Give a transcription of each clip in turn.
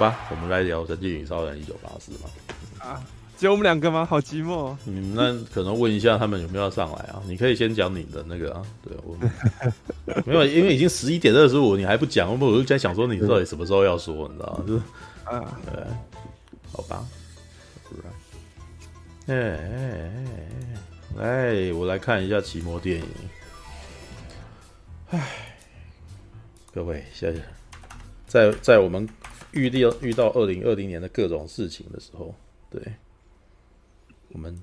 吧，我们来聊《神奇女超人一九八四》嘛。啊，只有我们两个吗？好寂寞。嗯，那可能问一下他们有没有要上来啊？你可以先讲你的那个啊。对，我没有，因为已经十一点二十五，你还不讲，我我就在想说你到底什么时候要说，你知道吗？就是啊，对，好吧。哎哎哎，来，我来看一下奇摩电影。哎，各位，谢谢。在在我们预定遇到二零二零年的各种事情的时候，对，我们，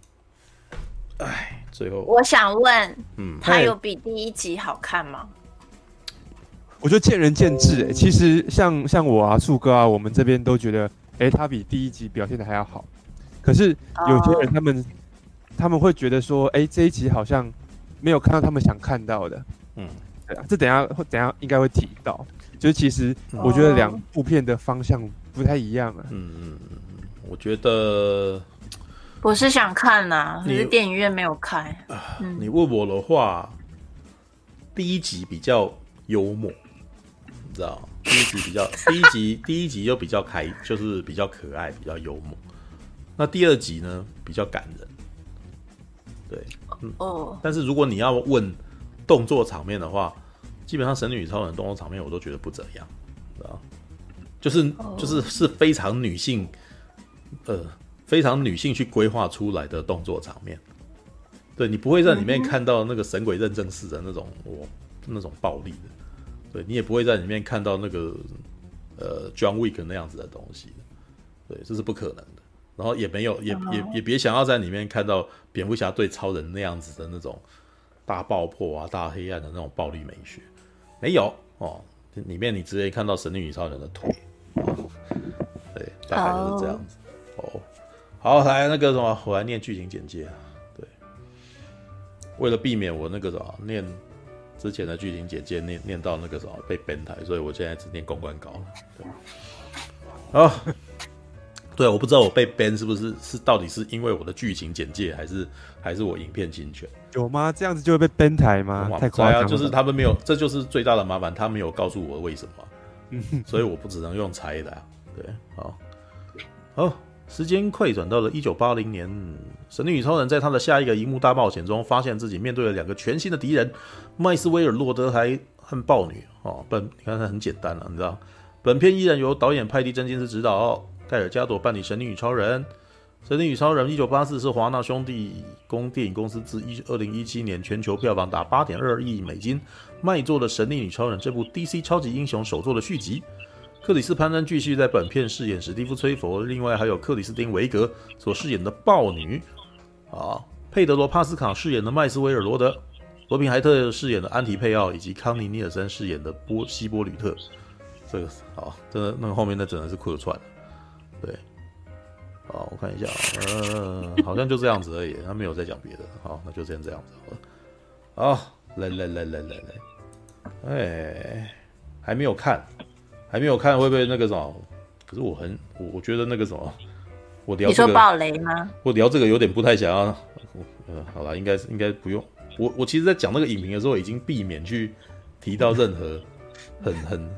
哎，最后我想问，嗯，它有比第一集好看吗？我觉得见仁见智哎、欸。其实像像我啊，树哥啊，我们这边都觉得，哎、欸，它比第一集表现的还要好。可是有些人他们、oh. 他们会觉得说，哎、欸，这一集好像没有看到他们想看到的，嗯，对啊，这等下会等下应该会提到。就是其实我觉得两部片的方向不太一样啊。嗯嗯嗯，我觉得我是想看呐、啊，可是电影院没有开。你，你问我的话，第一集比较幽默，你知道？第一集比较，第一集第一集又比较开，就是比较可爱，比较幽默。那第二集呢，比较感人。对，嗯哦。但是如果你要问动作场面的话，基本上《神女超人》动作场面我都觉得不怎样，知道？就是就是是非常女性，呃，非常女性去规划出来的动作场面。对，你不会在里面看到那个神鬼认证式的那种哦那种暴力的，对，你也不会在里面看到那个呃 John Wick 那样子的东西，对，这是不可能的。然后也没有也也也别想要在里面看到蝙蝠侠对超人那样子的那种大爆破啊、大黑暗的那种暴力美学。没有哦，里面你直接看到神力女超人的腿，哦、对，大概就是这样子。Oh. 哦，好，来那个什么，我来念剧情简介啊。对，为了避免我那个什么念之前的剧情简介念念到那个什么被 ban 台，所以我现在只念公关稿了。对，好。对，我不知道我被 ban 是不是是到底是因为我的剧情简介，还是还是我影片侵权？有吗？这样子就会被 ban 台吗？太夸张了！就是他们没有，这就是最大的麻烦，他没有告诉我为什么，所以我不只能用猜的。对，好，好，时间快转到了一九八零年，神力女超人在他的下一个荧幕大冒险中，发现自己面对了两个全新的敌人——麦斯威尔·洛德还和豹女。哦，本你看它很简单了，你知道，本片依然由导演派蒂·真金斯执导。盖尔加朵办理《神力女超人》，《神力女超人》一九八四是华纳兄弟公电影公司自一二零一七年全球票房达八点二亿美金卖座的《神力女超人》这部 DC 超级英雄首作的续集。克里斯潘恩继续在本片饰演史蒂夫崔佛，另外还有克里斯汀维格所饰演的豹女，啊，佩德罗帕斯卡饰演的麦斯威尔罗德，罗宾海特饰演的安提佩奥，以及康尼尼尔森饰演的波西波吕特。这个好，真的那个后面那真的是客串。对，好，我看一下，呃，好像就这样子而已，他没有再讲别的，好，那就先这样子好了。好，来来来来来来，哎，还没有看，还没有看，会不会那个什么？可是我很，我我觉得那个什么，我聊这个，你说爆雷吗？我聊这个有点不太想要，呃，好了，应该是应该不用。我我其实，在讲那个影评的时候，已经避免去提到任何很很。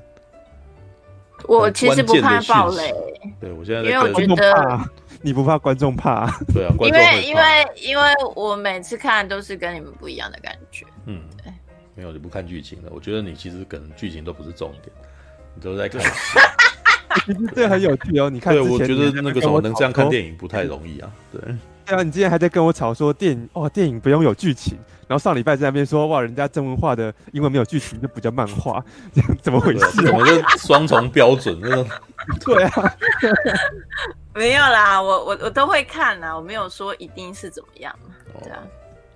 我其实不怕暴雷，对我现在，在因为我觉得你不怕观众怕，对啊，因为因为因为我每次看都是跟你们不一样的感觉，嗯，对，没有你不看剧情的，我觉得你其实可能剧情都不是重点，你都在看，这很有趣哦，你看，对，我觉得那个什么能这样看电影不太容易啊，对。对啊，你今天还在跟我吵说电影哦，电影不用有剧情，然后上礼拜在那边说哇，人家正文化的英文没有剧情就不叫漫画，这样怎么回事？我就双重标准那种。对啊，没有啦，我我我都会看啦，我没有说一定是怎么样。这样，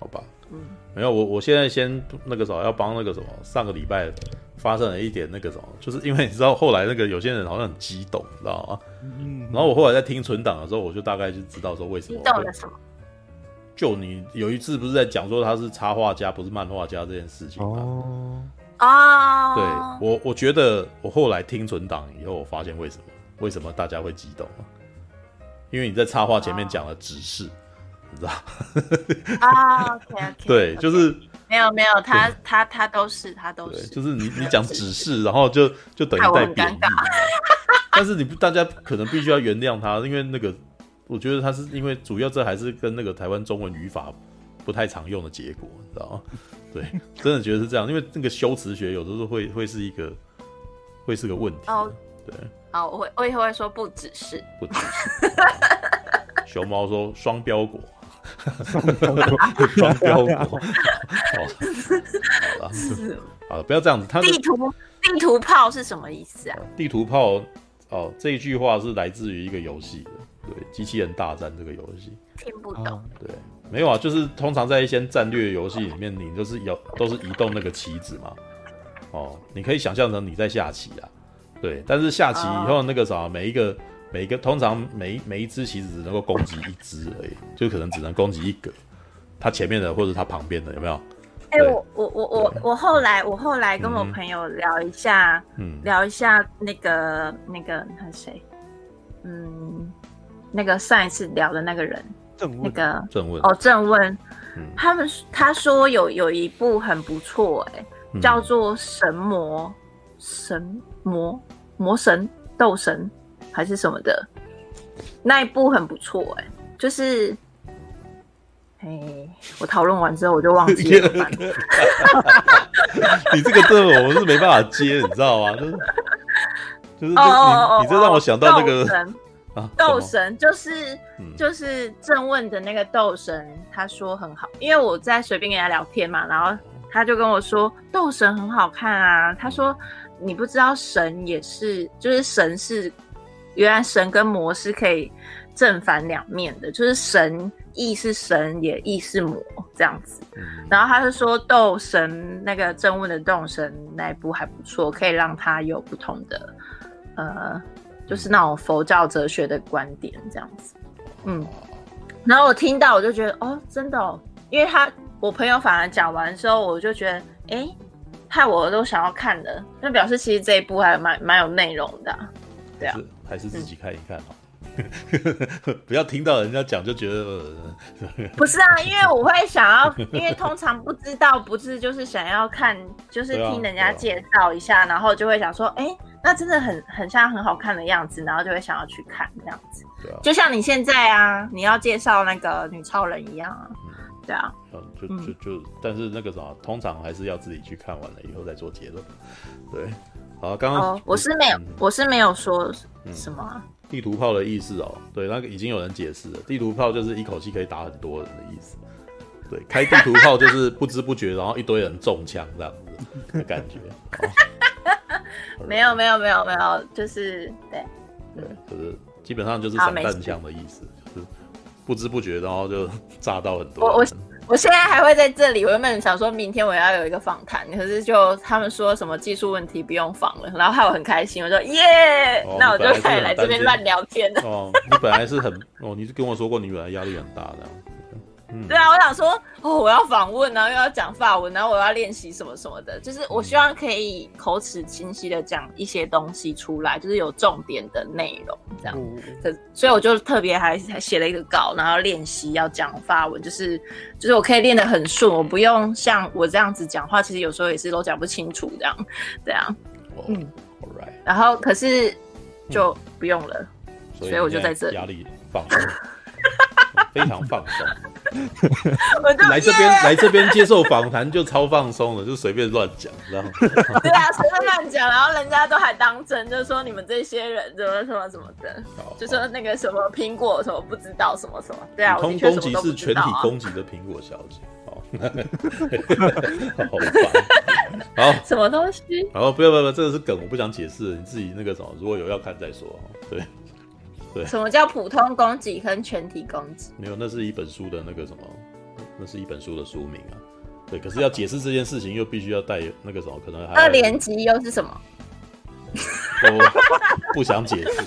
哦，好吧，嗯，没有，我我现在先那个什么，要帮那个什么，上个礼拜。发生了一点那个什么，就是因为你知道后来那个有些人好像很激动，你知道吗？嗯。然后我后来在听存档的时候，我就大概就知道说为什么。激动了什么？就你有一次不是在讲说他是插画家，不是漫画家这件事情吗？哦。啊。对我，我觉得我后来听存档以后，我发现为什么为什么大家会激动啊？因为你在插画前面讲了指示，你知道？啊，OK OK。对，就是。没有没有，他他他都是他都是，就是你你讲指示，然后就就等于带贬义。但是你不，大家可能必须要原谅他，因为那个，我觉得他是因为主要这还是跟那个台湾中文语法不太常用的结果，你知道吗？对，真的觉得是这样，因为那个修辞学有的时候会会是一个会是个问题。哦，对，好，我会我以后会说不只是，不只是。熊猫说双标果。双标国，好，好了，好了，不要这样子。他地图地图炮是什么意思啊？地图炮哦，这一句话是来自于一个游戏的，对，机器人大战这个游戏。听不懂。对，没有啊，就是通常在一些战略游戏里面，你就是有都是移动那个棋子嘛。哦，你可以想象成你在下棋啊，对，但是下棋以后那个啥，每一个。每一个通常每每一只棋子只能够攻击一只而已，就可能只能攻击一个，它前面的或者它旁边的有没有？哎、欸，我我我我我后来我后来跟我朋友聊一下，嗯，聊一下那个那个那谁？嗯，那个上一次聊的那个人，那个正问哦，正问，嗯，他们他说有有一部很不错，哎，叫做神魔神魔魔神斗神。还是什么的，那一部很不错哎、欸，就是，哎，我讨论完之后我就忘记了。你这个这我们是没办法接，你知道吗？就是就是你你这让我想到那个神啊，斗神就是就是正问的那个斗神，他说很好，因为我在随便跟他聊天嘛，然后他就跟我说斗神很好看啊，他说你不知道神也是，就是神是。原来神跟魔是可以正反两面的，就是神亦是神，也亦是魔这样子。嗯、然后他就说斗神那个正问的斗神那一部还不错，可以让他有不同的呃，就是那种佛教哲学的观点这样子。嗯，然后我听到我就觉得哦，真的哦，因为他我朋友反而讲完之后，我就觉得哎，害我都想要看的，那表示其实这一部还蛮蛮有内容的，啊，对啊。还是自己看一看好，嗯、不要听到人家讲就觉得、呃。不是啊，因为我会想要，因为通常不知道，不是就是想要看，就是听人家介绍一下，啊啊、然后就会想说，哎、欸，那真的很很像很好看的样子，然后就会想要去看这样子。对啊，就像你现在啊，你要介绍那个女超人一样啊。嗯、对啊。嗯，就就就，但是那个什么，通常还是要自己去看完了以后再做结论。对。好，刚刚、哦、我是没有，嗯、我是没有说什么、地图炮的意思哦。对，那个已经有人解释了，地图炮就是一口气可以打很多人的意思。对，开地图炮就是不知不觉，然后一堆人中枪这样子的感觉。没有，没有，没有，没有，就是对，对，就是基本上就是散弹枪的意思，就是不知不觉，然后就炸到很多人。我我我现在还会在这里，我原本想说明天我要有一个访谈，可是就他们说什么技术问题不用访了，然后害我很开心，我说耶，哦、那我就可以来这边乱聊天了。哦，你本来是很哦，你是跟我说过你原来压力很大的。嗯、对啊，我想说，哦，我要访问，然后又要讲法文，然后我要练习什么什么的，就是我希望可以口齿清晰的讲一些东西出来，就是有重点的内容这样。可、嗯、所以我就特别还还写了一个稿，然后练习要讲法文，就是就是我可以练得很顺，我不用像我这样子讲话，其实有时候也是都讲不清楚这样，这样。哦、嗯，Alright。然后可是就不用了，嗯、所以我就在这里压力放松。非常放松，来这边来这边接受访谈就超放松了，就随便乱讲，知道吗？对啊，随便乱讲，然后人家都还当真，就是说你们这些人怎么什么什么的，好。就说那个什么苹果什么不知道什么什么，对啊，通攻击是全体攻击的苹果小姐，好，好烦，好，什么东西？好，不要不要，这个是梗，我不想解释，你自己那个什么，如果有要看再说，对。对，什么叫普通攻击跟全体攻击？没有，那是一本书的那个什么，那是一本书的书名啊。对，可是要解释这件事情，又必须要带那个什么，可能还二连击又是什么？我不想解释，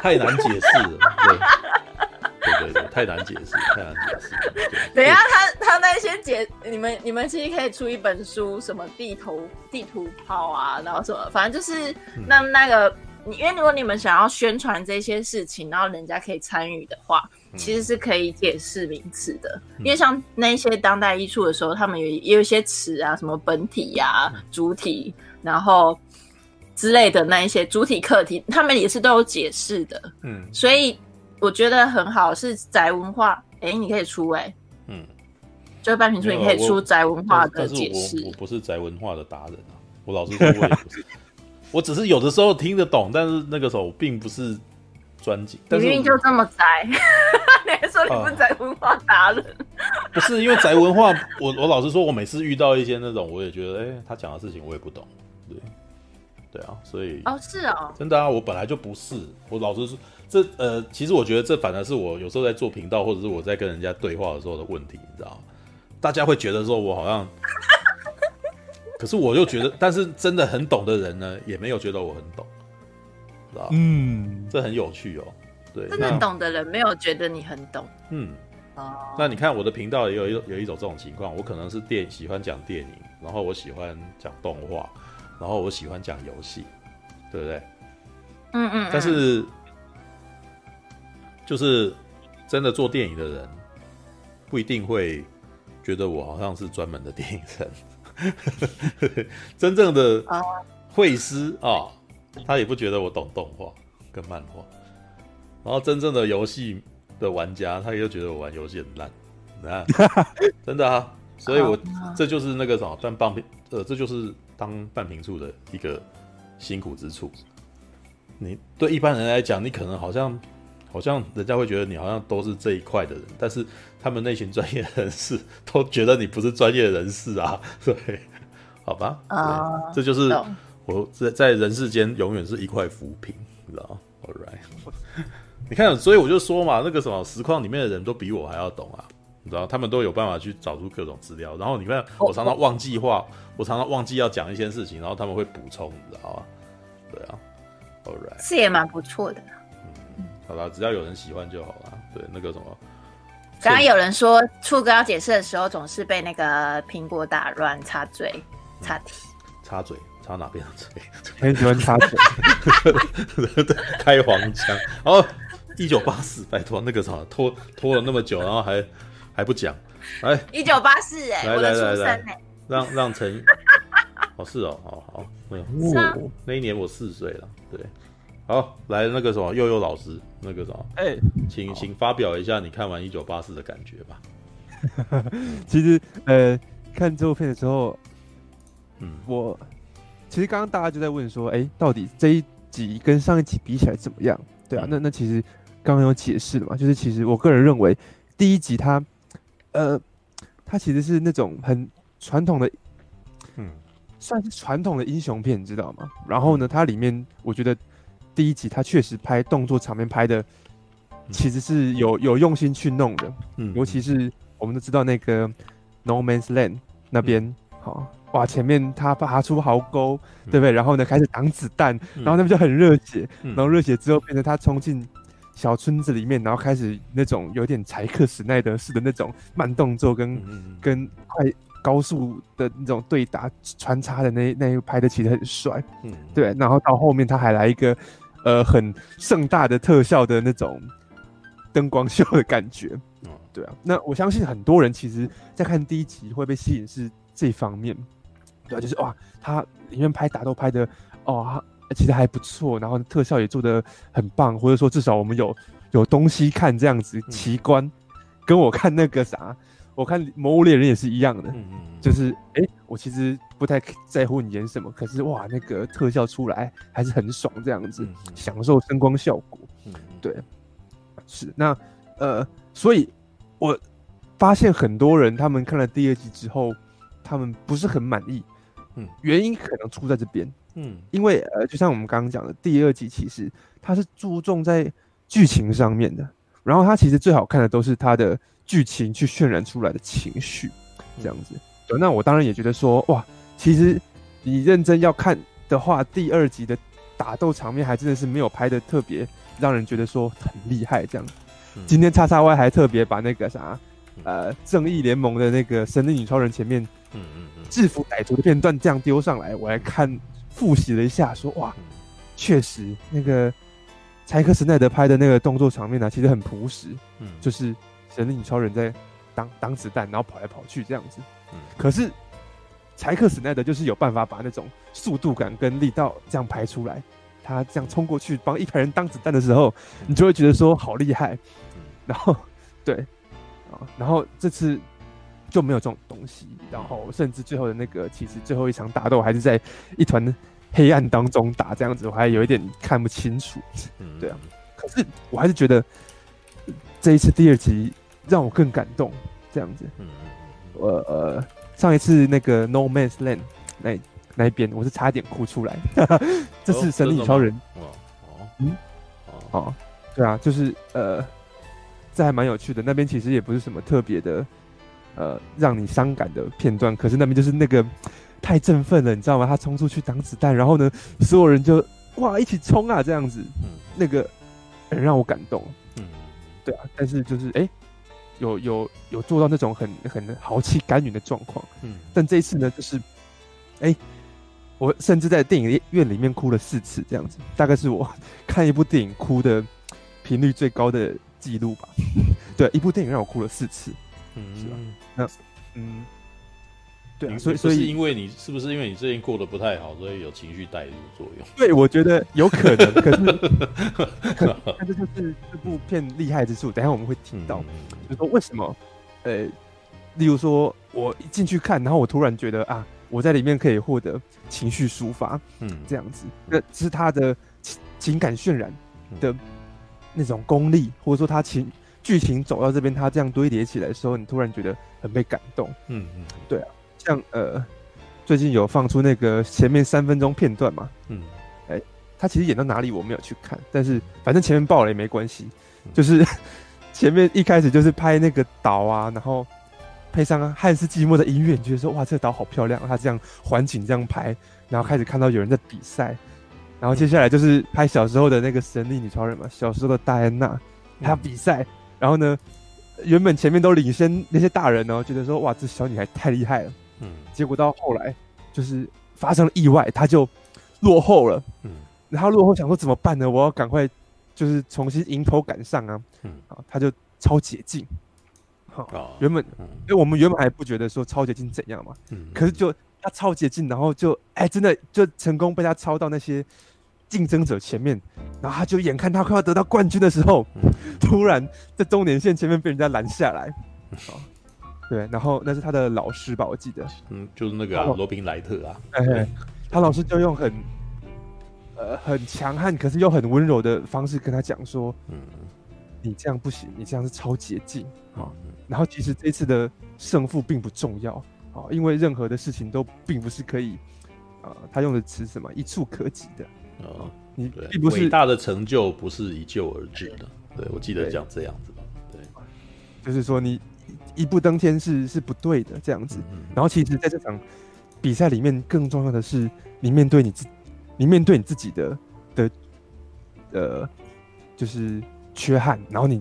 太难解释了。对，对对对，太难解释，太难解释。等一下，他他那些解，你们你们其实可以出一本书，什么地图地图炮啊，然后什么，反正就是让那个。嗯因为如果你们想要宣传这些事情，然后人家可以参与的话，其实是可以解释名词的。嗯、因为像那些当代艺术的时候，他们有也有一些词啊，什么本体呀、啊、主体，然后之类的那一些主体课题，他们也是都有解释的。嗯，所以我觉得很好，是宅文化。哎、欸，你可以出哎、欸，嗯，就是半瓶醋，你可以出宅文化的解释。我我不是宅文化的达人啊，我老实说，我也不是，我只是有的时候听得懂，但是那个时候我并不是专辑。明明就这么宅，你还说你不是宅文化达人、呃？不是因为宅文化，我我老实说，我每次遇到一些那种，我也觉得，哎、欸，他讲的事情我也不懂，对。对啊，所以哦是哦，真的啊，我本来就不是，我老实说，这呃，其实我觉得这反而是我有时候在做频道，或者是我在跟人家对话的时候的问题，你知道吗？大家会觉得说我好像，可是我又觉得，但是真的很懂的人呢，也没有觉得我很懂，知道嗯，这很有趣哦。对，真的懂的人没有觉得你很懂。嗯，哦，那你看我的频道也有一有一种这种情况，我可能是电喜欢讲电影，然后我喜欢讲动画。然后我喜欢讲游戏，对不对？嗯，嗯嗯。但是，就是真的做电影的人，不一定会觉得我好像是专门的电影人。真正的会师啊，他也不觉得我懂动画跟漫画。然后真正的游戏的玩家，他也觉得我玩游戏很烂。啊 真的啊，所以我这就是那个什么，断棒片，呃，这就是。当半瓶处的一个辛苦之处，你对一般人来讲，你可能好像好像人家会觉得你好像都是这一块的人，但是他们那群专业人士都觉得你不是专业人士啊，对，好吧，啊、uh，这就是我在在人世间永远是一块浮萍，你知道吗？All right，你看，所以我就说嘛，那个什么实况里面的人都比我还要懂啊。你知道他们都有办法去找出各种资料，然后你看我常常忘记话，我常常忘记要讲一些事情，然后他们会补充，你知道吗？对啊，All right，是也蛮不错的。嗯，好啦，只要有人喜欢就好了。对，那个什么，刚刚有人说处哥要解释的时候总是被那个苹果打乱，插嘴、插题、嗯、插嘴，插哪边的嘴？很喜欢插嘴，开黄腔。哦，一九八四，拜托那个啥，拖拖了那么久，然后还。还不讲，哎一九八四哎，来来来来，让让陈，哦是哦，好好，没有，那一年我四岁了，对，好来那个什么佑佑老师，那个什么，哎、欸，请请发表一下你看完一九八四的感觉吧。其实呃，看这部片的时候，嗯，我其实刚刚大家就在问说，哎、欸，到底这一集跟上一集比起来怎么样？对啊，嗯、那那其实刚刚有解释了嘛，就是其实我个人认为第一集它。呃，它其实是那种很传统的，嗯，算是传统的英雄片，你知道吗？然后呢，它里面我觉得第一集他确实拍动作场面拍的，其实是有有用心去弄的，嗯，尤其是我们都知道那个 No Man's Land 那边，好、嗯、哇，前面他爬出壕沟，嗯、对不对？然后呢，开始挡子弹，嗯、然后那边就很热血，嗯、然后热血之后变成他冲进。小村子里面，然后开始那种有点柴克史奈德式的那种慢动作跟，跟、嗯、跟快高速的那种对打穿插的那那一拍的其实很帅，嗯，对。然后到后面他还来一个呃很盛大的特效的那种灯光秀的感觉，嗯，对啊。那我相信很多人其实在看第一集会被吸引是这方面，对啊，就是哇，他里面拍打斗拍的哦。其实还不错，然后特效也做的很棒，或者说至少我们有有东西看这样子奇观，嗯、跟我看那个啥，我看《魔物猎人》也是一样的，嗯嗯就是哎、欸，我其实不太在乎你演什么，可是哇，那个特效出来还是很爽，这样子、享受声光效果，嗯嗯。对，是那呃，所以我发现很多人他们看了第二集之后，他们不是很满意，嗯，原因可能出在这边。嗯，因为呃，就像我们刚刚讲的，第二集其实它是注重在剧情上面的，然后它其实最好看的都是它的剧情去渲染出来的情绪，这样子。对，那我当然也觉得说，哇，其实你认真要看的话，第二集的打斗场面还真的是没有拍的特别让人觉得说很厉害这样。今天叉叉 Y 还特别把那个啥，呃，正义联盟的那个神力女超人前面，嗯嗯嗯，制服歹徒的片段这样丢上来，我来看。复习了一下，说哇，确实那个柴克·斯奈德拍的那个动作场面呢、啊，其实很朴实，嗯，就是神力女超人在挡挡子弹，然后跑来跑去这样子，嗯，可是柴克史奈德就是有办法把那种速度感跟力道这样排出来。他这样冲过去帮一排人挡子弹的时候，你就会觉得说好厉害。然后，对，啊，然后这次就没有这种东西。然后，甚至最后的那个，其实最后一场打斗还是在一团黑暗当中打，这样子我还有一点看不清楚。对啊，可是我还是觉得这一次第二集让我更感动。这样子，嗯呃呃上一次那个 No Man's Land 那。那一边我是差点哭出来，这是神力超人哦哦嗯哦对啊，就是呃这还蛮有趣的。那边其实也不是什么特别的呃让你伤感的片段，可是那边就是那个太振奋了，你知道吗？他冲出去挡子弹，然后呢所有人就哇一起冲啊这样子，嗯那个很让我感动。嗯，对啊，但是就是哎、欸、有有有做到那种很很豪气干云的状况。嗯，但这一次呢就是哎。欸我甚至在电影院里面哭了四次，这样子，大概是我 看一部电影哭的频率最高的记录吧。对，一部电影让我哭了四次，嗯，是吧？那，嗯，对啊，所以，所以，因为你是不是因为你最近过得不太好，所以有情绪带入作用？对，我觉得有可能，可是，但这就是这部片厉害之处。等一下我们会听到，就是说为什么，呃，例如说我一进去看，然后我突然觉得啊。我在里面可以获得情绪抒发，嗯，这样子，那是他的情情感渲染的那种功力，或者说他情剧情走到这边，他这样堆叠起来的时候，你突然觉得很被感动，嗯嗯，对啊，像呃，最近有放出那个前面三分钟片段嘛，嗯，哎，他其实演到哪里我没有去看，但是反正前面爆了也没关系，就是 前面一开始就是拍那个岛啊，然后。配上汉斯季默的音乐，你觉得说哇，这个岛好漂亮。他这样环景这样拍，然后开始看到有人在比赛，然后接下来就是拍小时候的那个神力女超人嘛，小时候的戴安娜，她比赛。然后呢，原本前面都领先那些大人哦，觉得说哇，这小女孩太厉害了。嗯。结果到后来就是发生了意外，他就落后了。嗯。然后落后想说怎么办呢？我要赶快就是重新迎头赶上啊。嗯。啊，他就超捷径。哦，原本，因为我们原本还不觉得说超捷径怎样嘛，嗯，可是就他超捷径，然后就哎、欸，真的就成功被他超到那些竞争者前面，然后他就眼看他快要得到冠军的时候，嗯、突然在终点线前面被人家拦下来，哦，对，然后那是他的老师吧，我记得，嗯，就是那个罗宾莱特啊，哎、欸，他老师就用很呃很强悍，可是又很温柔的方式跟他讲说，嗯，你这样不行，你这样是超捷径啊。哦然后其实这次的胜负并不重要啊，因为任何的事情都并不是可以啊，他用的词什么一触可及的啊，你并不是伟大的成就不是一蹴而至的，对，我记得讲这样子吧，对，就是说你一步登天是是不对的这样子。然后其实在这场比赛里面，更重要的是你面对你自，你面对你自己的的呃，就是缺憾，然后你。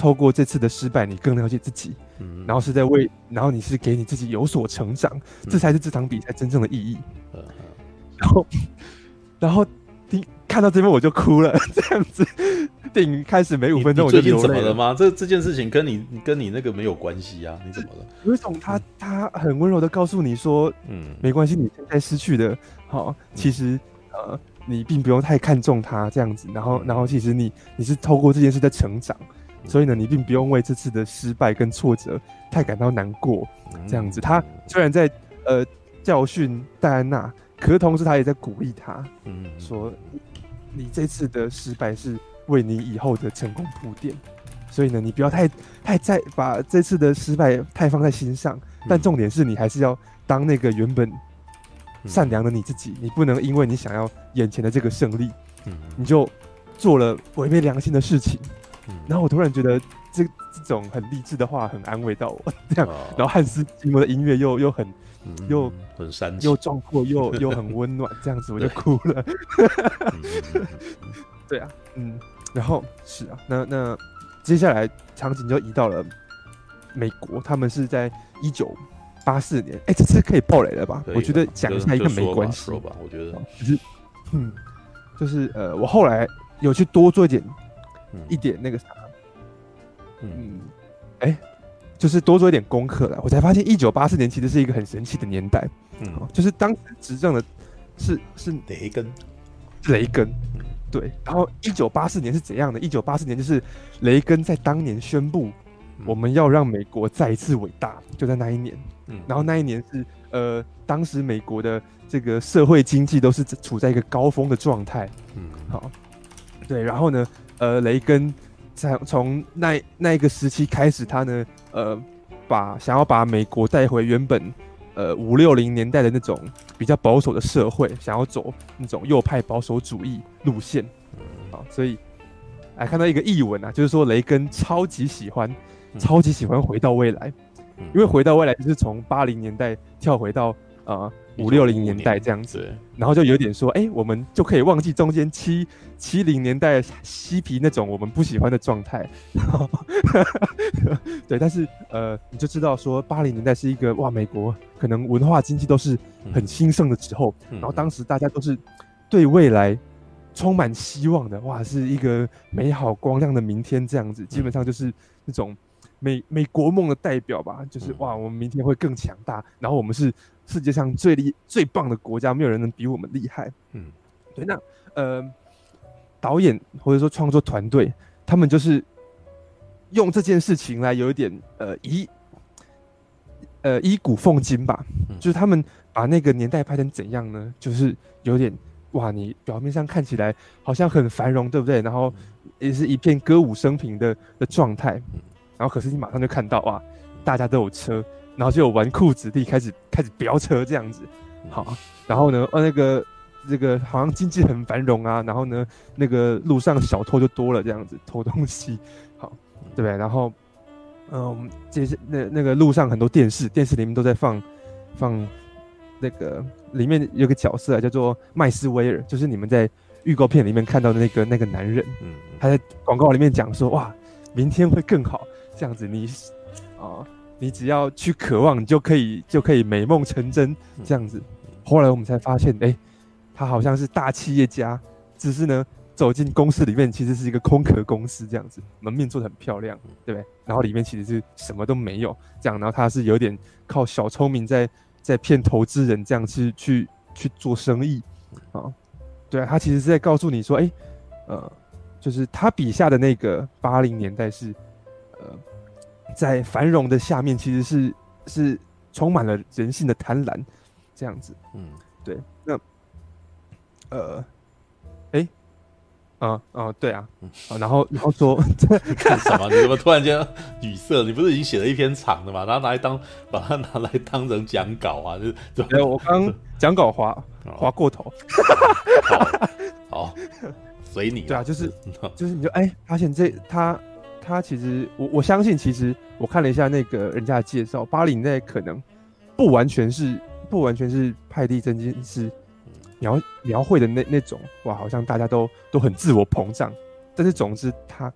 透过这次的失败，你更了解自己，嗯，然后是在为，然后你是给你自己有所成长，嗯、这才是这场比赛真正的意义。嗯、然后，然后听看到这边我就哭了，这样子，电影开始没五分钟我就流泪了。怎么了吗？这这件事情跟你跟你那个没有关系啊？你怎么了？有一种他他很温柔的告诉你说，嗯，没关系，你现在失去的，好，其实、嗯、呃，你并不用太看重他这样子。然后，然后其实你你是透过这件事在成长。所以呢，你并不用为这次的失败跟挫折太感到难过，这样子。他虽然在呃教训戴安娜，可是同时他也在鼓励他，嗯，说你这次的失败是为你以后的成功铺垫。所以呢，你不要太太在把这次的失败太放在心上。但重点是你还是要当那个原本善良的你自己，你不能因为你想要眼前的这个胜利，嗯，你就做了违背良心的事情。然后我突然觉得这这种很励志的话很安慰到我，这样。然后汉斯季默的音乐又又很又很煽又壮阔又又很温暖，这样子我就哭了。对啊，嗯，然后是啊，那那接下来场景就移到了美国，他们是在一九八四年。哎，这次可以爆雷了吧？我觉得讲一下应该没关系吧？我觉得就是嗯，就是呃，我后来有去多做一点。一点那个啥，嗯，哎、欸，就是多做一点功课了，我才发现一九八四年其实是一个很神奇的年代。嗯，就是当时执政的是是雷根，雷根，对。然后一九八四年是怎样的？一九八四年就是雷根在当年宣布我们要让美国再一次伟大，就在那一年。嗯，然后那一年是呃，当时美国的这个社会经济都是处在一个高峰的状态。嗯，好，对。然后呢，呃，雷根在从那那一个时期开始，他呢，呃，把想要把美国带回原本。呃，五六零年代的那种比较保守的社会，想要走那种右派保守主义路线，啊，所以哎看到一个译文啊，就是说雷根超级喜欢，超级喜欢回到未来，因为回到未来就是从八零年代跳回到啊。五六零年代这样子，然后就有点说，哎、欸，我们就可以忘记中间七七零年代嬉皮那种我们不喜欢的状态。对，但是呃，你就知道说，八零年代是一个哇，美国可能文化经济都是很兴盛的时候，然后当时大家都是对未来充满希望的，哇，是一个美好光亮的明天这样子，基本上就是那种美美国梦的代表吧，就是哇，我们明天会更强大，然后我们是。世界上最厉最棒的国家，没有人能比我们厉害。嗯，对。那呃，导演或者说创作团队，他们就是用这件事情来有一点呃以呃以古奉今吧。嗯、就是他们把那个年代拍成怎样呢？就是有点哇，你表面上看起来好像很繁荣，对不对？然后也是一片歌舞升平的的状态。然后可是你马上就看到哇，大家都有车。然后就有纨绔子弟开始开始飙车这样子，好，然后呢，呃，那个这个好像经济很繁荣啊，然后呢，那个路上小偷就多了这样子，偷东西，好，对不对？然后，嗯，这些那那个路上很多电视，电视里面都在放放那个里面有个角色啊，叫做麦斯威尔，就是你们在预告片里面看到的那个那个男人，嗯，他在广告里面讲说，哇，明天会更好，这样子你啊。你只要去渴望，你就可以就可以美梦成真这样子。后来我们才发现，哎、欸，他好像是大企业家，只是呢走进公司里面，其实是一个空壳公司这样子，门面做的很漂亮，对不对？然后里面其实是什么都没有，这样。然后他是有点靠小聪明在在骗投资人，这样去去去做生意啊。对啊，他其实是在告诉你说，哎、欸，呃，就是他笔下的那个八零年代是，呃。在繁荣的下面，其实是是充满了人性的贪婪，这样子。嗯，对。那，呃，哎、欸，啊啊，对啊。嗯、啊，然后 然后说干 什么？你怎么突然间语塞？你不是已经写了一篇长的嘛？然后拿来当把它拿来当成讲稿啊？就就我刚讲稿划划过头。好，好，随你。对啊，就是就是，你就哎、欸，发现这他。他其实，我我相信，其实我看了一下那个人家的介绍，巴黎那可能不完全是不完全是派蒂真金是描描绘的那那种，哇，好像大家都都很自我膨胀。但是总之他，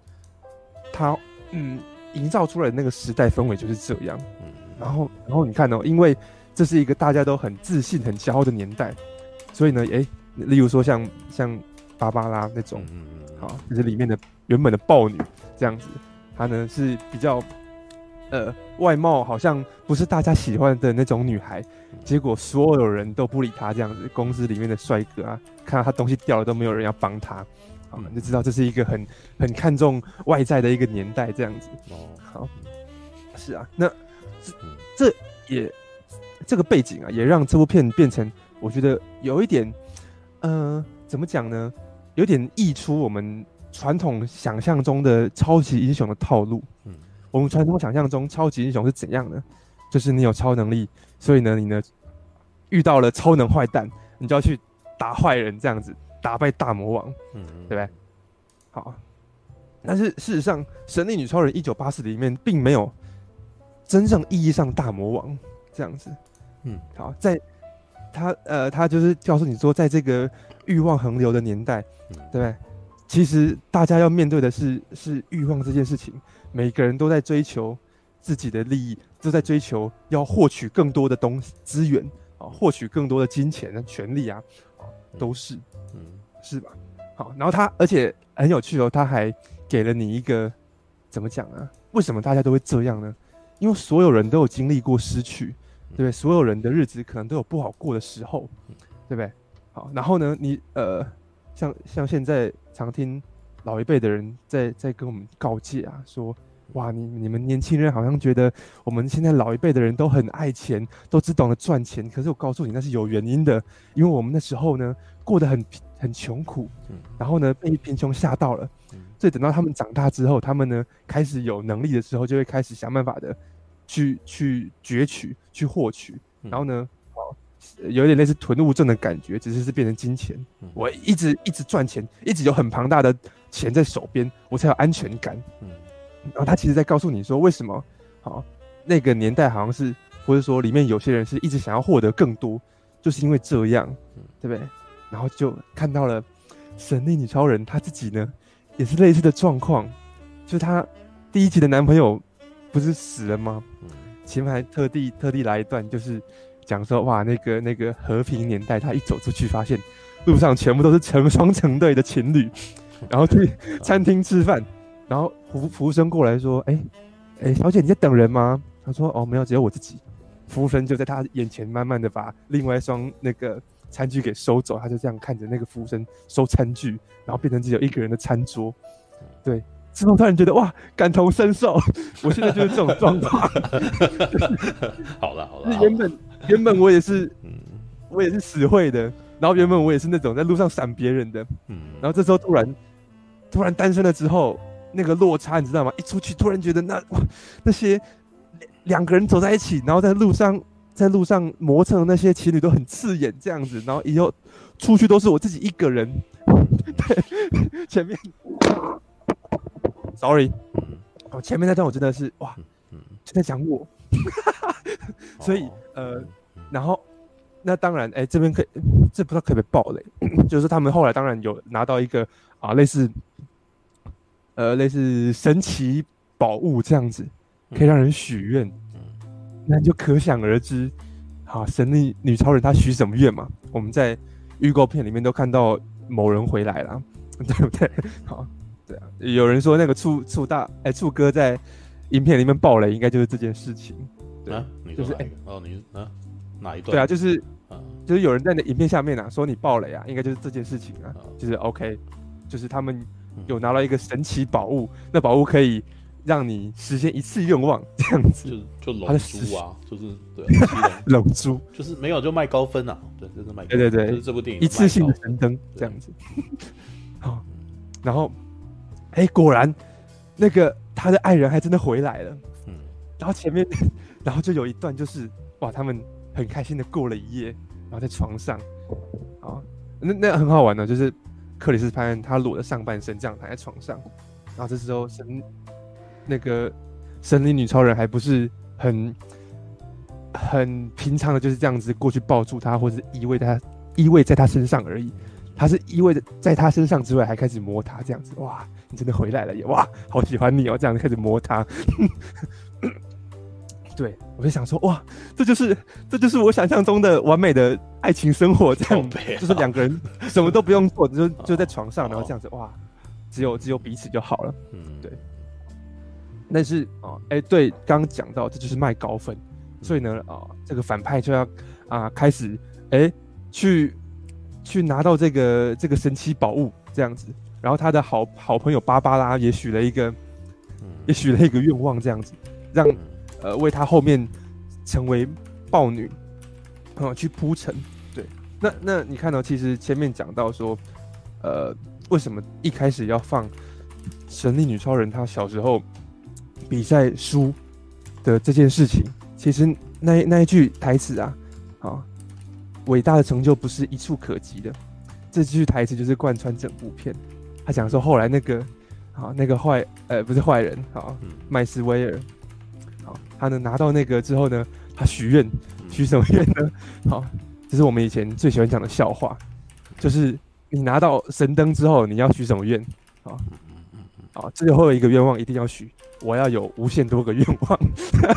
他他嗯，营造出来的那个时代氛围就是这样。然后然后你看哦，因为这是一个大家都很自信、很骄傲的年代，所以呢，哎，例如说像像芭芭拉那种，好，就是里面的原本的豹女。这样子，她呢是比较，呃，外貌好像不是大家喜欢的那种女孩，结果所有人都不理她。这样子，公司里面的帅哥啊，看到她东西掉了都没有人要帮她，好，你就知道这是一个很很看重外在的一个年代。这样子，哦，好，是啊，那这这也这个背景啊，也让这部片变成我觉得有一点，呃，怎么讲呢？有点溢出我们。传统想象中的超级英雄的套路，嗯，我们传统想象中超级英雄是怎样的？就是你有超能力，所以呢，你呢遇到了超能坏蛋，你就要去打坏人，这样子打败大魔王，嗯，对不对？好，但是事实上，《神力女超人》一九八四里面并没有真正意义上大魔王这样子，嗯，好，在他呃，他就是告诉你说，在这个欲望横流的年代，嗯，对不对？其实大家要面对的是是欲望这件事情，每个人都在追求自己的利益，都在追求要获取更多的东西资源啊，获取更多的金钱啊、权利啊，都是，嗯，是吧？好，然后他而且很有趣哦，他还给了你一个怎么讲啊？为什么大家都会这样呢？因为所有人都有经历过失去，对不对？所有人的日子可能都有不好过的时候，对不对？好，然后呢，你呃，像像现在常听老一辈的人在在跟我们告诫啊，说。哇，你你们年轻人好像觉得我们现在老一辈的人都很爱钱，都只懂得赚钱。可是我告诉你，那是有原因的，因为我们那时候呢过得很很穷苦，然后呢被贫穷吓到了，所以等到他们长大之后，他们呢开始有能力的时候，就会开始想办法的去去攫取、去获取，然后呢，哦，有点类似囤物症的感觉，只是是变成金钱。我一直一直赚钱，一直有很庞大的钱在手边，我才有安全感。然后他其实在告诉你说，为什么？好，那个年代好像是，或者说里面有些人是一直想要获得更多，就是因为这样，对不对？然后就看到了神力女超人，她自己呢，也是类似的状况，就是她第一集的男朋友不是死了吗？前面还特地特地来一段，就是讲说，哇，那个那个和平年代，他一走出去，发现路上全部都是成双成对的情侣，然后去餐厅吃饭。然后服服务生过来说：“哎，哎，小姐，你在等人吗？”他说：“哦，没有，只有我自己。”服务生就在他眼前慢慢的把另外一双那个餐具给收走，他就这样看着那个服务生收餐具，然后变成只有一个人的餐桌。对，之后突然觉得哇，感同身受，我现在就是这种状况。好 了好了，原本原本我也是，我也是死会的，然后原本我也是那种在路上闪别人的，嗯，然后这时候突然突然单身了之后。那个落差你知道吗？一出去突然觉得那哇，那些两个人走在一起，然后在路上在路上磨蹭的那些情侣都很刺眼这样子，然后以后出去都是我自己一个人。对，前面，sorry，哦，前面那段我真的是哇，就在讲我，所以呃，然后那当然，哎、欸，这边可以，这不知道可不可以爆雷，就是他们后来当然有拿到一个啊类似。呃，类似神奇宝物这样子，可以让人许愿，嗯，那你就可想而知，好，神力女超人她许什么愿嘛？我们在预告片里面都看到某人回来了，对不对？好，对啊，有人说那个醋醋大，哎，醋哥在影片里面爆雷，应该就是这件事情，对。啊，就是哎，哦，你啊，哪一段？对啊，就是，就是有人在那影片下面啊，说你爆雷啊，应该就是这件事情啊，就是 OK，就是他们。有拿到一个神奇宝物，那宝物可以让你实现一次愿望，这样子。就就龙珠啊，就是对，龙珠。就是没有就卖高分啊，对，就是卖高分。对对对，就是这部电影一次性的神灯这样子。好，然后，哎，果然那个他的爱人还真的回来了。嗯，然后前面，然后就有一段就是哇，他们很开心的过了一夜，然后在床上，啊，那那很好玩的，就是。克里斯潘他裸着上半身这样躺在床上，然后这时候神那个神力女超人还不是很很平常的，就是这样子过去抱住他，或者是依偎他依偎在他身上而已。他是依偎在他身上之外，还开始摸他这样子。哇，你真的回来了耶！哇，好喜欢你哦，这样子开始摸他。对，我就想说，哇，这就是这就是我想象中的完美的爱情生活，这样就是两个人什么都不用做，就就在床上，然后这样子，哇，只有只有彼此就好了。嗯，对。但是哦，哎，对，刚刚讲到这就是卖高分，所以呢，啊，这个反派就要啊开始哎去去拿到这个这个神奇宝物这样子，然后他的好好朋友芭芭拉也许了一个，也许了一个愿望这样子，让。呃，为他后面成为豹女，啊，去铺陈。对，那那你看到，其实前面讲到说，呃，为什么一开始要放神力女超人她小时候比赛输的这件事情？其实那那一句台词啊，啊，伟大的成就不是一触可及的。这句台词就是贯穿整部片。他讲说，后来那个好，那个坏，呃，不是坏人，啊，麦斯威尔。好他呢拿到那个之后呢，他许愿，许什么愿呢？好，这是我们以前最喜欢讲的笑话，就是你拿到神灯之后，你要许什么愿？好，好，最后一个愿望一定要许，我要有无限多个愿望。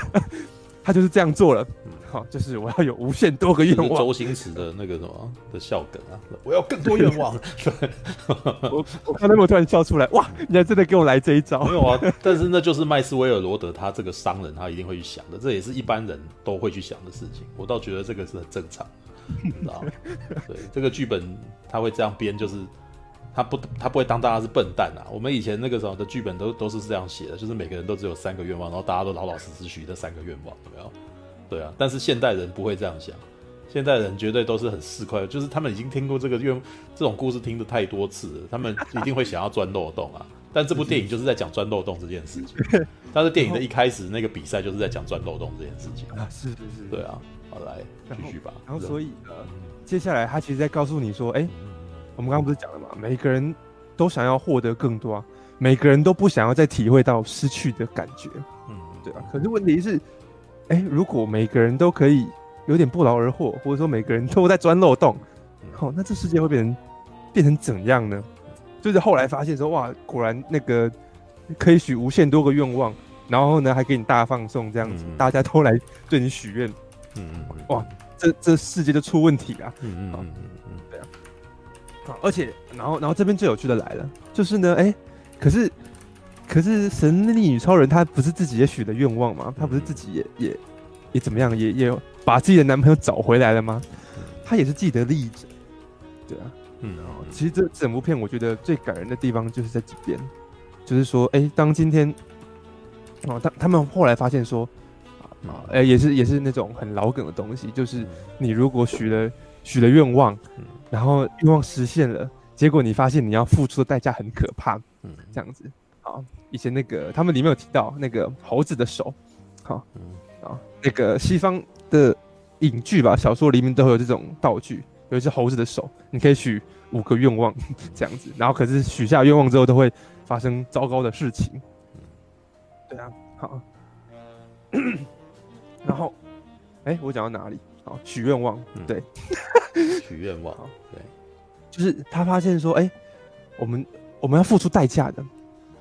他就是这样做了，好，就是我要有无限多个愿望。周星驰的那个什么的笑梗啊，我要更多愿望。我我看到我突然笑出来，哇！你还真的给我来这一招？没有啊，但是那就是麦斯威尔罗德他这个商人，他一定会去想的，这也是一般人都会去想的事情。我倒觉得这个是很正常，你知道吗？对，这个剧本他会这样编，就是。他不，他不会当大家是笨蛋啊！我们以前那个时候的剧本都都是这样写的，就是每个人都只有三个愿望，然后大家都老老实实许这三个愿望，有没有？对啊，但是现代人不会这样想，现代人绝对都是很市侩，就是他们已经听过这个愿这种故事听的太多次了，他们一定会想要钻漏洞啊！但这部电影就是在讲钻漏洞这件事情，但是电影的一开始那个比赛就是在讲钻漏洞这件事情啊，是是是，对啊，好来继续吧。然后所以呃，接下来他其实在告诉你说，哎。我们刚刚不是讲了嘛？每个人都想要获得更多啊，每个人都不想要再体会到失去的感觉，嗯，对啊。可是问题是，哎，如果每个人都可以有点不劳而获，或者说每个人都在钻漏洞，好，那这世界会变成变成怎样呢？就是后来发现说，哇，果然那个可以许无限多个愿望，然后呢还给你大放送这样子，大家都来对你许愿，嗯嗯，哇，这这世界就出问题了，嗯嗯嗯嗯，对啊。而且，然后，然后这边最有趣的来了，就是呢，哎，可是，可是神力女超人她不是自己也许的愿望吗？她不是自己也也也怎么样，也也把自己的男朋友找回来了吗？她也是既得利益者，对啊，嗯，其实这整部片我觉得最感人的地方就是在这边，就是说，哎，当今天，哦，他他们后来发现说，啊，哎，也是也是那种很老梗的东西，就是你如果许了许了愿望。然后愿望实现了，结果你发现你要付出的代价很可怕，嗯，这样子。好，以前那个他们里面有提到那个猴子的手，好，嗯，啊，那个西方的影剧吧，小说里面都会有这种道具，有一只猴子的手，你可以许五个愿望 这样子，然后可是许下愿望之后都会发生糟糕的事情，嗯，对啊，好，然后，哎，我讲到哪里？好，许愿望，对。许愿望，对，就是他发现说，哎、欸，我们我们要付出代价的，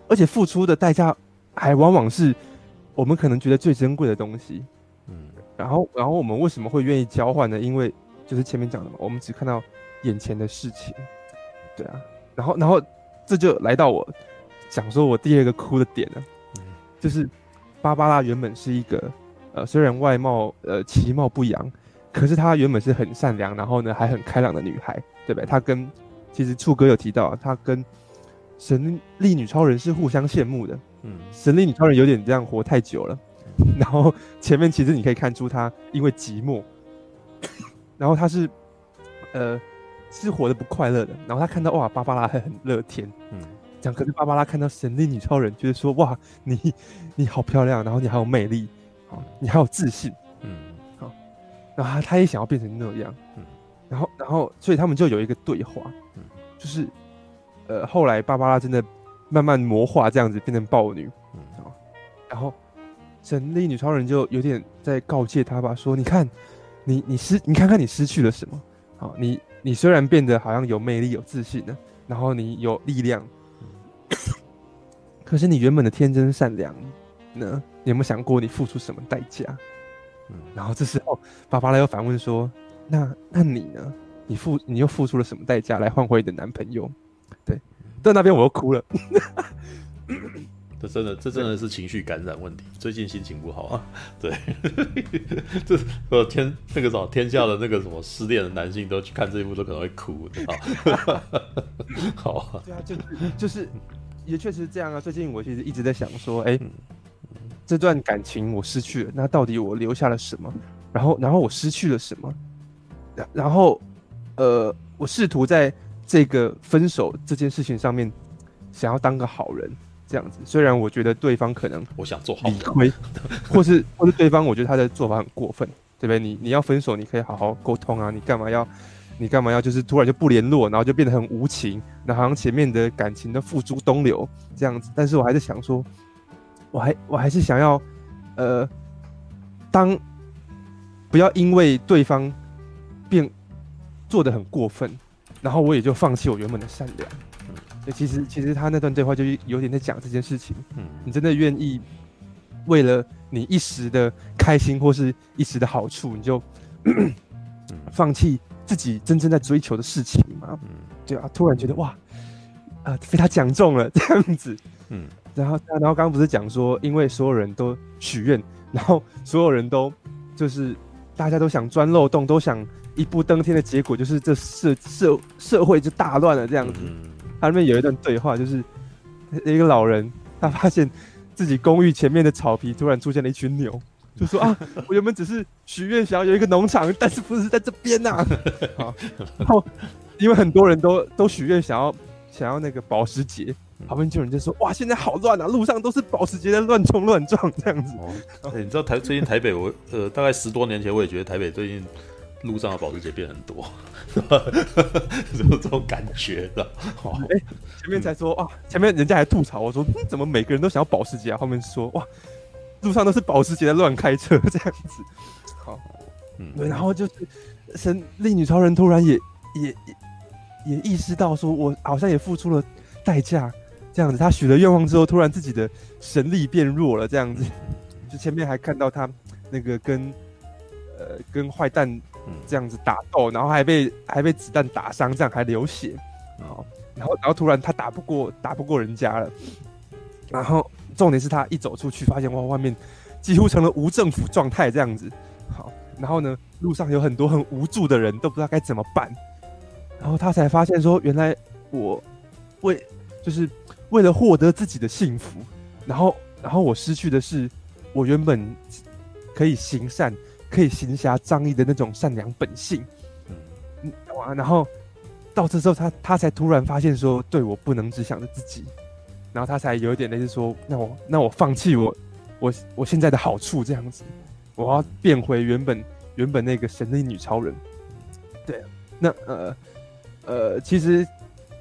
而且付出的代价还往往是我们可能觉得最珍贵的东西，嗯，然后然后我们为什么会愿意交换呢？因为就是前面讲的嘛，我们只看到眼前的事情，对啊，然后然后这就来到我讲说我第二个哭的点了，嗯，就是芭芭拉原本是一个呃，虽然外貌呃其貌不扬。可是她原本是很善良，然后呢还很开朗的女孩，对不对？她跟其实处哥有提到，她跟神力女超人是互相羡慕的。嗯，神力女超人有点这样活太久了，然后前面其实你可以看出她因为寂寞，然后她是呃是活得不快乐的。然后她看到哇芭芭拉还很乐天，嗯，讲可是芭芭拉看到神力女超人，觉得说哇你 你好漂亮，然后你还有魅力，好你还有自信。嗯，好然后他他也想要变成那样，嗯，然后然后所以他们就有一个对话，嗯，就是，呃，后来芭芭拉真的慢慢魔化这样子变成豹女，嗯，然后神力女超人就有点在告诫她吧，说你看，你你失你看看你失去了什么，好，你你虽然变得好像有魅力有自信了，然后你有力量，嗯，可是你原本的天真善良呢？你有没有想过你付出什么代价？嗯，然后这时候，芭芭拉又反问说：“那那你呢？你付你又付出了什么代价来换回你的男朋友？”对，在那边我又哭了。这真的，这真的是情绪感染问题。最近心情不好啊。对，这呃天那个什么天下的那个什么失恋的男性都去看这一部都可能会哭的。好啊。对啊，就是就是也确实是这样啊。最近我其实一直在想说，哎。这段感情我失去了，那到底我留下了什么？然后，然后我失去了什么？然然后，呃，我试图在这个分手这件事情上面，想要当个好人，这样子。虽然我觉得对方可能我想做好理亏，或是或是对方我觉得他的做法很过分，对不对？你你要分手，你可以好好沟通啊，你干嘛要你干嘛要就是突然就不联络，然后就变得很无情，那好像前面的感情都付诸东流这样子。但是我还是想说。我还我还是想要，呃，当不要因为对方变做的很过分，然后我也就放弃我原本的善良。嗯，所以其实其实他那段对话就有点在讲这件事情。嗯，你真的愿意为了你一时的开心或是一时的好处，你就 放弃自己真正在追求的事情吗？嗯？对啊，突然觉得哇，啊、呃，被他讲中了这样子，嗯，然后然后刚刚不是讲说，因为所有人都许愿，然后所有人都就是大家都想钻漏洞，都想一步登天的结果，就是这社社社会就大乱了这样子。他那边有一段对话，就是一个老人，他发现自己公寓前面的草皮突然出现了一群牛。就说 啊，我原本只是许愿想要有一个农场，但是不是在这边呐、啊？好，然后因为很多人都都许愿想要想要那个保时捷，旁边就有人就说哇，现在好乱啊，路上都是保时捷在乱冲乱撞这样子。哦欸、你知道台最近台北我呃大概十多年前我也觉得台北最近路上的保时捷变很多，有这种感觉的。哦，哎、欸，前面才说啊，前面人家还吐槽我说，嗯，怎么每个人都想要保时捷啊？后面说哇。路上都是保时捷在乱开车这样子，好，嗯，对，然后就是神力女超人突然也也也也意识到说，我好像也付出了代价，这样子，他许了愿望之后，突然自己的神力变弱了，这样子，就前面还看到他那个跟呃跟坏蛋这样子打斗，然后还被还被子弹打伤，这样还流血，好，然后然后突然他打不过打不过人家了，然后。重点是他一走出去，发现哇，外面几乎成了无政府状态这样子。好，然后呢，路上有很多很无助的人，都不知道该怎么办。然后他才发现说，原来我为就是为了获得自己的幸福，然后然后我失去的是我原本可以行善、可以行侠仗义的那种善良本性。嗯，哇，然后到这时候他，他他才突然发现说，对，我不能只想着自己。然后他才有一点类似说，那我那我放弃我我我现在的好处这样子，我要变回原本原本那个神力女超人。对，那呃呃，其实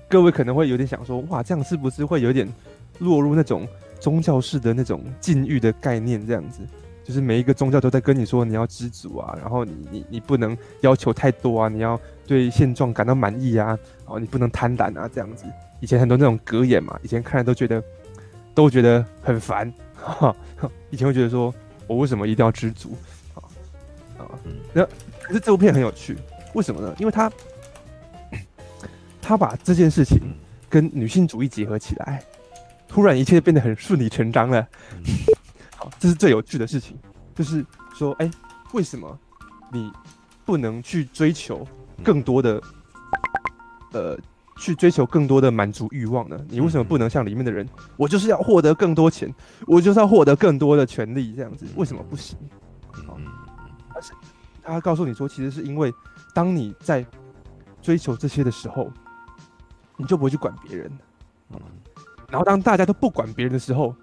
各位可能会有点想说，哇，这样是不是会有点落入那种宗教式的那种禁欲的概念？这样子，就是每一个宗教都在跟你说你要知足啊，然后你你你不能要求太多啊，你要对现状感到满意啊，然后你不能贪婪啊，这样子。以前很多那种格言嘛，以前看了都觉得，都觉得很烦。以前会觉得说，我为什么一定要知足？啊啊，那可是这部片很有趣，为什么呢？因为他他把这件事情跟女性主义结合起来，突然一切变得很顺理成章了。好，这是最有趣的事情，就是说，哎，为什么你不能去追求更多的呃？去追求更多的满足欲望呢？你为什么不能像里面的人？我就是要获得更多钱，我就是要获得更多的权利，这样子为什么不行？好，而且他告诉你说，其实是因为当你在追求这些的时候，你就不会去管别人。然后当大家都不管别人的时候，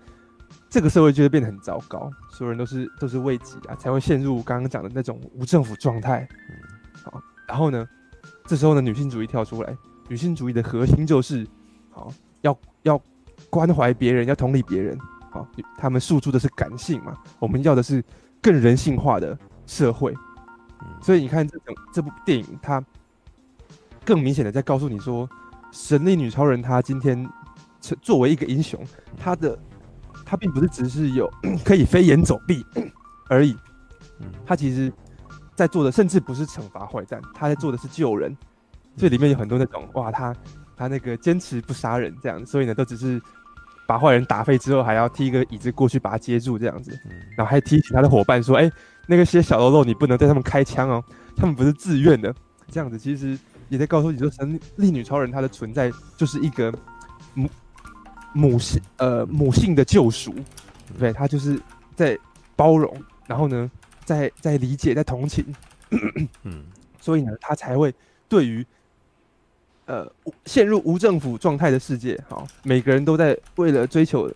这个社会就会变得很糟糕，所有人都是都是为己啊，才会陷入刚刚讲的那种无政府状态。好，然后呢，这时候呢，女性主义跳出来。女性主义的核心就是，好，要要关怀别人，要同理别人，好，他们诉诸的是感性嘛，我们要的是更人性化的社会，所以你看这种这部电影，它更明显的在告诉你说，神力女超人她今天作为一个英雄，她的她并不是只是有可以飞檐走壁而已，他其实在做的甚至不是惩罚坏蛋，他在做的是救人。这里面有很多那种哇，他他那个坚持不杀人这样，所以呢，都只是把坏人打废之后，还要踢一个椅子过去把他接住这样子，然后还提醒他的伙伴说：“哎、欸，那个些小喽啰，你不能对他们开枪哦，他们不是自愿的。”这样子其实也在告诉你说，神力女超人她的存在就是一个母母性呃母性的救赎，对，他就是在包容，然后呢，在在理解，在同情，嗯，所以呢，他才会对于。呃，陷入无政府状态的世界，好，每个人都在为了追求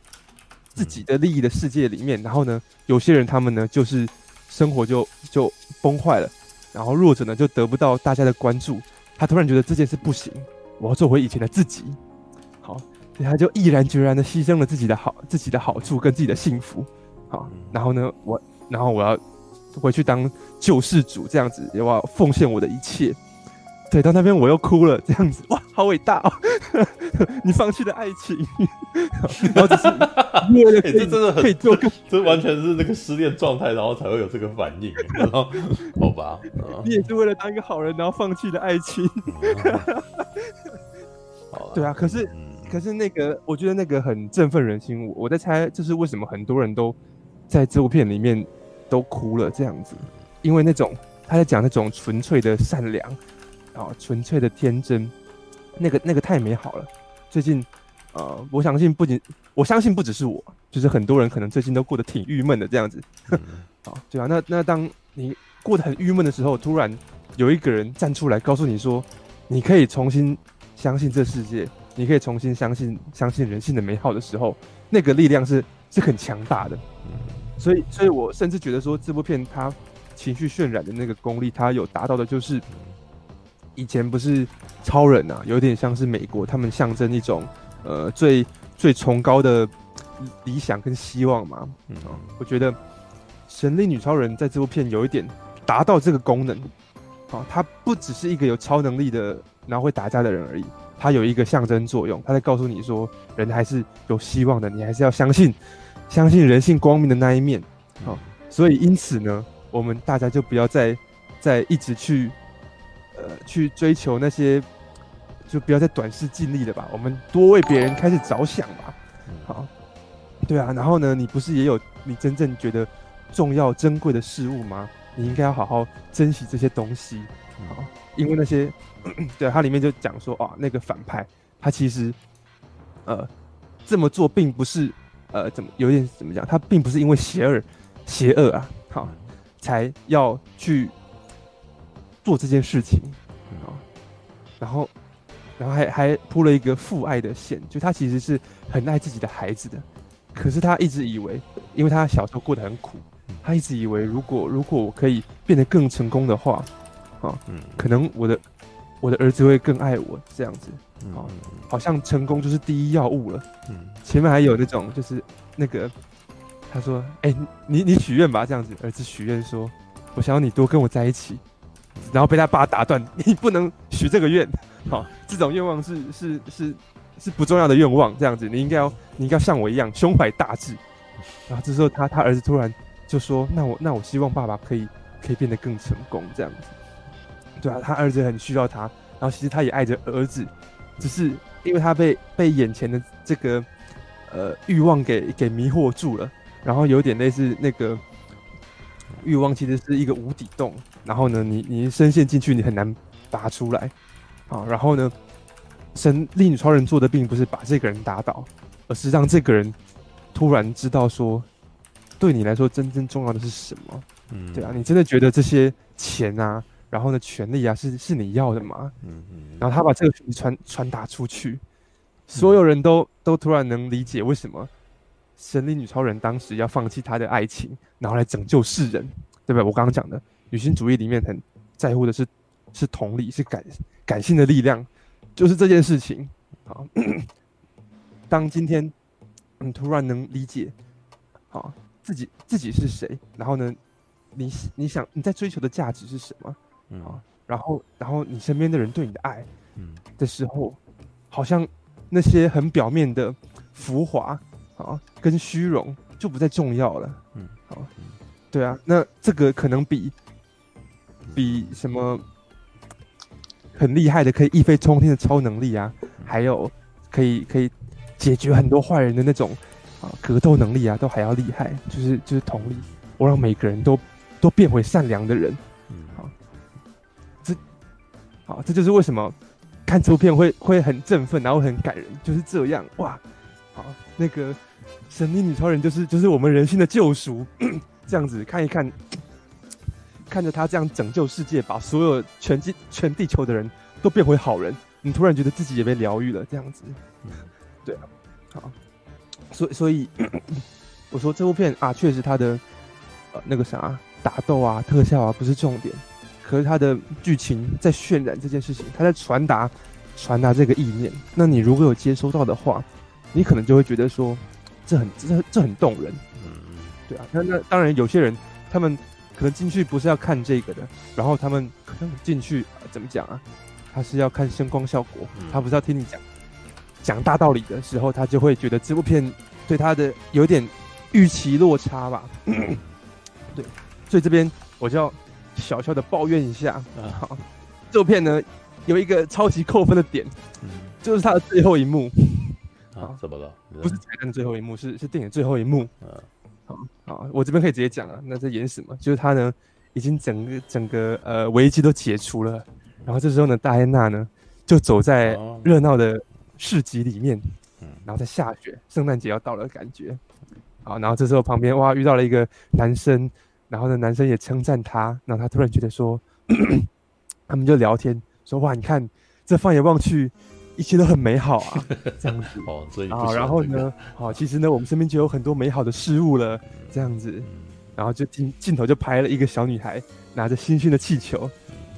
自己的利益的世界里面，然后呢，有些人他们呢就是生活就就崩坏了，然后弱者呢就得不到大家的关注，他突然觉得这件事不行，我要做回以前的自己，好，所以他就毅然决然的牺牲了自己的好自己的好处跟自己的幸福，好，然后呢，我然后我要回去当救世主这样子，我要奉献我的一切。对，到那边我又哭了，这样子，哇，好伟大哦！你放弃了爱情，然后只是 为了可以、欸、这真的很可以做更，这完全是那个失恋状态，然后才会有这个反应。然后好吧，你也是为了当一个好人，然后放弃了爱情。对啊，可是、嗯、可是那个，我觉得那个很振奋人心。我我在猜，这是为什么很多人都在这部片里面都哭了这样子，因为那种他在讲那种纯粹的善良啊，纯粹的天真，那个那个太美好了。最近。呃，我相信不仅，我相信不只是我，就是很多人可能最近都过得挺郁闷的这样子。好、嗯，对啊，那那当你过得很郁闷的时候，突然有一个人站出来告诉你说，你可以重新相信这世界，你可以重新相信相信人性的美好的时候，那个力量是是很强大的。所以，所以我甚至觉得说，这部片它情绪渲染的那个功力，它有达到的，就是以前不是超人啊，有点像是美国，他们象征一种。呃，最最崇高的理想跟希望嘛，嗯，我觉得《神力女超人》在这部片有一点达到这个功能，啊，她不只是一个有超能力的，然后会打架的人而已，他有一个象征作用，它在告诉你说，人还是有希望的，你还是要相信，相信人性光明的那一面，好，所以因此呢，我们大家就不要再再一直去，呃，去追求那些。就不要再短视尽力了吧，我们多为别人开始着想吧。好，对啊，然后呢，你不是也有你真正觉得重要珍贵的事物吗？你应该要好好珍惜这些东西。好，因为那些，对，它里面就讲说啊，那个反派他其实，呃，这么做并不是，呃，怎么有点怎么讲？他并不是因为邪恶，邪恶啊，好，才要去做这件事情。啊，然后。然后还还铺了一个父爱的线，就他其实是很爱自己的孩子的，可是他一直以为，因为他小时候过得很苦，他一直以为如果如果我可以变得更成功的话，啊，可能我的我的儿子会更爱我这样子，啊，好像成功就是第一要务了。嗯前面还有那种就是那个他说，哎，你你许愿吧这样子，儿子许愿说，我想要你多跟我在一起，然后被他爸打断，你不能许这个愿。好，这种愿望是是是是不重要的愿望，这样子你应该要你应该要像我一样胸怀大志。然后这时候他他儿子突然就说：“那我那我希望爸爸可以可以变得更成功，这样子。”对啊，他儿子很需要他，然后其实他也爱着儿子，只是因为他被被眼前的这个呃欲望给给迷惑住了，然后有点类似那个欲望其实是一个无底洞，然后呢，你你深陷进去，你很难拔出来。啊，然后呢，神力女超人做的并不是把这个人打倒，而是让这个人突然知道说，对你来说真正重要的是什么？嗯，对啊，你真的觉得这些钱啊，然后呢，权利啊，是是你要的嘛？嗯嗯。然后他把这个传传达出去，所有人都都突然能理解为什么神力女超人当时要放弃她的爱情，然后来拯救世人，对不对？我刚刚讲的女性主义里面很在乎的是是同理，是感。感性的力量，就是这件事情。好，当今天你突然能理解，好，自己自己是谁，然后呢，你你想你在追求的价值是什么？嗯，然后然后你身边的人对你的爱，嗯，的时候，好像那些很表面的浮华啊，跟虚荣就不再重要了。嗯，好，对啊，那这个可能比比什么？很厉害的，可以一飞冲天的超能力啊，还有可以可以解决很多坏人的那种啊格斗能力啊，都还要厉害。就是就是同理，我让每个人都都变回善良的人。嗯，好，这好，这就是为什么看这部片会会很振奋，然后很感人，就是这样哇。好，那个神秘女超人就是就是我们人性的救赎，这样子看一看。看着她这样拯救世界，把所有全地全地球的人都变回好人，你突然觉得自己也被疗愈了，这样子，对啊，好，所以所以我说这部片啊，确实它的呃那个啥打斗啊、特效啊不是重点，可是他的剧情在渲染这件事情，他在传达传达这个意念。那你如果有接收到的话，你可能就会觉得说这很这这很动人，嗯嗯，对啊，那那当然有些人他们。可能进去不是要看这个的，然后他们可能进去、呃、怎么讲啊？他是要看声光效果，他不是要听你讲，讲大道理的时候，他就会觉得这部片对他的有点预期落差吧。对，所以这边我就要小小的抱怨一下。好，这部片呢有一个超级扣分的点，就是它的最后一幕。啊，怎么了？不是彩蛋的最后一幕，是是电影最后一幕。好，好，我这边可以直接讲了。那在演什么？就是他呢，已经整个整个呃危机都解除了，然后这时候呢，戴安娜呢就走在热闹的市集里面，然后在下雪，圣诞节要到了的感觉。好，然后这时候旁边哇遇到了一个男生，然后呢男生也称赞他，然后他突然觉得说，他们就聊天说哇，你看这放眼望去。一切都很美好啊，这样子哦，所以好，然后呢，好，其实呢，我们身边就有很多美好的事物了，这样子，然后就镜镜头就拍了一个小女孩拿着星星的气球，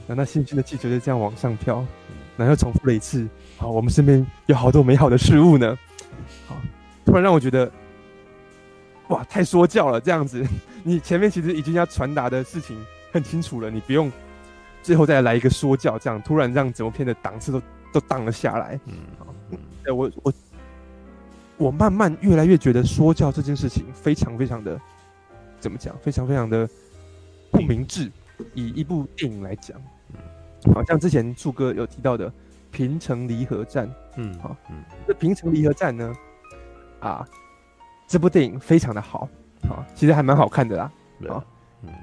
然后那星星的气球就这样往上飘，然后又重复了一次，好，我们身边有好多美好的事物呢，好，突然让我觉得，哇，太说教了，这样子，你前面其实已经要传达的事情很清楚了，你不用最后再来一个说教，这样突然让整部片的档次都。都荡了下来。嗯，哎，我我我慢慢越来越觉得说教这件事情非常非常的怎么讲？非常非常的不明智。以一部电影来讲，好像之前柱哥有提到的《平城离合战》。嗯，好，嗯，这《平城离合战》呢，啊，这部电影非常的好，好，其实还蛮好看的啦。啊，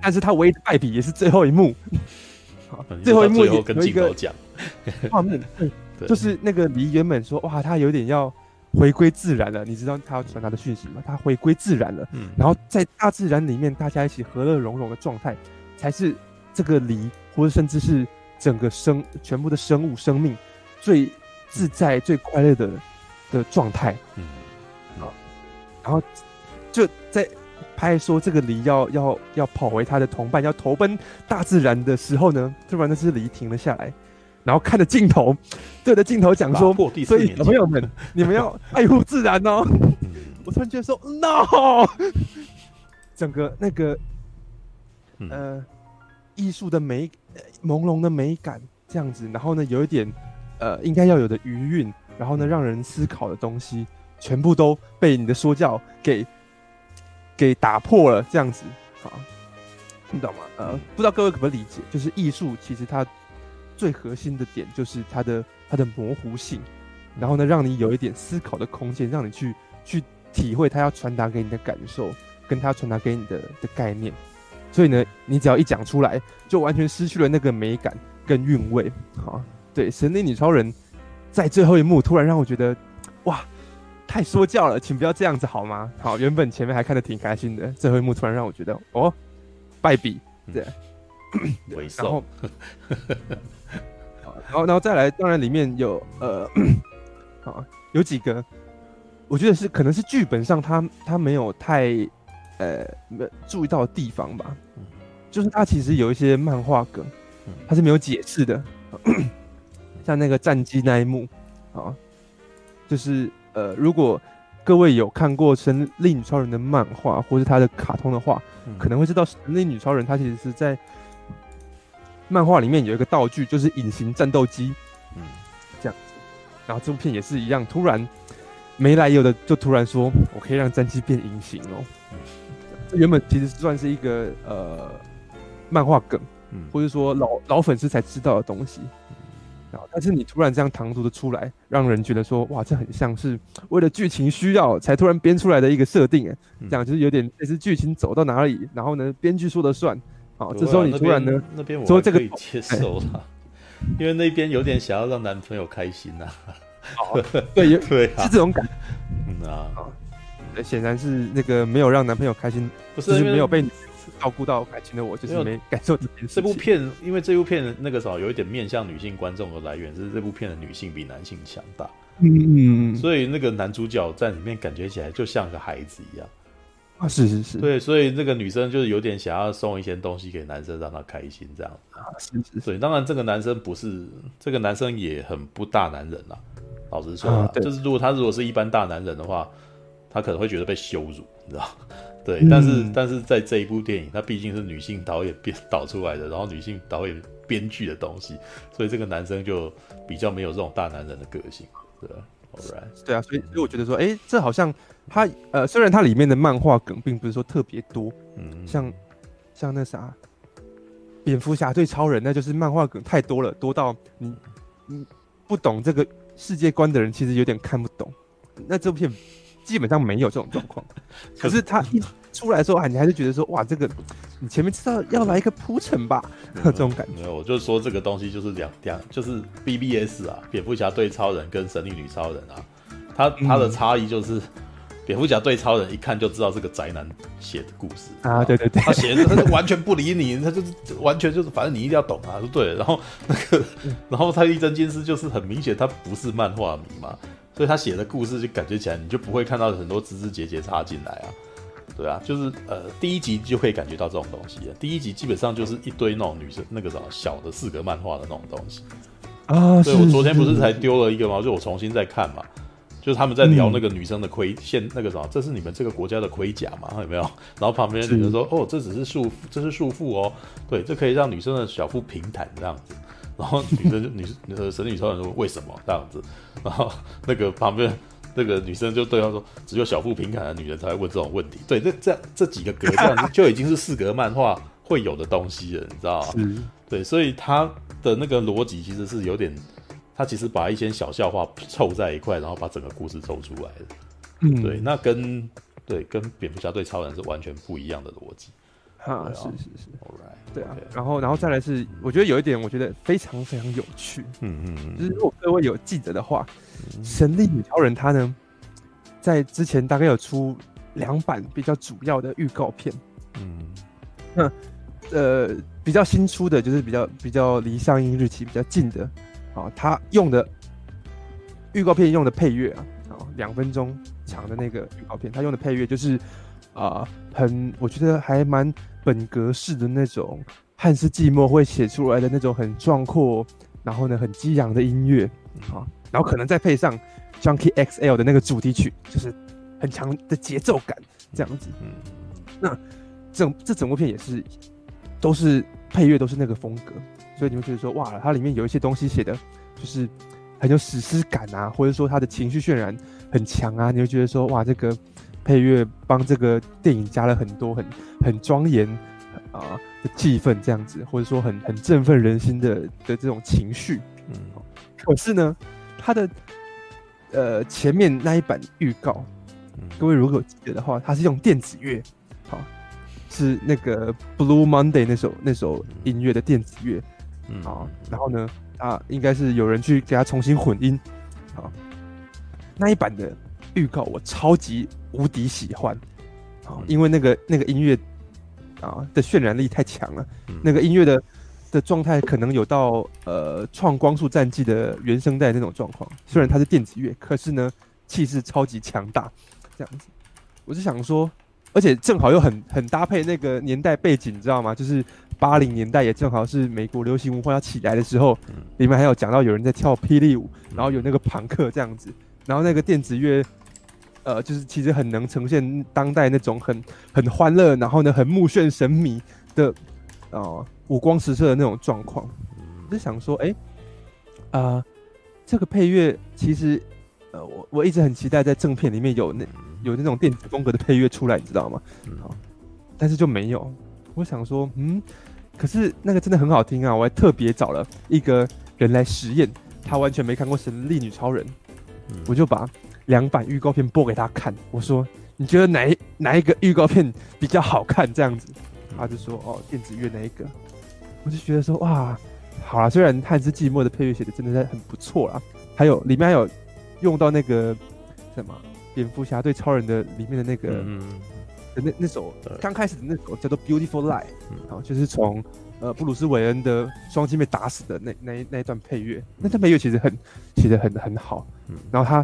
但是他唯一的败笔也是最后一幕。好，最后一幕有一个 画面。就是那个梨原本说哇，他有点要回归自然了，你知道他要传达的讯息吗？他回归自然了，嗯，然后在大自然里面，大家一起和乐融融的状态，才是这个梨或者甚至是整个生全部的生物生命最自在、最快乐的的状态，嗯，啊，然后就在拍说这个梨要要要跑回他的同伴，要投奔大自然的时候呢，突然那只梨停了下来。然后看着镜头，对着镜头讲说：“所以小朋友们，你们要爱护自然哦。”我突然觉得说：“No！” 整个那个呃艺术的美、朦胧的美感这样子，然后呢有一点呃应该要有的余韵，然后呢让人思考的东西，全部都被你的说教给给打破了这样子啊，你懂吗？呃，不知道各位可不可以理解？就是艺术其实它。最核心的点就是它的它的模糊性，然后呢，让你有一点思考的空间，让你去去体会它要传达给你的感受，跟它传达给你的的概念。所以呢，你只要一讲出来，就完全失去了那个美感跟韵味。好，对，神力女超人在最后一幕突然让我觉得，哇，太说教了，请不要这样子好吗？好，原本前面还看得挺开心的，最后一幕突然让我觉得，哦，败笔，对，猥然后。然后，然后再来，当然里面有呃，好，有几个，我觉得是可能是剧本上他他没有太呃没注意到的地方吧，就是他其实有一些漫画梗，他是没有解释的，像那个战机那一幕，啊，就是呃，如果各位有看过《神力女超人》的漫画或是他的卡通的话，可能会知道《神力女超人》她其实是在。漫画里面有一个道具，就是隐形战斗机，嗯，这样子。然后这部片也是一样，突然没来由的就突然说，我可以让战机变隐形哦。这原本其实算是一个呃漫画梗，嗯，或者说老老粉丝才知道的东西。但是你突然这样唐突的出来，让人觉得说，哇，这很像是为了剧情需要才突然编出来的一个设定，哎，这样就是有点类似剧情走到哪里，然后呢，编剧说了算。好，这时候你突然呢？那边我可以接受了，因为那边有点想要让男朋友开心呐。好，对，对，是这种感。嗯啊，显然是那个没有让男朋友开心，不是没有被照顾到感情的我，就是没感受这部片，因为这部片那个时候有一点面向女性观众的来源是这部片的女性比男性强大。嗯，所以那个男主角在里面感觉起来就像个孩子一样。啊，是是是，对，所以那个女生就是有点想要送一些东西给男生，让他开心这样子。啊，是是是。所以当然这个男生不是，这个男生也很不大男人啊。老实说，啊，就是如果他如果是一般大男人的话，他可能会觉得被羞辱，你知道？对，嗯，但是但是在这一部电影，它毕竟是女性导演编导出来的，然后女性导演编剧的东西，所以这个男生就比较没有这种大男人的个性，对吧？Alright. 对啊，所以所以我觉得说，哎、欸，这好像它呃，虽然它里面的漫画梗并不是说特别多，嗯，像像那啥，蝙蝠侠对超人，那就是漫画梗太多了，多到你你不懂这个世界观的人其实有点看不懂。那这部片基本上没有这种状况，可是他一出来的时候，你还是觉得说，哇，这个你前面知道要来一个铺陈吧，这种感觉。没有，我就说这个东西就是两两，就是 BBS 啊，蝙蝠侠对超人跟神力女超人啊，他他的差异就是。蝙蝠侠对超人一看就知道是个宅男写的故事啊，对对对，他写的他就完全不理你，他就是完全就是反正你一定要懂啊，就对了。然后那个，然后他一针见血就是很明显他不是漫画迷嘛，所以他写的故事就感觉起来你就不会看到很多枝枝节节插进来啊，对啊，就是呃第一集就可以感觉到这种东西了，第一集基本上就是一堆那种女生那个什么小的四格漫画的那种东西啊，对，我昨天不是才丢了一个吗？就我重新再看嘛。就是他们在聊那个女生的盔现那个什么，这是你们这个国家的盔甲嘛？有没有？然后旁边女生说：“哦，这只是束缚，这是束缚哦。对，这可以让女生的小腹平坦这样子。”然后女生就女呃神女超人说：“为什么这样子？”然后那个旁边那个女生就对他说：“只有小腹平坦的女人才会问这种问题。”对，这这这几个格这样子就已经是四格漫画会有的东西了，你知道吗？对，所以他的那个逻辑其实是有点。他其实把一些小笑话凑在一块，然后把整个故事凑出来的。嗯，对，那跟对跟蝙蝠侠对超人是完全不一样的逻辑。啊，是是是，Alright，对啊。然后，然后再来是，我觉得有一点，我觉得非常非常有趣。嗯嗯嗯，就是如果各位有记得的话，嗯、神力女超人她呢，在之前大概有出两版比较主要的预告片。嗯，那呃比较新出的就是比较比较离上映日期比较近的。啊，他用的预告片用的配乐啊，啊，两分钟长的那个预告片，他用的配乐就是啊，很我觉得还蛮本格式的那种汉斯季默会写出来的那种很壮阔，然后呢很激昂的音乐啊，然后可能再配上 Junkie XL 的那个主题曲，就是很强的节奏感这样子。嗯，那整这整部片也是都是配乐都是那个风格。所以你会觉得说，哇，它里面有一些东西写的，就是很有史诗感啊，或者说它的情绪渲染很强啊，你会觉得说，哇，这个配乐帮这个电影加了很多很很庄严啊的气氛，这样子，或者说很很振奋人心的的这种情绪。嗯，可是呢，它的呃前面那一版预告，各位如果记得的话，它是用电子乐，好，是那个 Blue Monday 那首那首音乐的电子乐。嗯，好，然后呢，啊，应该是有人去给它重新混音，好，那一版的预告我超级无敌喜欢，啊，因为那个那个音乐啊的渲染力太强了，嗯、那个音乐的的状态可能有到呃创光速战记的原声带那种状况，虽然它是电子乐，可是呢气势超级强大，这样子，我是想说，而且正好又很很搭配那个年代背景，你知道吗？就是。八零年代也正好是美国流行文化要起来的时候，里面还有讲到有人在跳霹雳舞，然后有那个朋克这样子，然后那个电子乐，呃，就是其实很能呈现当代那种很很欢乐，然后呢很目眩神迷的啊、呃、五光十色的那种状况。我就想说，哎、欸，啊、呃，这个配乐其实，呃，我我一直很期待在正片里面有那有那种电子风格的配乐出来，你知道吗？好，但是就没有。我想说，嗯，可是那个真的很好听啊！我还特别找了一个人来实验，他完全没看过《神力女超人》，嗯，我就把两版预告片播给他看。我说：“你觉得哪一哪一个预告片比较好看？”这样子，他就说：“哦，电子乐那一个。”我就觉得说：“哇，好啦，虽然汉斯季默的配乐写的真的是很不错啦，还有里面还有用到那个什么蝙蝠侠对超人的里面的那个。嗯”那那首刚开始的那首叫做《Beautiful Life》，好，就是从呃布鲁斯韦恩的双亲被打死的那那那一段配乐，那段配乐其实很写的很很好。然后它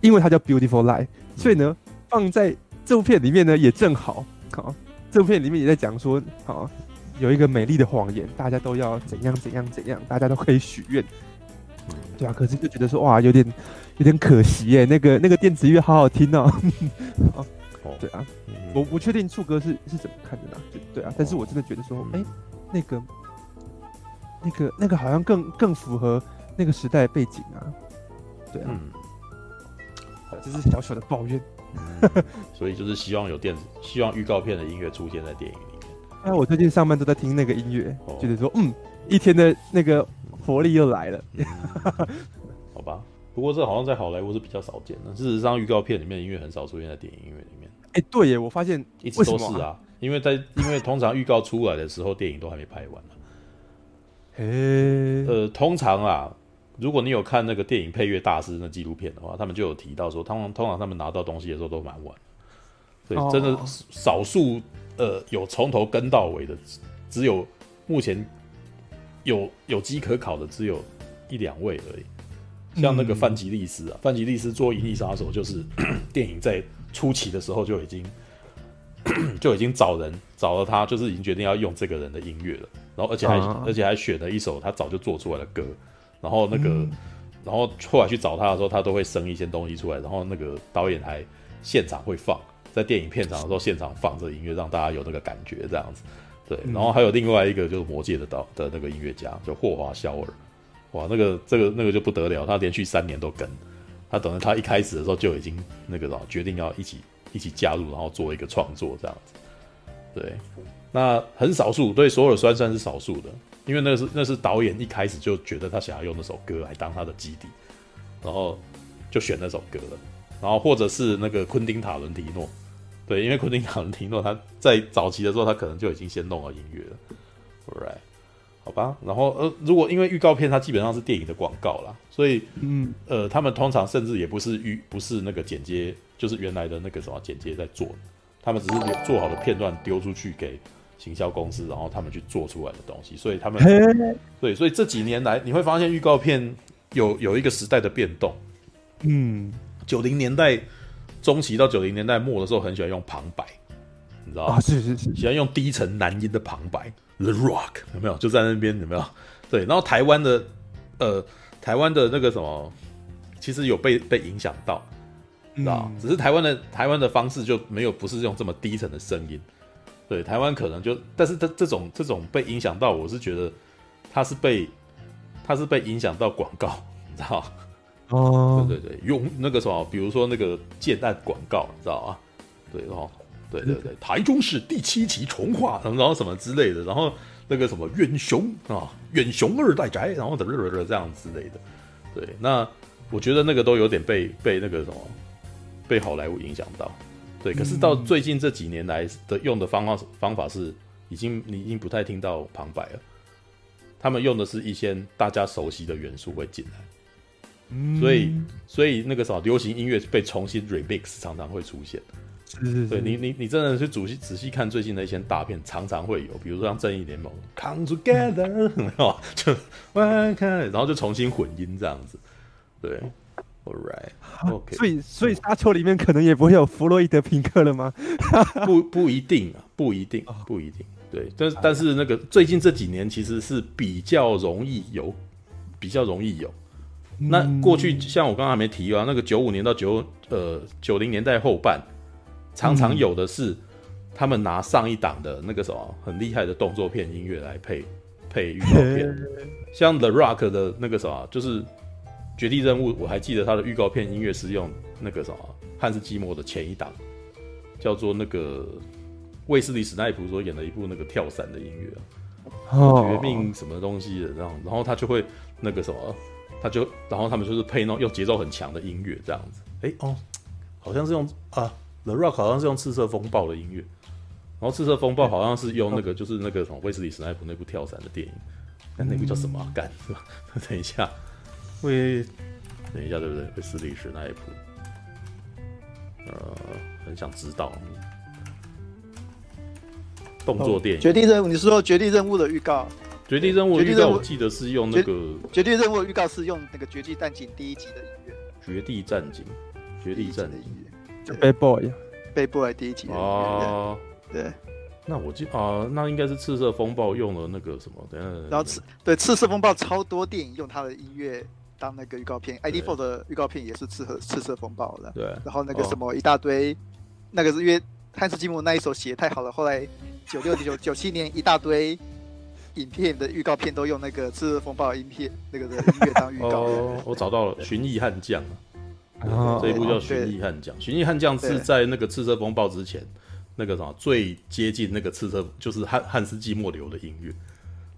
因为它叫《Beautiful Lie》，所以呢放在这部片里面呢也正好。好，这部片里面也在讲说，好有一个美丽的谎言，大家都要怎样怎样怎样，大家都可以许愿。对啊，可是就觉得说哇，有点有点可惜耶，那个那个电子乐好好听哦。哦，对啊，嗯、我不确定触哥是是怎么看的呢？就对啊，但是我真的觉得说，哎、那个，那个，那个好像更更符合那个时代背景啊，对啊，嗯、这是小小的抱怨。嗯、所以就是希望有电子，希望预告片的音乐出现在电影里面。哎，我最近上班都在听那个音乐，哦、觉得说，嗯，一天的那个活力又来了。嗯、好吧，不过这好像在好莱坞是比较少见的。事实上，预告片里面的音乐很少出现在电影音乐里面。哎，对耶，我发现一直都是啊，因为在因为通常预告出来的时候，电影都还没拍完呢。嘿，呃，通常啊。如果你有看那个电影配乐大师那纪录片的话，他们就有提到说，通常通常他们拿到东西的时候都蛮晚，所以，真的少数呃有从头跟到尾的，只有目前有有机可考的只有一两位而已，像那个范吉利斯啊，范吉利斯做《银翼杀手》就是 电影在初期的时候就已经 就已经找人找了他，就是已经决定要用这个人的音乐了，然后而且还而且还选了一首他早就做出来的歌。然后那个，嗯、然后后来去找他的时候，他都会生一些东西出来。然后那个导演还现场会放，在电影片场的时候现场放这个音乐，让大家有那个感觉这样子。对，然后还有另外一个就是《魔界》的导的那个音乐家，就霍华肖尔。哇，那个这个那个就不得了，他连续三年都跟。他等于他一开始的时候就已经那个了，决定要一起一起加入，然后做一个创作这样子。对，那很少数，对所有的算算是少数的。因为那是那是导演一开始就觉得他想要用那首歌来当他的基底，然后就选那首歌了。然后或者是那个昆汀塔伦提诺，对，因为昆汀塔伦提诺他在早期的时候他可能就已经先弄了音乐了，right？好吧。然后呃，如果因为预告片它基本上是电影的广告啦，所以嗯呃，他们通常甚至也不是预不是那个剪接，就是原来的那个什么剪接在做，他们只是做好的片段丢出去给。行销公司，然后他们去做出来的东西，所以他们对，所以这几年来你会发现预告片有有一个时代的变动。嗯，九零年代中期到九零年代末的时候，很喜欢用旁白，你知道吗？啊，是是是，喜欢用低沉男音的旁白，The Rock 有没有？就在那边有没有？对，然后台湾的呃，台湾的那个什么，其实有被被影响到，知道？只是台湾的台湾的方式就没有不是用这么低沉的声音。对，台湾可能就，但是他这种这种被影响到，我是觉得他是被他是被影响到广告，你知道吗？哦，对对对，用那个什么，比如说那个建案广告，你知道吗？对哦，对对对，台中市第七期重划，然后什么之类的，然后那个什么远雄啊，远雄二代宅，然后的这样之类的，对，那我觉得那个都有点被被那个什么被好莱坞影响到。对，可是到最近这几年来的用的方法方法是，已经你已经不太听到旁白了，他们用的是一些大家熟悉的元素会进来，嗯，所以所以那个什么流行音乐被重新 remix 常常会出现，是是是，对你你你真的去仔细仔细看最近的一些大片，常常会有，比如说像正义联盟 Come Together，没有就翻开，然后就重新混音这样子，对。Right，OK，所以所以沙丘里面可能也不会有弗洛伊德平克了吗？不不一定啊，不一定，不一定。对，但但是那个最近这几年其实是比较容易有，比较容易有。那过去像我刚刚还没提啊，那个九五年到九呃九零年代后半，常常有的是他们拿上一档的那个什么很厉害的动作片音乐来配配预告片，像 The Rock 的那个什么就是。绝地任务，我还记得他的预告片音乐是用那个什么汉斯季默的前一档，叫做那个卫斯理史奈普所演的一部那个跳伞的音乐，绝命什么东西的这样，然后他就会那个什么，他就然后他们就是配那种用节奏很强的音乐这样子，哎哦，好像是用啊 The Rock 好像是用赤色风暴的音乐，然后赤色风暴好像是用那个就是那个什么卫斯理史奈普那部跳伞的电影，那那部叫什么？干是吧？等一下。会，等一下，对不对？会是历史那一部，呃，很想知道。动作电影《绝地任务》，你是说《绝地任务》的预告？《绝地任务》预告我记得是用那个《绝地任务》预告是用那个《绝地战警》第一集的音乐，《绝地战警》《绝地战警》的音乐，就《Bad Boy》《Bad Boy》第一集啊，对。那我记啊，那应该是《赤色风暴》用了那个什么？等下，然后赤对《赤色风暴》超多电影用它的音乐。当那个预告片 idfor 的预告片也是赤色赤色风暴的。对，然后那个什么一大堆，哦、那个是因为汉斯季默那一首写太好了，后来九六九九七年一大堆影片的预告片都用那个赤色风暴的音片那个的音乐当预告。哦，我找到了《群义悍将》啊。这一部叫《寻义悍将》，《寻义悍将》是在那个赤色风暴之前，那个什么最接近那个赤色，就是汉汉斯季默流的音乐。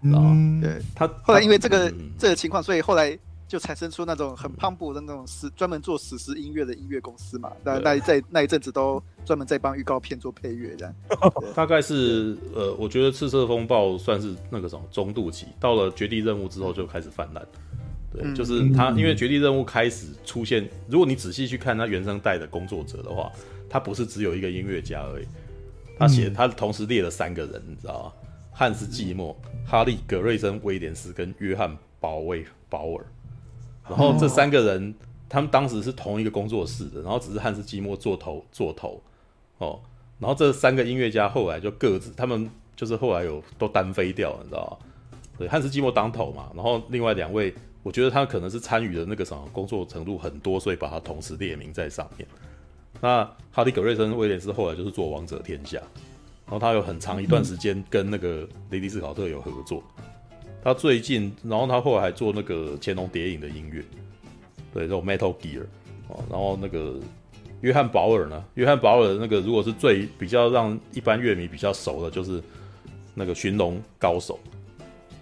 嗯，对。他后来因为这个、嗯、这个情况，所以后来就产生出那种很磅礴的那种史专门做史诗音乐的音乐公司嘛。那那在那一阵子都专门在帮预告片做配乐这样。大概是呃，我觉得赤色风暴算是那个什么中度期，到了绝地任务之后就开始泛滥。对，嗯、就是他，因为绝地任务开始出现，如果你仔细去看他原声带的工作者的话，他不是只有一个音乐家而已，他写他同时列了三个人，你知道吗？汉斯季默、哈利葛瑞森威廉斯跟约翰鲍威鲍尔，然后这三个人他们当时是同一个工作室的，然后只是汉斯季默做头做头哦，然后这三个音乐家后来就各自，他们就是后来有都单飞掉了，你知道吗？对，汉斯季默当头嘛，然后另外两位。我觉得他可能是参与的那个什么工作程度很多，所以把他同时列名在上面。那哈利·格瑞森·威廉斯后来就是做《王者天下》，然后他有很长一段时间跟那个雷迪斯考特有合作。他最近，然后他后来还做那个《乾隆谍影》的音乐，对，这种 Metal Gear 哦。然后那个约翰·保尔呢？约翰·保尔那个如果是最比较让一般乐迷比较熟的，就是那个《寻龙高手》。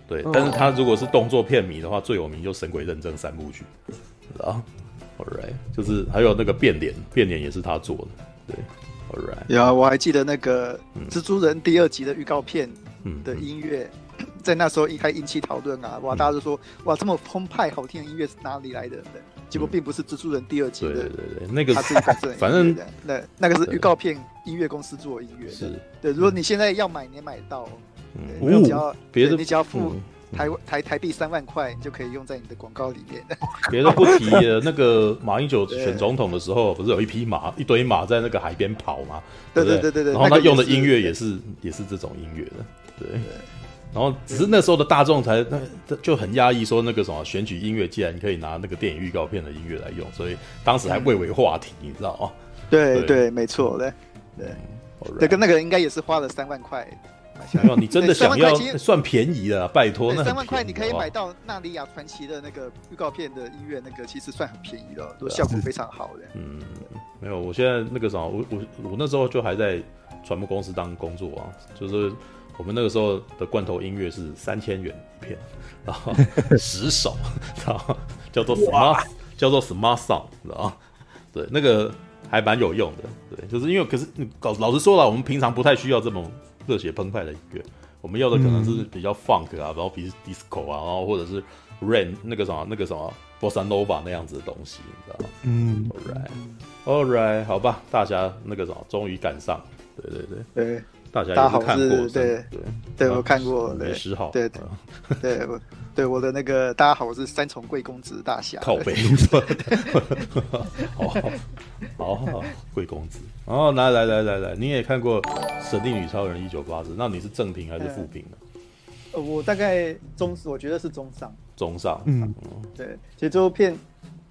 对，但是他如果是动作片迷的话，最有名就《神鬼认证》三部曲，啊，All right，就是还有那个变脸，变脸也是他做的，对，All right，有啊，我还记得那个蜘蛛人第二集的预告片的音乐，嗯嗯、在那时候一开引起讨论啊，哇，大家都说哇，这么澎湃好听的音乐是哪里来的？对，结果并不是蜘蛛人第二集的，对对对，那个他自己本身反正那那个是预告片音乐公司做的音乐，是，对，如果你现在要买，你也买到。嗯，你只要别的你只要付台台台币三万块，你就可以用在你的广告里面。别的不提了，那个马英九选 总统的时候，不是有一匹马，一堆马在那个海边跑吗？对对对对对。然后他用的音乐也是也是这种音乐的，对。然后只是那时候的大众才那就很压抑，说那个什么选举音乐，既然你可以拿那个电影预告片的音乐来用，所以当时还未为话题，你知道吗？对对，没错，对对。这个那个应该也是花了三万块。想要你真的 想要算便宜了，拜托，那三万块你可以买到《纳尼亚传奇》的那个预告片的音乐，那个其实算很便宜了，都效果非常好的。嗯，没有，我现在那个什么，我我我那时候就还在传播公司当工作啊，就是我们那个时候的罐头音乐是三千元一片，然后十首，然后叫做 smart，叫做 smart song，知道吗？对，那个还蛮有用的，对，就是因为可是老老实说了，我们平常不太需要这种。热血澎湃的音乐，我们要的可能是比较 funk 啊，然后比如 disco 啊，然后或者是 rain 那个什么那个什么 bossa nova 那样子的东西，你知道吗？嗯，all right，all right，好吧，大家那个什么终于赶上，对对对对，大家好是看过，对对对，我看过，没十号，对对 对，我对我的那个大家好，我是三重贵公子大侠，靠北，好好好，贵公子。哦，来来来来来，你也看过《神力女超人一九八四》，那你是正评还是负评呢？呃，我大概中，我觉得是中上。中上，嗯，对。其实这部片，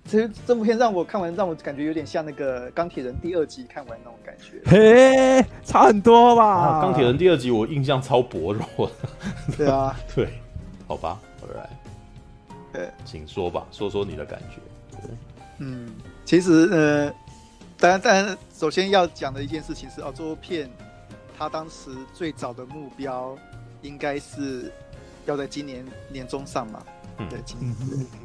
其实这部片让我看完，让我感觉有点像那个《钢铁人》第二集看完那种感觉。嘿，差很多吧？啊，《钢铁人》第二集我印象超薄弱。对啊，对，好吧，All right，对，请说吧，说说你的感觉。对，嗯，其实呃。当然，当然，首先要讲的一件事情是哦，这部片它当时最早的目标应该是要在今年年中上嘛。嗯，对，今年。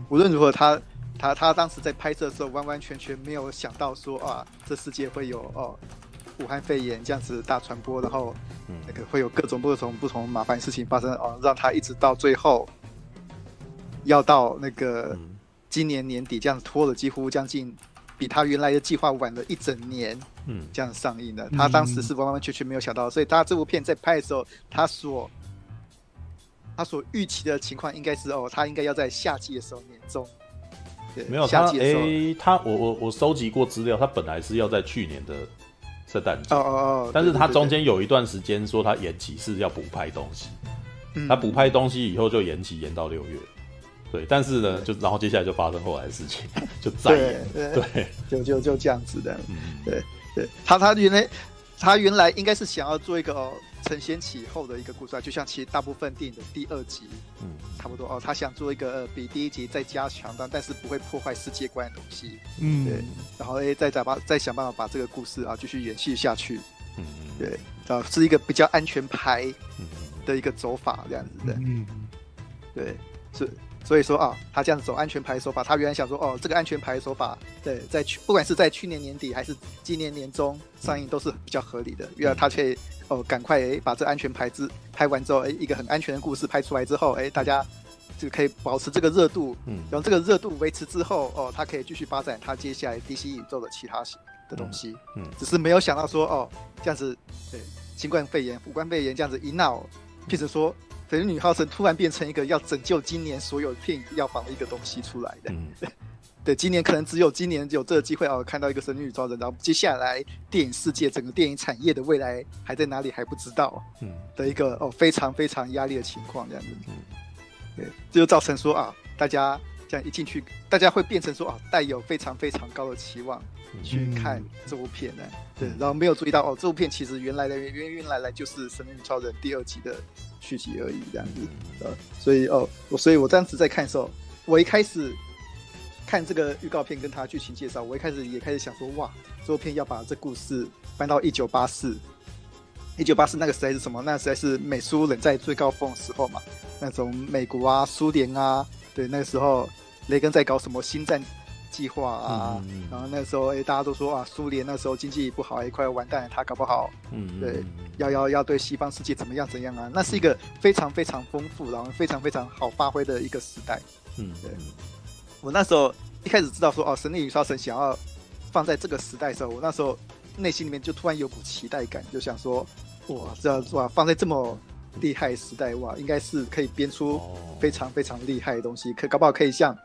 无论如何，他他他当时在拍摄的时候，完完全全没有想到说啊，这世界会有哦武汉肺炎这样子大传播，然后那个会有各种各种不同麻烦事情发生哦，让他一直到最后要到那个今年年底这样拖了几乎将近。比他原来的计划晚了一整年，嗯，这样上映的，嗯、他当时是完完全全没有想到，所以他这部片在拍的时候，他所他所预期的情况应该是哦，他应该要在夏季的时候年中，对，没有夏季的时候，欸、他我我我收集过资料，他本来是要在去年的圣诞节，哦哦哦，但是他中间有一段时间说他延期是要补拍东西，嗯、他补拍东西以后就延期延到六月。对，但是呢，就然后接下来就发生后来的事情，就再演，对，对就就就这样子的，嗯，对对，他他原来他原来应该是想要做一个哦，承先启后的一个故事啊，就像其实大部分电影的第二集，嗯，差不多哦。他想做一个、呃、比第一集再加强但，但是不会破坏世界观的东西，嗯，对。然后诶，再再把再想办法把这个故事啊继续延续下去，嗯嗯，对，啊，是一个比较安全牌的一个走法这样子的，嗯，对，是。所以说啊，他这样子走安全牌手法，他原来想说哦，这个安全牌手法，对，在去不管是在去年年底还是今年年中上映都是比较合理的，原来他可以哦赶快诶把这安全牌子拍完之后，诶一个很安全的故事拍出来之后，诶大家就可以保持这个热度，嗯，然后这个热度维持之后，哦，他可以继续发展他接下来 DC 宇宙的其他的东西，嗯，只是没有想到说哦这样子，对，新冠肺炎、武汉肺炎这样子一闹，变成说。神女浩神突然变成一个要拯救今年所有片药房的一个东西出来的，嗯、对，今年可能只有今年有这个机会哦，看到一个神女超人，然后接下来电影世界整个电影产业的未来还在哪里还不知道，嗯，的一个哦非常非常压力的情况这样子，嗯，对，这就造成说啊，大家这样一进去，大家会变成说啊，带有非常非常高的期望去看这部片呢，嗯、对，然后没有注意到哦，这部片其实原来的原原来来就是神女超人第二集的。续集而已，这样子，呃，所以哦，我所以我当时在看的时候，我一开始看这个预告片跟他剧情介绍，我一开始也开始想说，哇，这部片要把这故事搬到一九八四，一九八四那个时代是什么？那时代是美苏冷战最高峰的时候嘛，那种美国啊、苏联啊，对，那个时候雷根在搞什么星战。计划啊，嗯、然后那时候哎，大家都说啊，苏联那时候经济不好，哎，快要完蛋了，他搞不好，嗯，对，要要要对西方世界怎么样怎样啊？那是一个非常非常丰富，然后非常非常好发挥的一个时代。嗯，对。我那时候一开始知道说哦，神力女超神想要放在这个时代的时候，我那时候内心里面就突然有股期待感，就想说哇，这样哇，放在这么厉害的时代哇，应该是可以编出非常非常厉害的东西，可搞不好可以像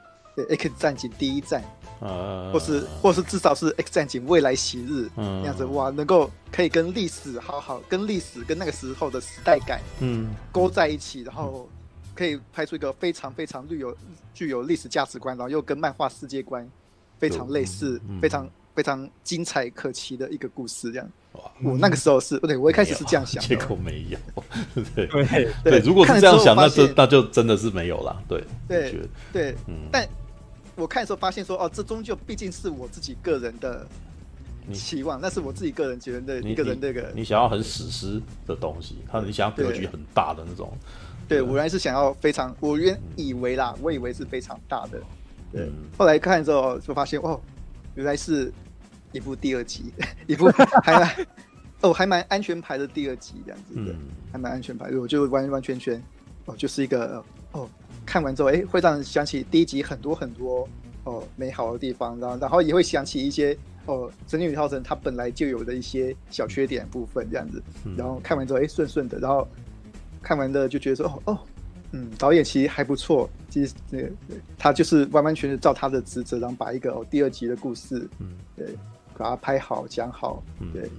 X 战警第一战。呃，或是或是至少是 X 战警未来昔日那样子哇，能够可以跟历史好好跟历史跟那个时候的时代感嗯。勾在一起，然后可以拍出一个非常非常具有具有历史价值观，然后又跟漫画世界观非常类似、非常非常精彩可期的一个故事这样。我那个时候是对，我一开始是这样想，结果没有。对对对，如果是这样想，那就那就真的是没有了。对对对，嗯，但。我看的时候发现说，哦，这终究毕竟是我自己个人的期望，那是我自己个人觉得一个人那个你，你想要很史诗的东西，他你想要格局很大的那种。对，我原来是想要非常，我原以为啦，我以为是非常大的。对，嗯、后来看之后就发现，哦，原来是一部第二集，一部还蛮哦还蛮安全牌的第二集这样子的，嗯、还蛮安全牌，我就完完全全哦就是一个哦。看完之后，哎，会让人想起第一集很多很多哦美好的地方，然后然后也会想起一些哦神女超人它本来就有的一些小缺点部分这样子，然后看完之后，哎，顺顺的，然后看完的就觉得说，哦哦，嗯，导演其实还不错，其实对对，他就是完完全全照他的职责，然后把一个哦第二集的故事，嗯，对，把它拍好讲好，对，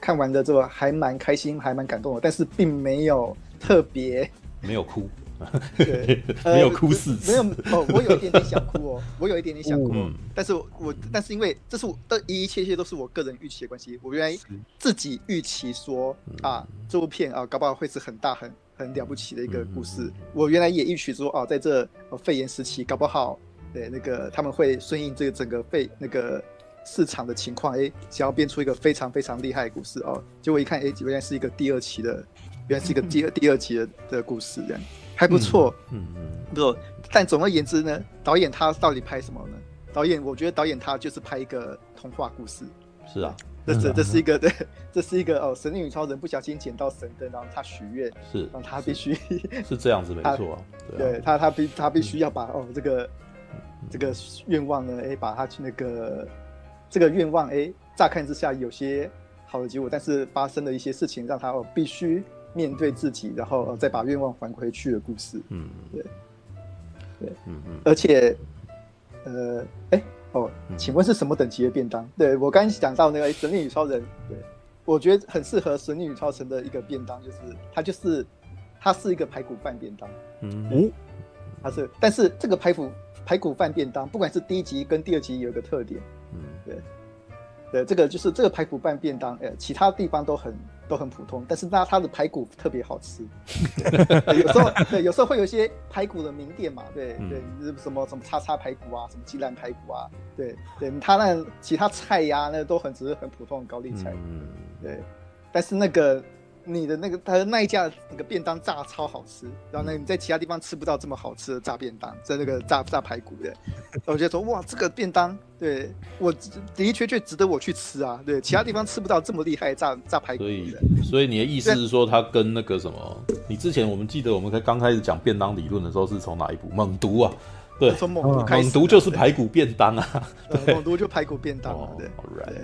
看完的之后还蛮开心，还蛮感动的，但是并没有特别没有哭。对，没有哭死，没有哦，我有一点点想哭哦，我有一点点想哭，嗯、但是我但是因为这是我的一一切切都是我个人预期的关系，我原来自己预期说啊，这部片啊，搞不好会是很大很很了不起的一个故事，我原来也预期说哦、啊，在这肺炎时期，搞不好对那个他们会顺应这个整个肺那个市场的情况，哎，想要编出一个非常非常厉害的故事哦，结果一看，哎，原来是一个第二期的，原来是一个第二第二期的的故事这样。还不错，嗯嗯，不。但总而言之呢，导演他到底拍什么呢？导演，我觉得导演他就是拍一个童话故事。是啊，这这这是一个 对，这是一个哦，神力女超人不小心捡到神灯，然后他许愿，是让他必须是这样子没错啊。对他他必他必须要把哦这个这个愿望呢，哎，把他去那个这个愿望哎，乍看之下有些好的结果，但是发生了一些事情，让他哦必须。面对自己，然后再把愿望还回去的故事。嗯，对，对，嗯嗯。而且，呃，哎，哦，请问是什么等级的便当？对，我刚讲到那个神力女超人，对，我觉得很适合神力女超人的一个便当，就是它就是它是一个排骨饭便当。嗯，它是，但是这个排骨排骨饭便当，不管是第一集跟第二集有一个特点。嗯，对，对，这个就是这个排骨拌便当，呃，其他地方都很都很普通，但是那它的排骨特别好吃。有时候对，有时候会有一些排骨的名店嘛，对、嗯、对，什么什么叉叉排骨啊，什么鸡蛋排骨啊，对对，它那其他菜呀、啊，那都很只是很普通的高丽菜，嗯、对，但是那个。你的那个他的那一家那个便当炸超好吃，然后呢，你在其他地方吃不到这么好吃的炸便当，在那个炸炸排骨的，我觉得说哇，这个便当对我的确确值得我去吃啊，对，其他地方吃不到这么厉害的炸炸排骨的。所以，所以你的意思是说，他跟那个什么，你之前我们记得我们刚刚开始讲便当理论的时候，是从哪一部？猛毒啊。对，从猛毒开始，猛毒就是排骨便当啊，对，猛毒就排骨便当啊。对，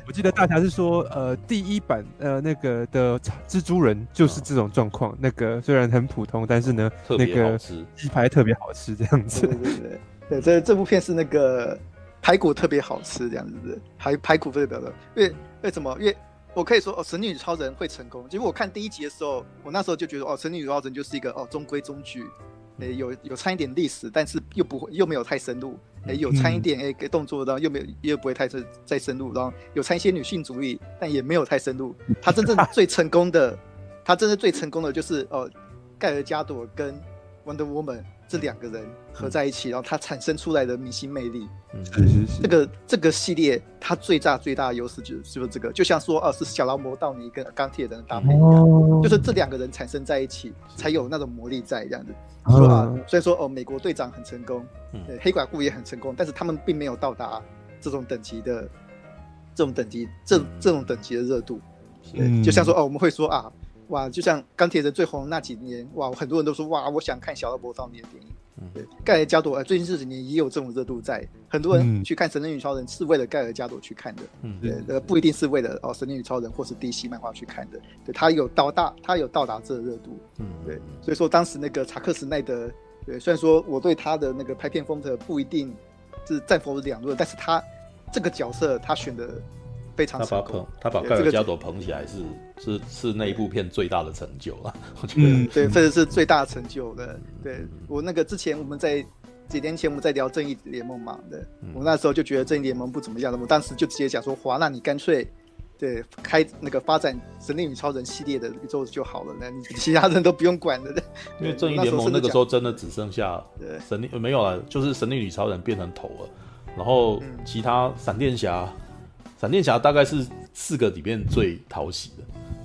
我记得大侠是说，呃，第一版呃那个的蜘蛛人就是这种状况，那个虽然很普通，但是呢，那个鸡排特别好吃这样子。对对对，对，这这部片是那个排骨特别好吃这样子，排排骨特别的，因为为什么？因为我可以说哦，神女超人会成功。结果我看第一集的时候，我那时候就觉得哦，神女超人就是一个哦中规中矩。诶，有有掺一点历史，但是又不会又没有太深入。诶，有掺一点诶，欸动作，然后又没有又不会太深再深入，然后有掺一些女性主义，但也没有太深入。他真正最成功的，他真正最成功的就是哦，盖尔加朵跟 Wonder Woman 这两个人合在一起，然后他产生出来的明星魅力。嗯，这个这个系列它最大最大的优势就是就是这个，就像说哦，是小劳模道尼跟钢铁人的搭配一样，就是这两个人产生在一起才有那种魔力在这样子。说啊，虽然说哦，美国队长很成功，对，黑寡妇也很成功，但是他们并没有到达这种等级的这种等级这这种等级的热度。对，就像说哦，我们会说啊，哇，就像钢铁人最红那几年，哇，很多人都说哇，我想看小劳勃道尼的电影。对，盖尔加朵，最近这几年也有这种热度在，很多人去看《神力女超人》是为了盖尔加朵去看的，嗯，对，呃，不一定是为了哦，《神力女超人》或是 DC 漫画去看的，对，他有到达，他有到达这个热度，嗯，对，所以说当时那个查克·史奈德，对，虽然说我对他的那个拍片风格不一定是赞否两论，但是他这个角色他选的。非常他把他把盖尔加朵捧起来是是是那一部片最大的成就了，我觉得、嗯、对，这是最大的成就的。对我那个之前我们在几年前我们在聊正义联盟嘛，对，我那时候就觉得正义联盟不怎么样的，我当时就直接讲说，华那你干脆对开那个发展神力女超人系列的宇宙就好了，那你 其他人都不用管了。因为正义联盟那个时候真的只剩下神力没有了，就是神力女超人变成头了，然后其他闪电侠。闪电侠大概是四个里面最讨喜的，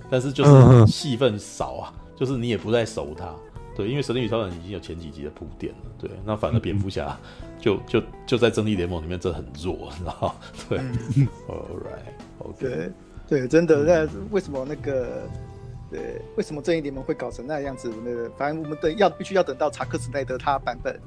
但是就是戏份少啊，就是你也不太熟他，对，因为神力女超人已经有前几集的铺垫了，对，那反而蝙蝠侠就就就在正义联盟里面真的很弱，你知道对，All right，OK，对对，真的，那为什么那个对，为什么正义联盟会搞成那样子？那个反正我们等要必须要等到查克·斯奈德他版本。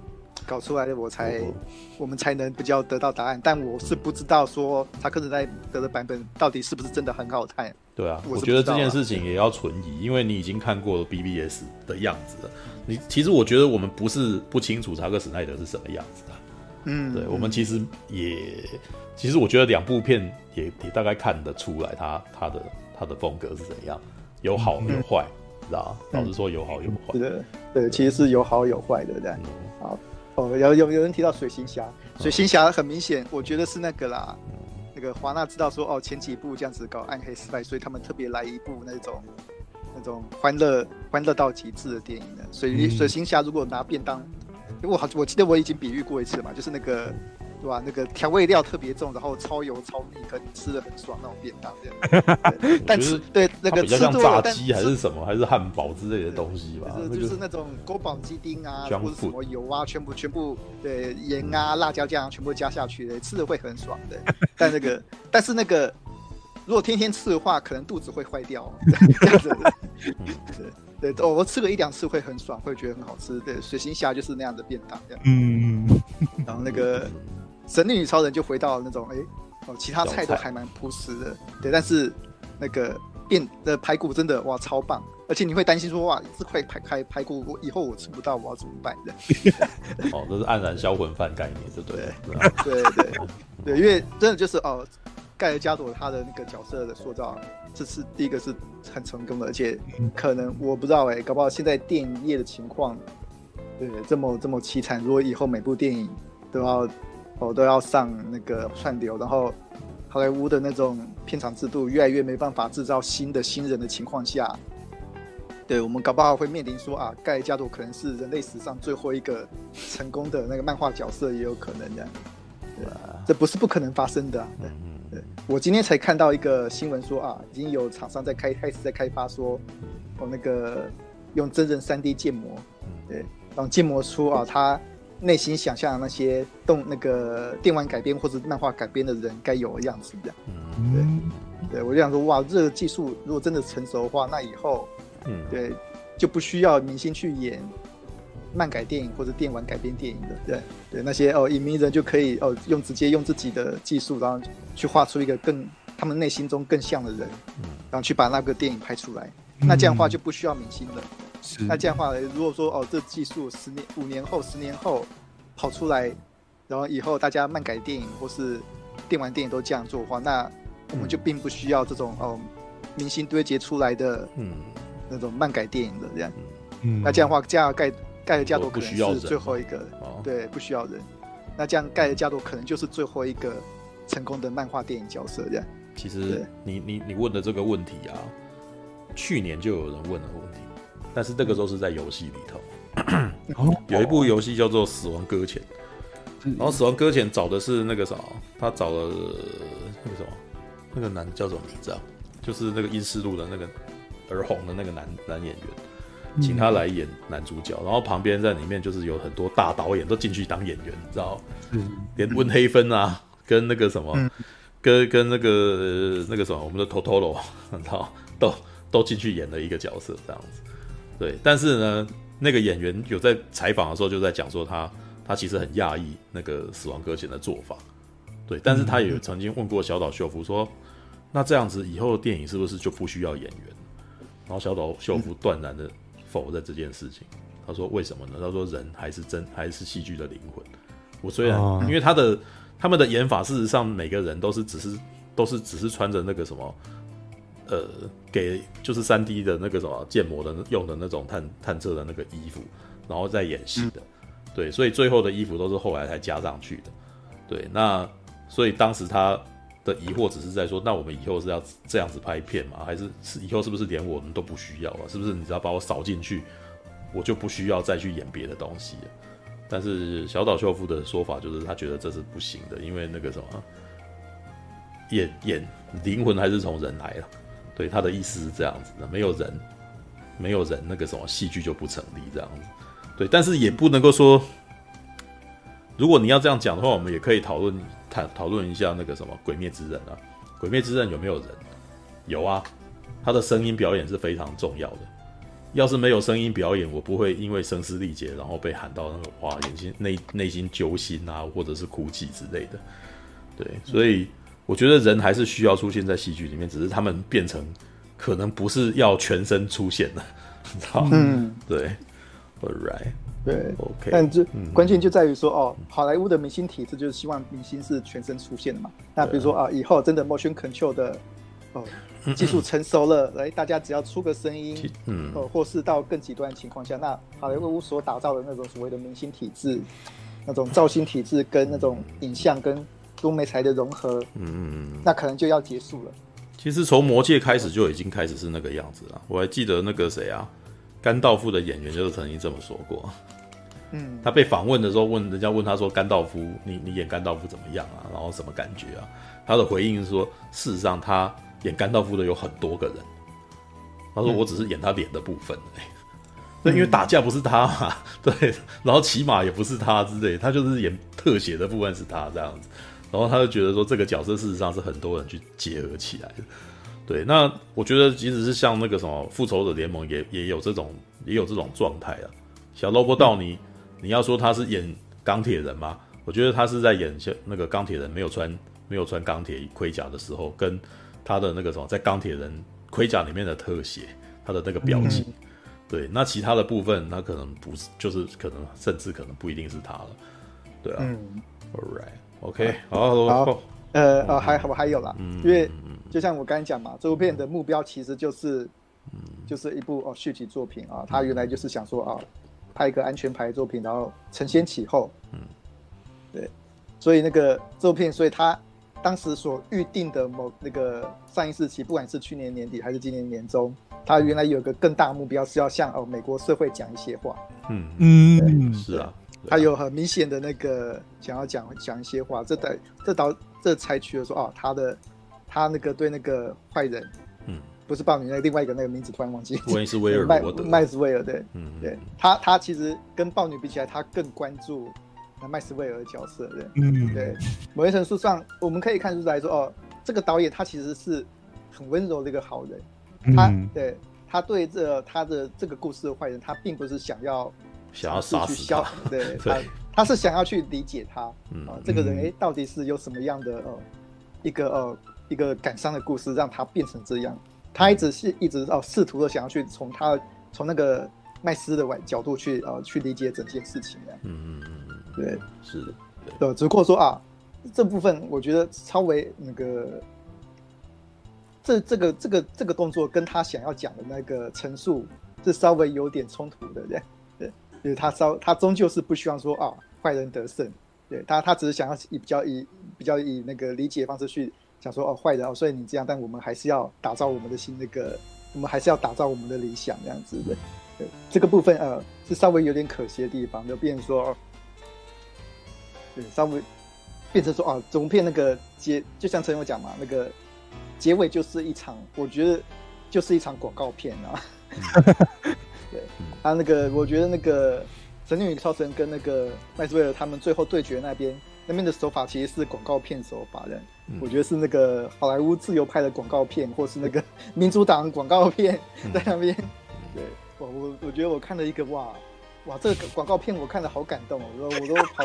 搞出来的我才，哦、我们才能比较得到答案。但我是不知道说查克·史奈德的版本到底是不是真的很好看。对啊，我，啊我觉得这件事情也要存疑，因为你已经看过了 BBS 的样子了。你其实我觉得我们不是不清楚查克·史奈德是什么样子的。嗯，对，我们其实也，其实我觉得两部片也也大概看得出来他他的他的风格是怎样，有好有坏，知道吗？老实说有好有坏。对对，其实是有好有坏的，对。嗯、好。哦，有有有人提到水行侠，水行侠很明显，我觉得是那个啦，那个华纳知道说哦，前几部这样子搞暗黑时代，所以他们特别来一部那种那种欢乐欢乐到极致的电影的。水水行侠如果拿便当，因为我好我记得我已经比喻过一次嘛，就是那个。对吧？那个调味料特别重，然后超油超腻，可你吃的很爽那种便当这样。但吃对那个吃像炸鸡还是什么，还是汉堡之类的东西吧？就是就是那种宫保鸡丁啊，或者什么油啊，全部全部对盐啊、辣椒酱全部加下去的，吃的会很爽的。但那个 但是那个如果天天吃的话，可能肚子会坏掉。这样子的。对对，我吃了一两次会很爽，会觉得很好吃。对，水行侠就是那样的便当这样。嗯，然后那个。神力女超人就回到那种哎哦，其他菜都还蛮朴实的，对，但是那个变的排骨真的哇超棒，而且你会担心说哇这块排排排骨我以后我吃不到我要怎么办的？哦，这是黯然销魂饭概念，对不 对？对对对对，因为真的就是哦，盖尔加朵他的那个角色的塑造，这是第一个是很成功的，而且可能我不知道哎，搞不好现在电影业的情况，对这么这么凄惨，如果以后每部电影都要。哦，都要上那个串流，然后好莱坞的那种片场制度越来越没办法制造新的新人的情况下，对我们搞不好会面临说啊，盖加朵可能是人类史上最后一个成功的那个漫画角色，也有可能这样。对啊，这不是不可能发生的啊。对，对我今天才看到一个新闻说啊，已经有厂商在开开始在开发说，哦那个用真人 3D 建模，对，然后建模出啊他。内心想象那些动那个电玩改编或者漫画改编的人该有的样子，这样。嗯，对，对我就想说，哇，这个技术如果真的成熟的话，那以后，嗯，对，就不需要明星去演漫改电影或者电玩改编电影的，对，对，那些哦，影迷人就可以哦，用直接用自己的技术，然后去画出一个更他们内心中更像的人，然后去把那个电影拍出来，那这样的话就不需要明星了。那这样的话，如果说哦，这技术十年、五年后、十年后跑出来，然后以后大家漫改电影或是电玩电影都这样做的话，那我们就并不需要这种哦明星堆叠出来的嗯那种漫改电影的这样。嗯，那这样的话，加盖盖的加多可能是最后一个，对，不需要人。那这样盖的加多可能就是最后一个成功的漫画电影角色这样。其实你你你问的这个问题啊，去年就有人问了问题。但是这个时候是在游戏里头，有一部游戏叫做《死亡搁浅》，然后《死亡搁浅》找的是那个啥，他找了那个什么，那个男叫什么名字啊？就是那个《阴尸路》的那个而红的那个男男演员，请他来演男主角，然后旁边在里面就是有很多大导演都进去当演员，你知道？连温黑芬啊，跟那个什么，跟跟那个那个什么，我们的托托罗，你知道？都都进去演了一个角色，这样子。对，但是呢，那个演员有在采访的时候就在讲说他他其实很讶异那个《死亡搁浅》的做法，对，但是他也曾经问过小岛秀夫说，那这样子以后的电影是不是就不需要演员？然后小岛秀夫断然的否认这件事情，他说为什么呢？他说人还是真还是戏剧的灵魂。我虽然因为他的他们的演法，事实上每个人都是只是都是只是穿着那个什么。呃，给就是三 D 的那个什么建模的用的那种探探测的那个衣服，然后再演戏的，对，所以最后的衣服都是后来才加上去的，对，那所以当时他的疑惑只是在说，那我们以后是要这样子拍片吗？还是是以后是不是连我们都不需要了？是不是你只要把我扫进去，我就不需要再去演别的东西了？但是小岛秀夫的说法就是他觉得这是不行的，因为那个什么演演灵魂还是从人来了。对，他的意思是这样子的，没有人，没有人，那个什么戏剧就不成立这样子。对，但是也不能够说，如果你要这样讲的话，我们也可以讨论谈讨论一下那个什么《鬼灭之刃》啊，《鬼灭之刃》有没有人？有啊，他的声音表演是非常重要的。要是没有声音表演，我不会因为声嘶力竭，然后被喊到那个哇，眼睛内内心揪心啊，或者是哭泣之类的。对，所以。我觉得人还是需要出现在戏剧里面，只是他们变成可能不是要全身出现的，你知道？嗯，对，All right，对，OK。但这、嗯、关键就在于说，哦，好莱坞的明星体制就是希望明星是全身出现的嘛。那比如说啊，以后真的 motion control 的哦技术成熟了，来、嗯、大家只要出个声音，嗯，哦，或是到更极端的情况下，那好莱坞所打造的那种所谓的明星体制，那种造型体制跟那种影像跟。多媒材的融合，嗯嗯嗯，那可能就要结束了。其实从魔戒开始就已经开始是那个样子了。我还记得那个谁啊，甘道夫的演员就是曾经这么说过。嗯，他被访问的时候问人家问他说：“甘道夫，你你演甘道夫怎么样啊？然后什么感觉啊？”他的回应是说：“事实上，他演甘道夫的有很多个人。他说我只是演他脸的部分。那、嗯、因为打架不是他嘛，对，然后骑马也不是他之类，他就是演特写的部分是他这样子。”然后他就觉得说，这个角色事实上是很多人去结合起来的，对。那我觉得，即使是像那个什么复仇者联盟也，也也有这种也有这种状态啊。小罗伯道尼，你你要说他是演钢铁人吗？我觉得他是在演那个钢铁人没有穿没有穿钢铁盔甲的时候，跟他的那个什么在钢铁人盔甲里面的特写，他的那个表情。嗯、对，那其他的部分，他可能不是，就是可能甚至可能不一定是他了。对啊、嗯、，All right。OK，好，好，呃，呃，还好，还有啦，因为就像我刚才讲嘛，这部片的目标其实就是，就是一部哦续集作品啊，他原来就是想说啊，拍一个安全牌作品，然后承先启后，嗯，对，所以那个这部片，所以他当时所预定的某那个上映日期，不管是去年年底还是今年年中，他原来有个更大目标是要向哦美国社会讲一些话。嗯嗯，是啊，他有很明显的那个想要讲讲一些话。这导这导这采取了说哦，他的他那个对那个坏人，嗯，不是豹女那另外一个那个名字突然忘记，威斯威尔 麦麦斯威尔对，嗯对。他他其实跟豹女比起来，他更关注。麦斯威尔的角色，对，嗯，对，某一层书上我们可以看出来说，哦，这个导演他其实是很温柔的一个好人，他对。他对这他的这个故事的坏人，他并不是想要想要杀死他，对他他是想要去理解他，啊，这个人哎，到底是有什么样的呃一个呃一个感伤的故事，让他变成这样，他一直是一直哦试图的想要去从他从那个麦斯的角度去呃去理解整件事情，嗯嗯嗯。对，是的，对，只不过说啊，这部分我觉得稍微那个，这这个这个这个动作跟他想要讲的那个陈述是稍微有点冲突的，对，对，就是他稍他终究是不希望说啊坏人得胜，对他他只是想要以比较以比较以那个理解方式去想说哦坏人哦，所以你这样，但我们还是要打造我们的新那个，我们还是要打造我们的理想这样子的，对，这个部分呃是稍微有点可惜的地方，就变成说。对，稍微变成说啊，总片那个结，就像陈勇讲嘛，那个结尾就是一场，我觉得就是一场广告片啊。对，他那个，我觉得那个《神力女超人》跟那个麦斯威尔他们最后对决那边，那边的手法其实是广告片手法的。我觉得是那个好莱坞自由派的广告片，或是那个民主党广告片在那边。对，我我我觉得我看了一个哇哇，这个广告片我看了好感动哦，我我都跑。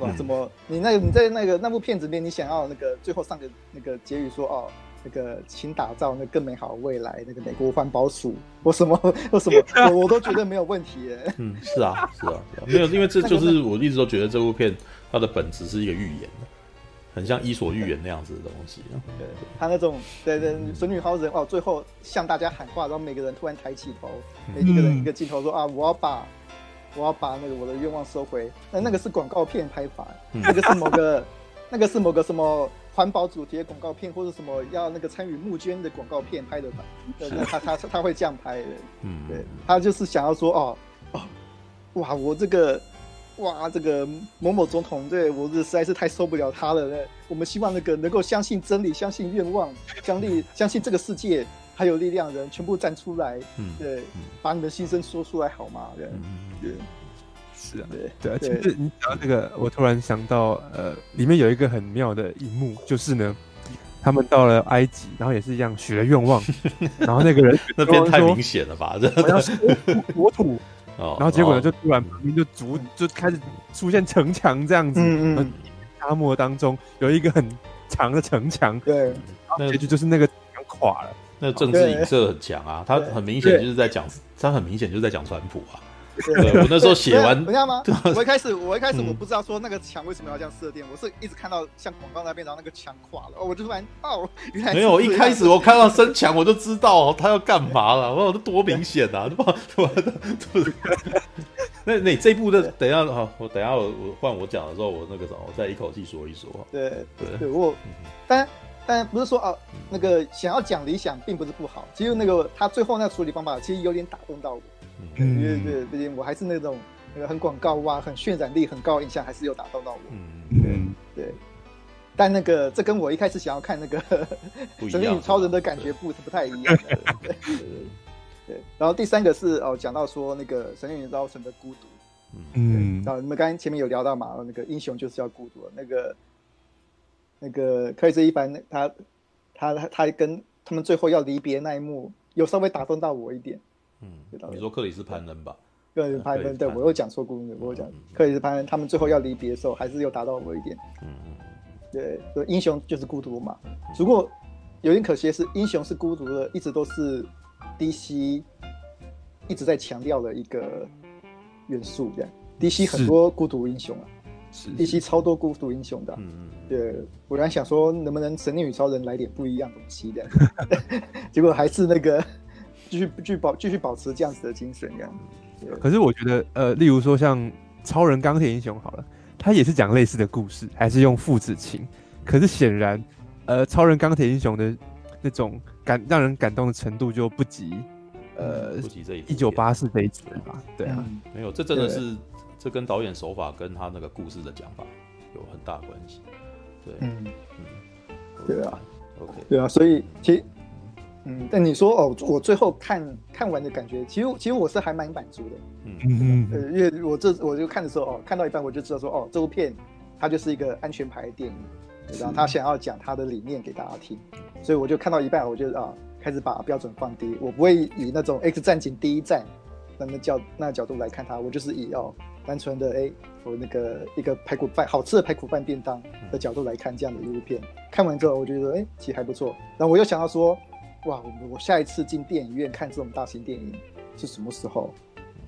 哇，怎么你那个你在那个那部片子里面，你想要那个最后上个那个结语说哦，那个请打造那更美好的未来，那个美国环保署或什么 或什么，我我都觉得没有问题耶。嗯，是啊，是啊，是啊，没有，因为这就是我一直都觉得这部片它的本质是一个预言，很像伊索寓言那样子的东西。对，他那种对对神女超人哦，最后向大家喊话，然后每个人突然抬起头，每一个人一个镜头说啊，我要把。我要把那个我的愿望收回。那那个是广告片拍法，嗯、那个是某个，那个是某个什么环保主题的广告片，或者什么要那个参与募捐的广告片拍的吧？是他他他会这样拍的。嗯，对，他就是想要说哦哦，哇，我这个哇这个某某总统，对我这实在是太受不了他了。对，我们希望那个能够相信真理，相信愿望，相信相信这个世界。还有力量的人全部站出来，嗯，对，把你的心声说出来好吗？对，对，是啊，对对。其实你讲到这个，我突然想到，呃，里面有一个很妙的一幕，就是呢，他们到了埃及，然后也是一样许了愿望，然后那个人 那边太明显了吧？这我要 国土，然后结果呢，就突然旁边就逐就开始出现城墙这样子，嗯，沙漠当中有一个很长的城墙，对，然后结局就是那个墙垮了。那政治影射很强啊，他很明显就是在讲，他很明显就是在讲川普啊。对，我那时候写完，你知道吗？我一开始，我一开始我不知道说那个墙为什么要这样设定，我是一直看到像广告那边，然后那个墙垮了，哦，我就突然哦，原来没有。一开始我看到升墙，我就知道他要干嘛了。我说多明显啊！那那这一部的，等一下哈，我等一下我我换我讲的时候，我那个什么，我再一口气说一说。对对对，我但。但不是说啊，那个想要讲理想并不是不好，其实那个他最后那个处理方法其实有点打动到我，嗯，因为对，毕竟我还是那种那个很广告哇，很渲染力很高的印象，还是有打动到我，嗯，对。对。但那个这跟我一开始想要看那个神力女超人的感觉不不太一样，对对对，对。然后第三个是哦，讲到说那个神力女超人的孤独，嗯，然后你们刚刚前面有聊到嘛，那个英雄就是要孤独，那个。那个克里斯·一凡，他他他他跟他们最后要离别那一幕，有稍微打动到我一点。嗯，你说克里斯·潘恩吧？克里斯·潘恩，对我又讲错故事，我又讲克里斯·潘恩，他们最后要离别的时候，还是又打到我一点。嗯嗯，对，英雄就是孤独嘛。不过有点可惜的是，英雄是孤独的，一直都是 DC 一直在强调的一个元素。这样，DC 很多孤独英雄啊。DC 超多孤独英雄的，嗯嗯，对，我原来想说能不能神力女超人来点不一样东西的，结果还是那个继续继续保继续保持这样子的精神这样。可是我觉得，呃，例如说像超人、钢铁英雄好了，他也是讲类似的故事，还是用父子情。可是显然，呃，超人钢铁英雄的那种感让人感动的程度就不及，呃，不及这一一九八四这一集吧？对啊，嗯没有，这真的是这跟导演手法跟他那个故事的讲法有很大关系。对，嗯，嗯，对啊，OK，对啊，所以其实，嗯，但你说哦，我最后看看完的感觉，其实其实我是还蛮满足的。嗯嗯呃，因为我这我就看的时候哦，看到一半我就知道说哦，这部片它就是一个安全牌的电影，然后他想要讲他的理念给大家听，所以我就看到一半，我就啊开始把标准放低，我不会以那种 X 战警第一站那那角那角度来看它，我就是以哦单纯的哎我那个一个排骨饭好吃的排骨饭便当的角度来看这样的一部片。看完之后，我觉得哎其实还不错，然后我又想到说，哇，我我下一次进电影院看这种大型电影是什么时候？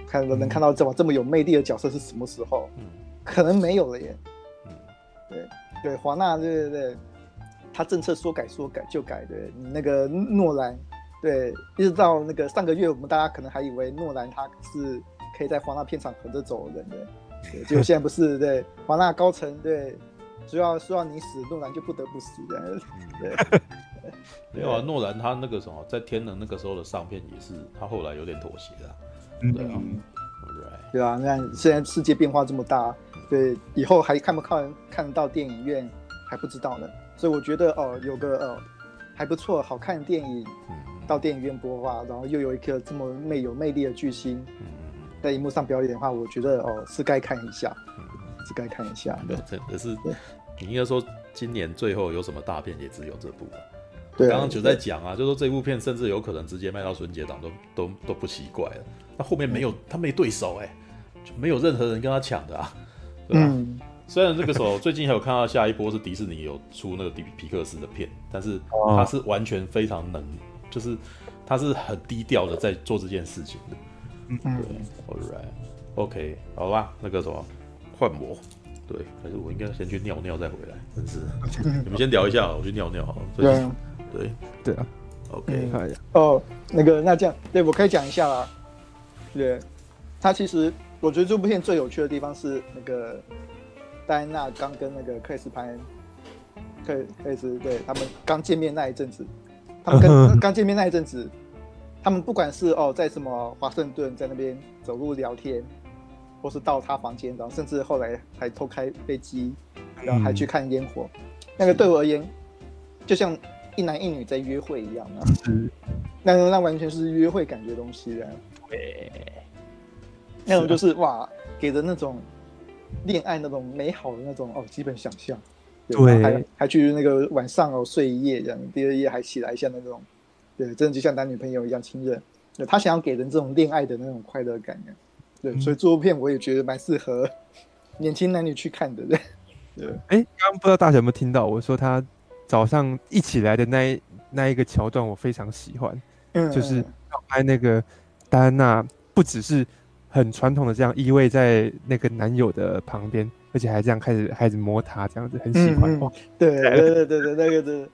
看能看到这么这么有魅力的角色是什么时候？嗯可能没有了耶。嗯对对，华纳对对对，他政策说改说改就改。对你那个诺兰，对，一直到那个上个月，我们大家可能还以为诺兰他是可以在华纳片场横着走的人的，对，结果现在不是。对，华纳高层对，说要说要你死，诺兰就不得不死的。对，没有啊，诺兰他那个什么，在天能那个时候的上片也是，他后来有点妥协的。嗯对啊对啊，那现在世界变化这么大，对，以后还看不看看得到电影院还不知道呢。所以我觉得哦，有个哦还不错好看的电影嗯到电影院播的话，然后又有一个这么魅有魅力的巨星在荧幕上表演的话，我觉得哦是该看一下，嗯是该看一下对。，真的是，你应该说今年最后有什么大片，也只有这部了。对，刚刚就在讲啊，就说这部片甚至有可能直接卖到春节档都都都不奇怪了。那后面没有他没对手哎、就没有任何人跟他抢的啊，对吧？嗯，虽然这个时候最近还有看到下一波是迪士尼有出那个迪皮克斯的片，但是他是完全非常能，就是他是很低调的在做这件事情的。嗯对，Alright，OK，、好吧，那个什么换我，对，还是我应该先去尿尿再回来，真是。你们先聊一下，我去尿尿好了。对啊，对。对啊，，OK，嗯。看一下，哦，那个那这样，对我可以讲一下啦。对，他其实我觉得这部片最有趣的地方是那个戴安娜刚跟那个克里斯潘，克克里斯对他们刚见面那一阵子，他们跟 刚见面那一阵子，他们不管是哦在什么华盛顿在那边走路聊天，或是到他房间，然后甚至后来还偷开飞机，然后还去看烟火，那个对我而言，就像一男一女在约会一样啊。是。那那完全是约会感觉东西的，对，那种就是哇，给人那种恋爱那种美好的那种哦基本想象，对还还去那个晚上哦睡一夜这样，第二夜还起来一下那种，对，真的就像男女朋友一样亲热，对他想要给人这种恋爱的那种快乐感，对，嗯。所以这部片我也觉得蛮适合年轻男女去看的，对，对，哎，刚刚不知道大家有没有听到我说他早上一起来的那一那一个桥段，我非常喜欢，嗯，就是拍那个戴安娜不只是很传统的这样依偎在那个男友的旁边，而且还这样开始开始摸他，这样子很喜欢嗯嗯。哇，对对对。对对，那个的，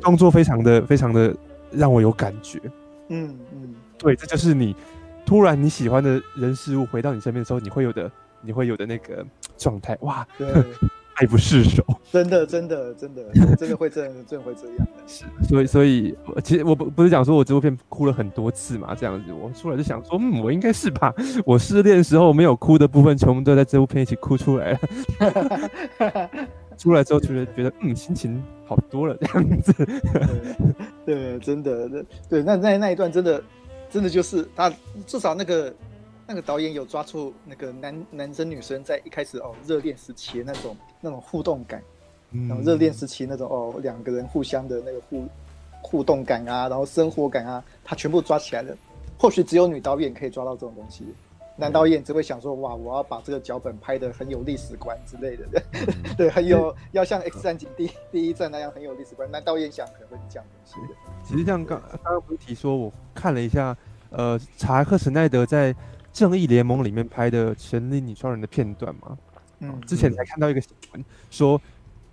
动作非常的非常的让我有感觉。嗯嗯，对，这就是你突然你喜欢的人事物回到你身边的时候，你会有的你会有的那个状态，哇，对。爱不释手。真的，真的，真的，真的会这样，真的会这样的。是，所以，所以，我其实我不不是讲说我这部片哭了很多次嘛，这样子，我出来就想说，嗯，我应该是吧，我失恋的时候没有哭的部分，全部都在这部片一起哭出来了。出来之后，觉得觉得，嗯，心情好多了，这样子。对，对，真的，对，对，那那那一段真的，真的就是他至少那个那个导演有抓住那个男男生女生在一开始哦热恋时期的那种那种互动感，然后热恋时期那种哦两个人互相的那个互互动感啊，然后生活感啊，他全部抓起来了。或许只有女导演可以抓到这种东西，男导演只会想说哇，我要把这个脚本拍得很有历史观之类的，对，对，很有要像 X 战警第第一战那样很有历史观。男导演想可能会是这样东西的。其实像刚刚刚不是提说，我看了一下，呃，查克·史奈德在《正义联盟》里面拍的《神力女超人》的片段嘛，嗯，之前才看到一个新闻，说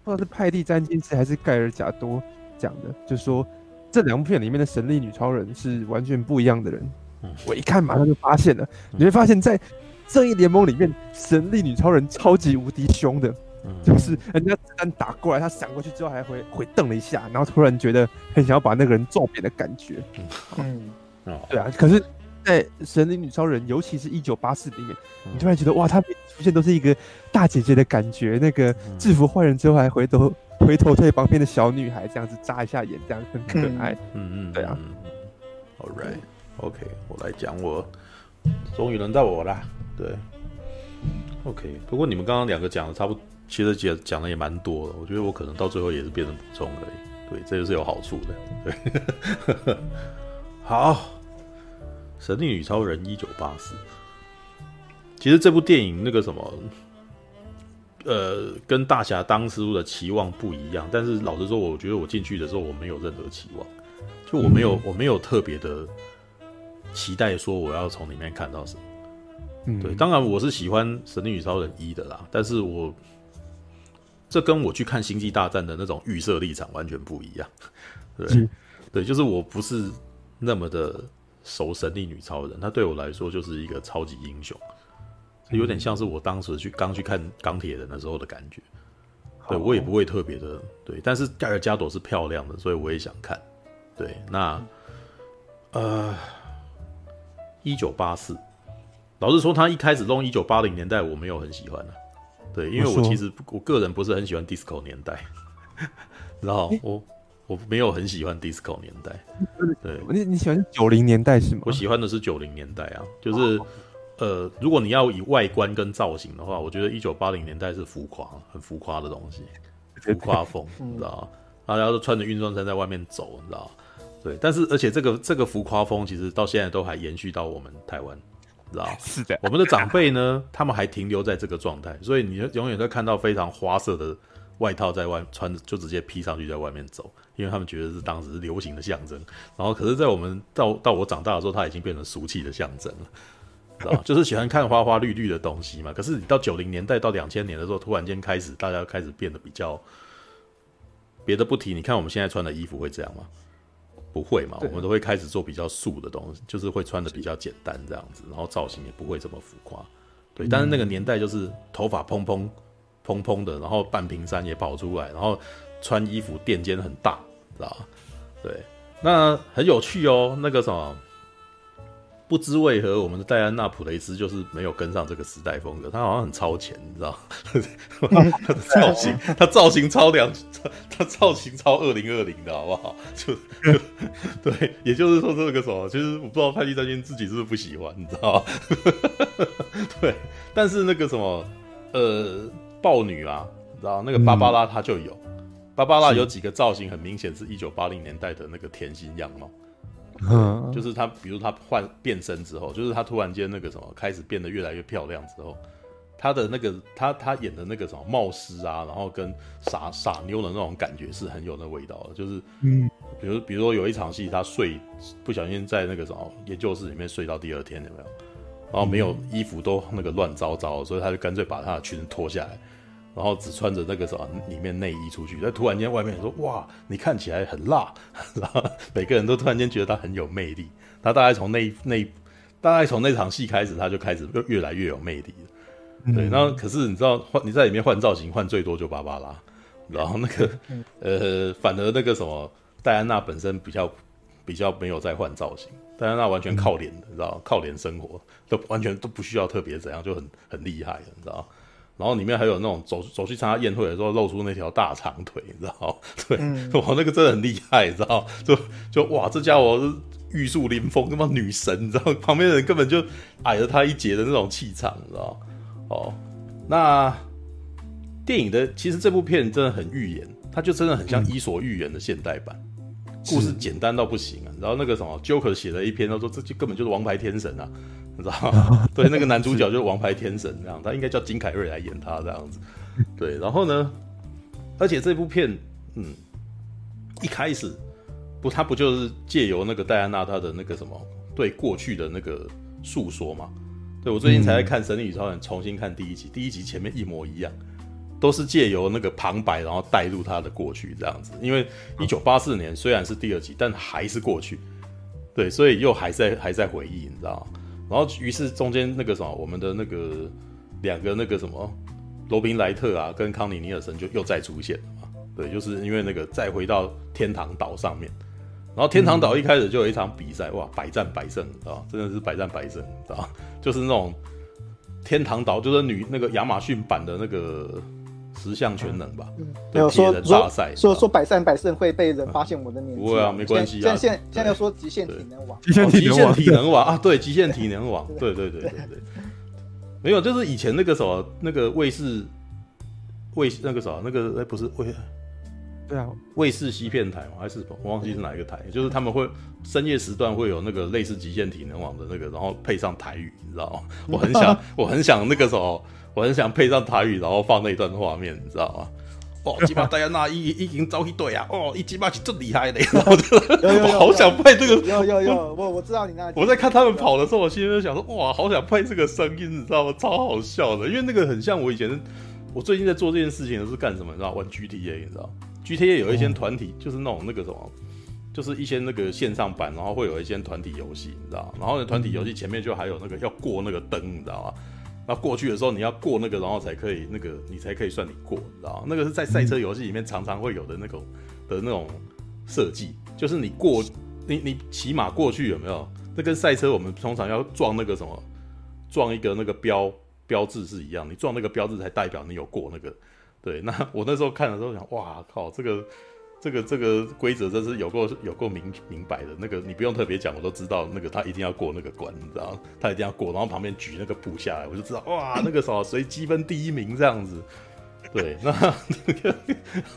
不知道是派蒂·詹金斯还是盖尔·贾多讲的，就说这两部片里面的神力女超人是完全不一样的人。嗯我一看马上就发现了，你会发现在正义联盟里面神力女超人超级无敌凶的，嗯、就是人家子弹打过来，他闪过去之后还回回瞪了一下，然后突然觉得很想要把那个人揍扁的感觉。嗯，哦，对啊，可是。在《神力女超人》，尤其是一九八四里面，你突然觉得哇，她出现都是一个大姐姐的感觉。那个制服坏人之后，还回头回头对旁边的小女孩这样子眨一下眼，这样很可爱。嗯嗯，对啊。All right，OK，我来讲，我终于轮到我啦。对，OK。不过你们刚刚两个讲的差不多，其实讲讲的也蛮多的。我觉得我可能到最后也是变成补充而已。对，这就是有好处的。对，好。《神力女超人》一九八四，其实这部电影那个什么，呃，跟大侠当初的期望不一样。但是老实说，我觉得我进去的时候，我没有任何期望，就我没有，我没有特别的期待说我要从里面看到什么。嗯，对，当然我是喜欢《神力女超人一》的啦，但是我这跟我去看《星际大战》的那种预设立场完全不一样。对，嗯、对，就是我不是那么的。熟神力女超人，她对我来说就是一个超级英雄，有点像是我当时去刚去看钢铁人的时候的感觉。对，我也不会特别的对，但是盖尔加朵是漂亮的，所以我也想看。对，那呃，一九八四，老实说，他一开始弄一九八零年代，我没有很喜欢的。对，因为我其实我个人不是很喜欢 disco 年代，然后我。我没有很喜欢 disco 年代，对，你你喜欢九零年代是吗？我喜欢的是九零年代啊，就是呃，如果你要以外观跟造型的话，我觉得一九八零年代是浮夸，很浮夸的东西，浮夸风，你知道吗？大家都穿着运动衫在外面走，你知道吗？对，但是而且这个这个浮夸风其实到现在都还延续到我们台湾，知道吗？是的，我们的长辈呢，他们还停留在这个状态，所以你永远都看到非常花色的外套在外穿着，就直接披上去在外面走。因为他们觉得是当时流行的象征，然后可是，在我们到到我长大的时候，它已经变成俗气的象征了，知道就是喜欢看花花绿绿的东西嘛。可是你到九零年代到两千年的时候，突然间开始，大家开始变得比较，别的不提，你看我们现在穿的衣服会这样吗？不会嘛，我们都会开始做比较素的东西，就是会穿的比较简单这样子，然后造型也不会这么浮夸。对，但是那个年代就是头发蓬蓬蓬蓬的，然后半屏山也跑出来，然后穿衣服垫肩很大。知道对，那很有趣哦。那个什么，不知为何我们的戴安娜普雷斯就是没有跟上这个时代风格，她好像很超前，你知道？她的造型，她造型超两，她造型超二零二零的好不好？就，就 对，也就是说这个什么，其实我不知道派蒂詹金自己是不是不喜欢，你知道吗？对，但是那个什么，呃，豹女啊，知道那个芭芭拉她就有。芭芭拉有几个造型很明显是一九八零年代的那个甜心样貌，嗯，就是她，比如她换变身之后，就是她突然间那个什么开始变得越来越漂亮之后，她的那个她她演的那个什么冒失啊，然后跟傻傻妞的那种感觉是很有那味道的，就是嗯，比如比如说有一场戏，她睡不小心在那个什么研究室里面睡到第二天有没有？然后没有衣服都那个乱糟糟，所以她就干脆把她的裙子脱下来。然后只穿着那个什么里面内衣出去，但突然间外面说哇，你看起来很辣，然后每个人都突然间觉得他很有魅力。他大概从那那大概从那场戏开始，他就开始越越来越有魅力。了。对，然后可是你知道换你在里面换造型换最多就芭芭拉，然后那个呃，反而那个什么戴安娜本身比较比较没有在换造型，戴安娜完全靠脸的，你知道靠脸生活，都完全都不需要特别怎样，就很很厉害的，你知道。然后里面还有那种走走去参加宴会的时候露出那条大长腿，你知道？对，哇、嗯，那个真的很厉害，你知道？就就哇，这家伙是玉树临风，他妈女神，你知道？旁边的人根本就矮了他一截的那种气场，你知道？哦，那电影的其实这部片真的很预言，它就真的很像《伊索寓言》的现代版，嗯、故事简单到不行啊。然后那个什么，Joker 写了一篇，他说这就根本就是王牌天神啊。你知道吗？对，那个男主角就是王牌天神这样，他应该叫金凯瑞来演他这样子。对，然后呢，而且这部片，嗯，一开始不，他不就是借由那个戴安娜她的那个什么对过去的那个诉说嘛？对，我最近才在看《神力女超人》，重新看第一集，第一集前面一模一样，都是借由那个旁白，然后带入他的过去这样子。因为一九八四年虽然是第二集，但还是过去，对，所以又还在还在回忆，你知道吗？然后于是中间那个什么，我们的那个两个那个什么罗宾莱特啊，跟康尼尼尔森就又再出现了嘛。对，就是因为那个再回到天堂岛上面，然后天堂岛一开始就有一场比赛，哇，百战百胜啊，真的是百战百胜啊，就是那种天堂岛就是女那个亚马逊版的那个。十项全能吧，嗯，没有说大赛，说说百战百胜会被人发现我的年纪，不会啊，没关系啊。现现现在要说极限体能王，极限体能王。啊，对，极限体能王，对。对对对对，没有，就是以前那个什么那个卫视卫那个什么那个哎不是卫，对啊，卫视西片台还是我忘记是哪一个台，就是他们会深夜时段会有那个类似极限体能王的那个，然后配上台语，你知道吗？我很想我很想那个什么。我很想配上台语，然后放那段画面，你知道吗？哦，吉巴戴安娜已已经招一队啊！哦，一吉巴是最厉害的，然后 我好想配这个。有有有，我我知道你那。我在看他们跑的时候，我心里就想说，哇，好想配这个声音，你知道吗？超好笑的，因为那个很像我以前。我最近在做这件事情是干什么？你知道玩 GTA，你知道？GTA 有一些团体，就是那种那个什么，就是一些那个线上版，然后会有一些团体游戏，你知道？然后呢，团体游戏前面就还有那个要过那个灯，你知道吗？那过去的时候，你要过那个，然后才可以那个，你才可以算你过，你知道？那个是在赛车游戏里面常常会有的那种的那种设计，就是你过你你骑马过去有没有？那跟赛车我们通常要撞那个什么，撞一个那个标标志是一样，你撞那个标志才代表你有过那个。对，那我那时候看的时候想，哇靠，这个。这个这个规则真是有够有够明明白的，那个你不用特别讲，我都知道。那个他一定要过那个关，你知道？他一定要过，然后旁边举那个布下来，我就知道，哇，那个什么随积分第一名这样子。对，那 那个，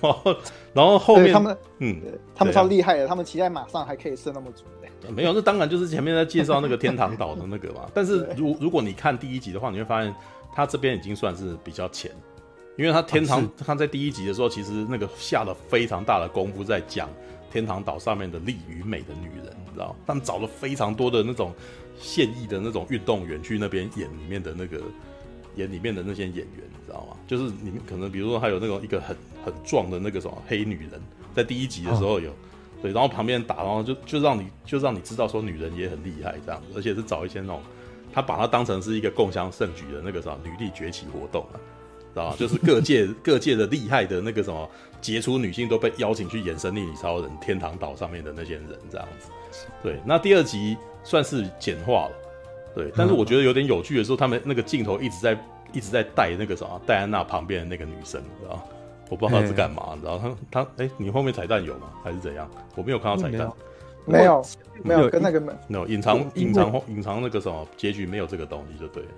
然后然后后面他们，嗯，他们超厉害的，他们骑在马上还可以射那么准。没有，那当然就是前面在介绍那个天堂岛的那个嘛。但是如如果你看第一集的话，你会发现他这边已经算是比较浅。因为他天堂，他在第一集的时候，其实那个下了非常大的功夫在讲天堂岛上面的力与美的女人，你知道？他们找了非常多的那种现役的那种运动员去那边演里面的那个演里面的那些演员，你知道吗？就是你们可能比如说还有那种一个很很壮的那个什么黑女人，在第一集的时候有，对，然后旁边打，然后就就让你就让你知道说女人也很厉害这样子，而且是找一些那种他把它当成是一个共襄盛举的那个什么女力崛起活动啊。知道就是各界 各界的厉害的那个什么杰出女性都被邀请去演《神力女超人》天堂岛上面的那些人，这样子。对，那第二集算是简化了，对。但是我觉得有点有趣的是，他们那个镜头一直在一直在带那个什么戴安娜旁边的那个女生，知道我不知道她是干嘛，知道他他哎，你后面彩蛋有吗？还是怎样？我没有看到彩蛋，没有没有跟那个没有隐藏隐藏隐藏那个什么结局没有这个东西就对了。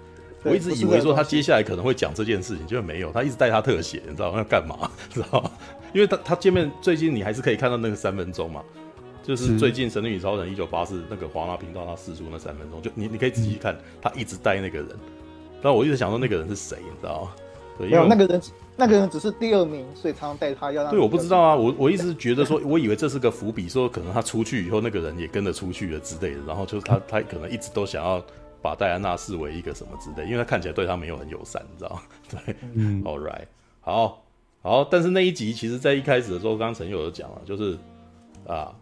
我一直以为说他接下来可能会讲这件事情，结果没有，他一直带他特写，你知道 要干嘛？知道吗？因为他他见面最近你还是可以看到那个三分钟嘛，就是最近《神力女超人》一九八四那个华纳频道他试出那三分钟，就你你可以仔细看，他一直带那个人。但我一直想说那个人是谁，你知道吗？对，没有那个人，那个人只是第二名，所以常常带他要让。对，我不知道啊，我我一直觉得说，我以为这是个伏笔，说可能他出去以后那个人也跟着出去了之类的，然后就是他他可能一直都想要。把戴安娜视为一个什么之类，因为他看起来对他没有很友善，你知道？对，嗯，All right，好，好，但是那一集其实，在一开始的时候，刚刚陈友有讲了，就是啊，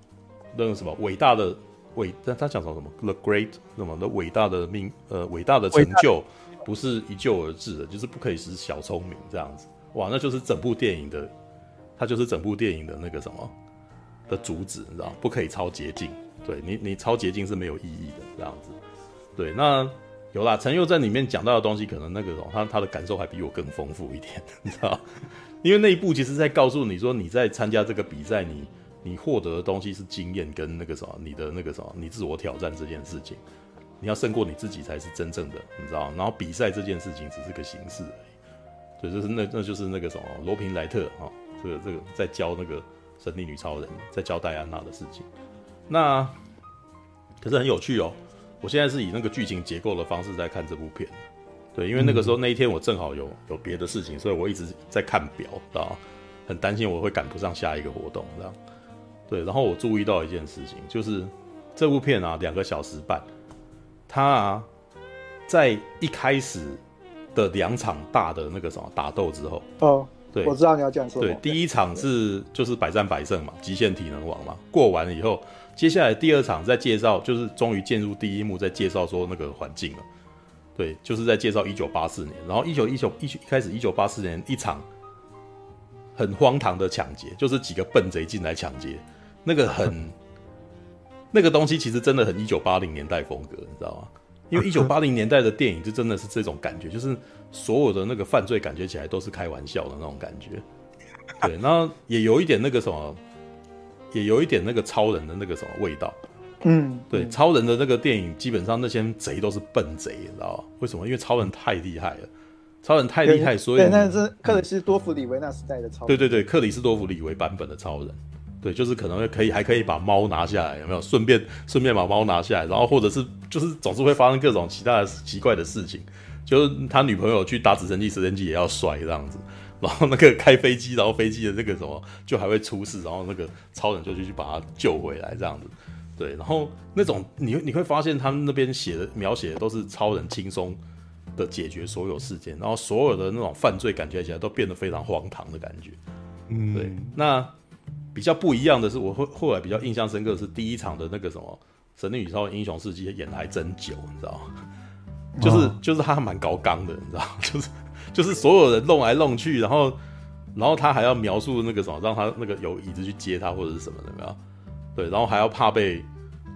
那个什么伟大的伟，但他讲什么什么 The Great 什么的伟大的命，呃，伟大的成就不是一蹴而至的，就是不可以使小聪明这样子，哇，那就是整部电影的，他就是整部电影的那个什么的主旨，你知道？不可以超捷径，对你，你超捷径是没有意义的，这样子。对，那有啦，陈佑在里面讲到的东西，可能那个他他的感受还比我更丰富一点，你知道？因为那一部其实在告诉你说，你在参加这个比赛，你你获得的东西是经验跟那个什么，你的那个什么，你自我挑战这件事情，你要胜过你自己才是真正的，你知道？然后比赛这件事情只是个形式而已，所以就是那那就是那个什么罗平莱特啊，这个这个在教那个神力女超人，在教戴安娜的事情，那可是很有趣哦。我现在是以那个剧情结构的方式在看这部片，对，因为那个时候那一天我正好有有别的事情，所以我一直在看表，知道很担心我会赶不上下一个活动，这样。对，然后我注意到一件事情，就是这部片啊，两个小时半，它啊，在一开始的两场大的那个什么打斗之后，哦，对，我知道你要这样说。对，第一场是就是百战百胜嘛，极限体能王嘛，过完了以后，接下来第二场在介绍，就是终于进入第一幕，在介绍说那个环境了。对，就是在介绍一九八四年，然后一九一九一一开始一九八四年一场很荒唐的抢劫，就是几个笨贼进来抢劫，那个很 那个东西其实真的很一九八零年代风格，你知道吗？因为 一九八零年代的电影就真的是这种感觉，就是所有的那个犯罪感觉起来都是开玩笑的那种感觉。对，然后也有一点那个什么，也有一点那个超人的那个什么味道。嗯，对，超人的那个电影基本上那些贼都是笨贼，你知道吗？为什么？因为超人太厉害了，超人太厉害，所以对，那是克里斯多弗里维那时代的超人。对对对，克里斯多弗里维版本的超人。对，就是可能会可以，还可以把猫拿下来，有没有？顺便顺便把猫拿下来，然后或者是就是总是会发生各种其他的奇怪的事情，就是他女朋友去打直升机，直升机也要摔这样子，然后那个开飞机，然后飞机的那个什么就还会出事，然后那个超人就去去把他救回来这样子。对，然后那种你你会发现他们那边写的描写的都是超人轻松的解决所有事件，然后所有的那种犯罪感觉起来都变得非常荒唐的感觉。嗯，对，那。比较不一样的是，我后后来比较印象深刻的是第一场的那个什么《神力女超人英雄事迹》演的还真久，你知道吗？就是就是他还蛮高刚的，你知道，就是就是所有人弄来弄去，然后然后他还要描述那个什么，让他那个有椅子去接他或者是什么的，没有？对，然后还要怕被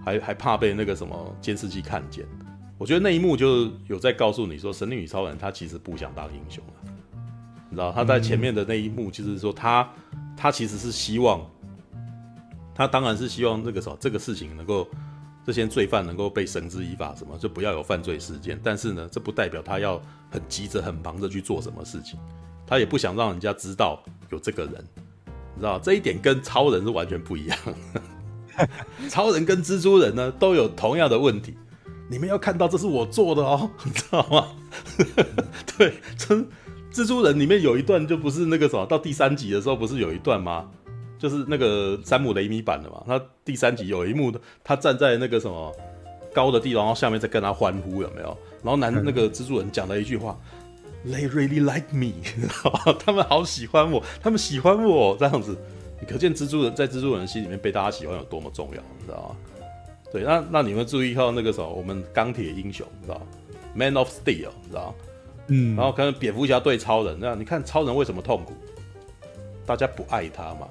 还还怕被那个什么监视器看见。我觉得那一幕就是有在告诉你说，神力女超人他其实不想当英雄了。你知道他在前面的那一幕，就是说他他其实是希望，他当然是希望这个什么这个事情能够这些罪犯能够被绳之以法，什么就不要有犯罪事件。但是呢，这不代表他要很急着很忙着去做什么事情，他也不想让人家知道有这个人。你知道这一点跟超人是完全不一样。超人跟蜘蛛人呢都有同样的问题，你们要看到这是我做的哦，你知道吗？对，真。蜘蛛人里面有一段就不是那个什么，到第三集的时候不是有一段吗？就是那个山姆雷米版的嘛。他第三集有一幕，他站在那个什么高的地方，然后下面在跟他欢呼，有没有？然后男那个蜘蛛人讲了一句话：“They really like me。”他们好喜欢我，他们喜欢我这样子。你可见蜘蛛人在蜘蛛人心里面被大家喜欢有多么重要，你知道吗？对，那那你们注意到那个什么，我们钢铁英雄，你知道？Man of Steel，你知道？嗯，然后可能蝙蝠侠对超人那样，你看超人为什么痛苦？大家不爱他嘛，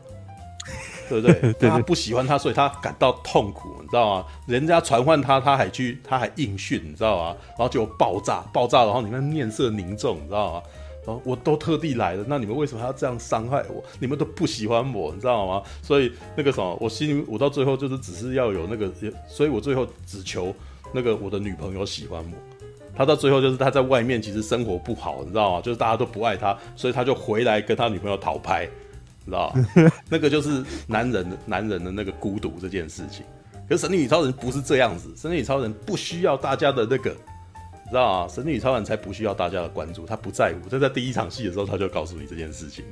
对不 对？他不喜欢他，所以他感到痛苦，你知道吗？人家传唤他，他还去，他还应讯，你知道吗？然后就爆炸，爆炸，然后你们面色凝重，你知道吗？然后我都特地来了，那你们为什么还要这样伤害我？你们都不喜欢我，你知道吗？所以那个什么，我心里我到最后就是只是要有那个，所以我最后只求那个我的女朋友喜欢我。他到最后就是他在外面其实生活不好，你知道吗？就是大家都不爱他，所以他就回来跟他女朋友讨拍，你知道？那个就是男人男人的那个孤独这件事情。可是神女超人不是这样子，神女超人不需要大家的那个，知道吗？神女超人才不需要大家的关注，他不在乎。他在第一场戏的时候他就告诉你这件事情，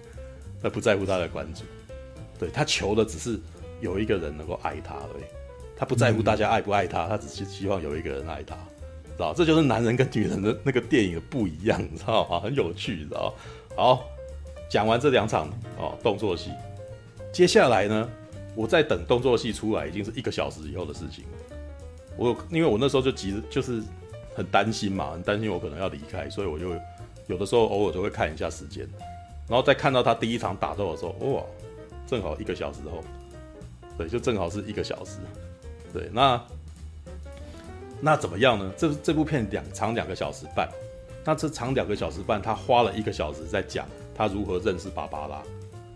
他不在乎他的关注，对，他求的只是有一个人能够爱他而已，他不在乎大家爱不爱他，他只是希望有一个人爱他。知道，这就是男人跟女人的那个电影的不一样，你知道吗？很有趣，知道。好，讲完这两场哦动作戏，接下来呢，我在等动作戏出来，已经是一个小时以后的事情。我因为我那时候就急，就是很担心嘛，很担心我可能要离开，所以我就有的时候偶尔都会看一下时间，然后再看到他第一场打斗的时候，哇，正好一个小时后，对，就正好是一个小时，对，那。那怎么样呢？这这部片两长两个小时半，那这长两个小时半，他花了一个小时在讲他如何认识芭芭拉，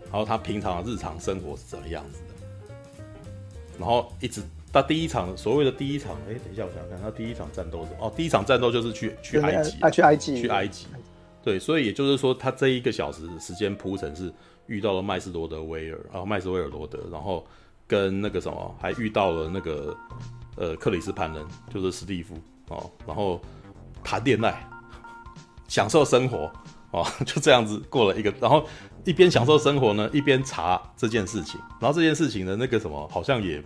然后他平常的日常生活是怎么样子的，然后一直到第一场所谓的第一场，哎，等一下我想想看，他第一场战斗是哦，第一场战斗就是去去埃及，啊，去埃及，去埃及，对，所以也就是说，他这一个小时时间铺陈是遇到了麦斯罗德威尔，然后麦斯威尔罗德，然后跟那个什么还遇到了那个。呃，克里斯潘人就是史蒂夫哦，然后谈恋爱，享受生活哦，就这样子过了一个，然后一边享受生活呢，一边查这件事情，然后这件事情的那个什么，好像也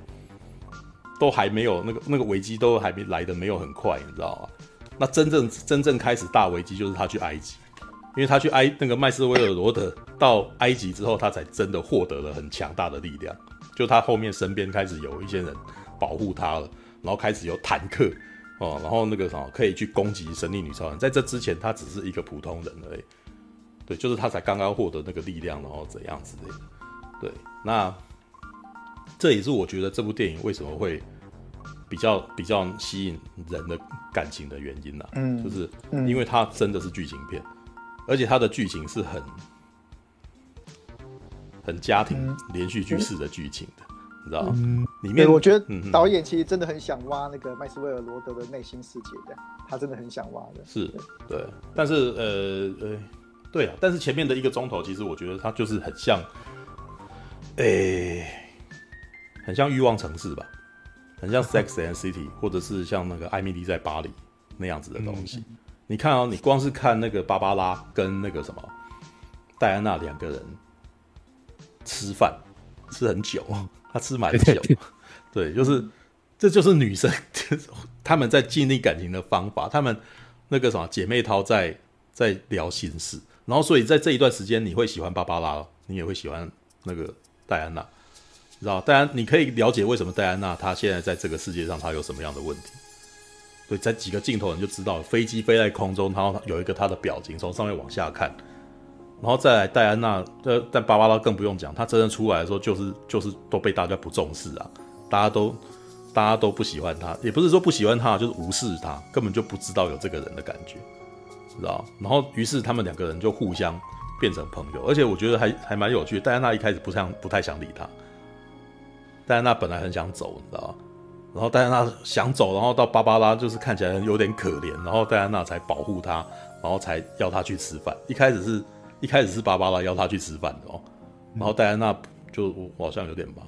都还没有那个那个危机都还没来的没有很快，你知道吗？那真正真正开始大危机就是他去埃及，因为他去埃那个麦斯威尔罗德到埃及之后，他才真的获得了很强大的力量。就他后面身边开始有一些人保护他了，然后开始有坦克哦，然后那个什么可以去攻击神力女超人。在这之前，她只是一个普通人而已。对，就是他才刚刚获得那个力量，然后怎样之类的。对，那这也是我觉得这部电影为什么会比较比较吸引人的感情的原因啦。嗯，就是因为它真的是剧情片。而且它的剧情是很很家庭连续剧式的剧情的，嗯、你知道吗？嗯、里面我觉得导演其实真的很想挖那个麦斯威尔罗德的内心世界这样，他真的很想挖的。是，对。但是呃呃，对啊。但是前面的一个钟头，其实我觉得他就是很像，诶、欸，很像欲望城市吧，很像 Sex and City，或者是像那个艾米丽在巴黎那样子的东西。嗯你看哦，你光是看那个芭芭拉跟那个什么戴安娜两个人吃饭吃很久，他吃蛮久，对，就是这就是女生 他们在建立感情的方法，他们那个什么姐妹淘在在聊心事，然后所以在这一段时间你会喜欢芭芭拉，你也会喜欢那个戴安娜，知道？当然你可以了解为什么戴安娜她现在在这个世界上她有什么样的问题。对，在几个镜头你就知道，飞机飞在空中，然后有一个她的表情从上面往下看，然后再来戴安娜，呃，但芭芭拉更不用讲，她真正出来的时候就是就是都被大家不重视啊，大家都大家都不喜欢她，也不是说不喜欢她，就是无视她，根本就不知道有这个人的感觉，知道？然后于是他们两个人就互相变成朋友，而且我觉得还还蛮有趣。戴安娜一开始不想不太想理他，戴安娜本来很想走，你知道吗？然后戴安娜想走，然后到芭芭拉就是看起来有点可怜，然后戴安娜才保护她，然后才要她去吃饭。一开始是一开始是芭芭拉邀他去吃饭的哦，然后戴安娜就我好像有点忙，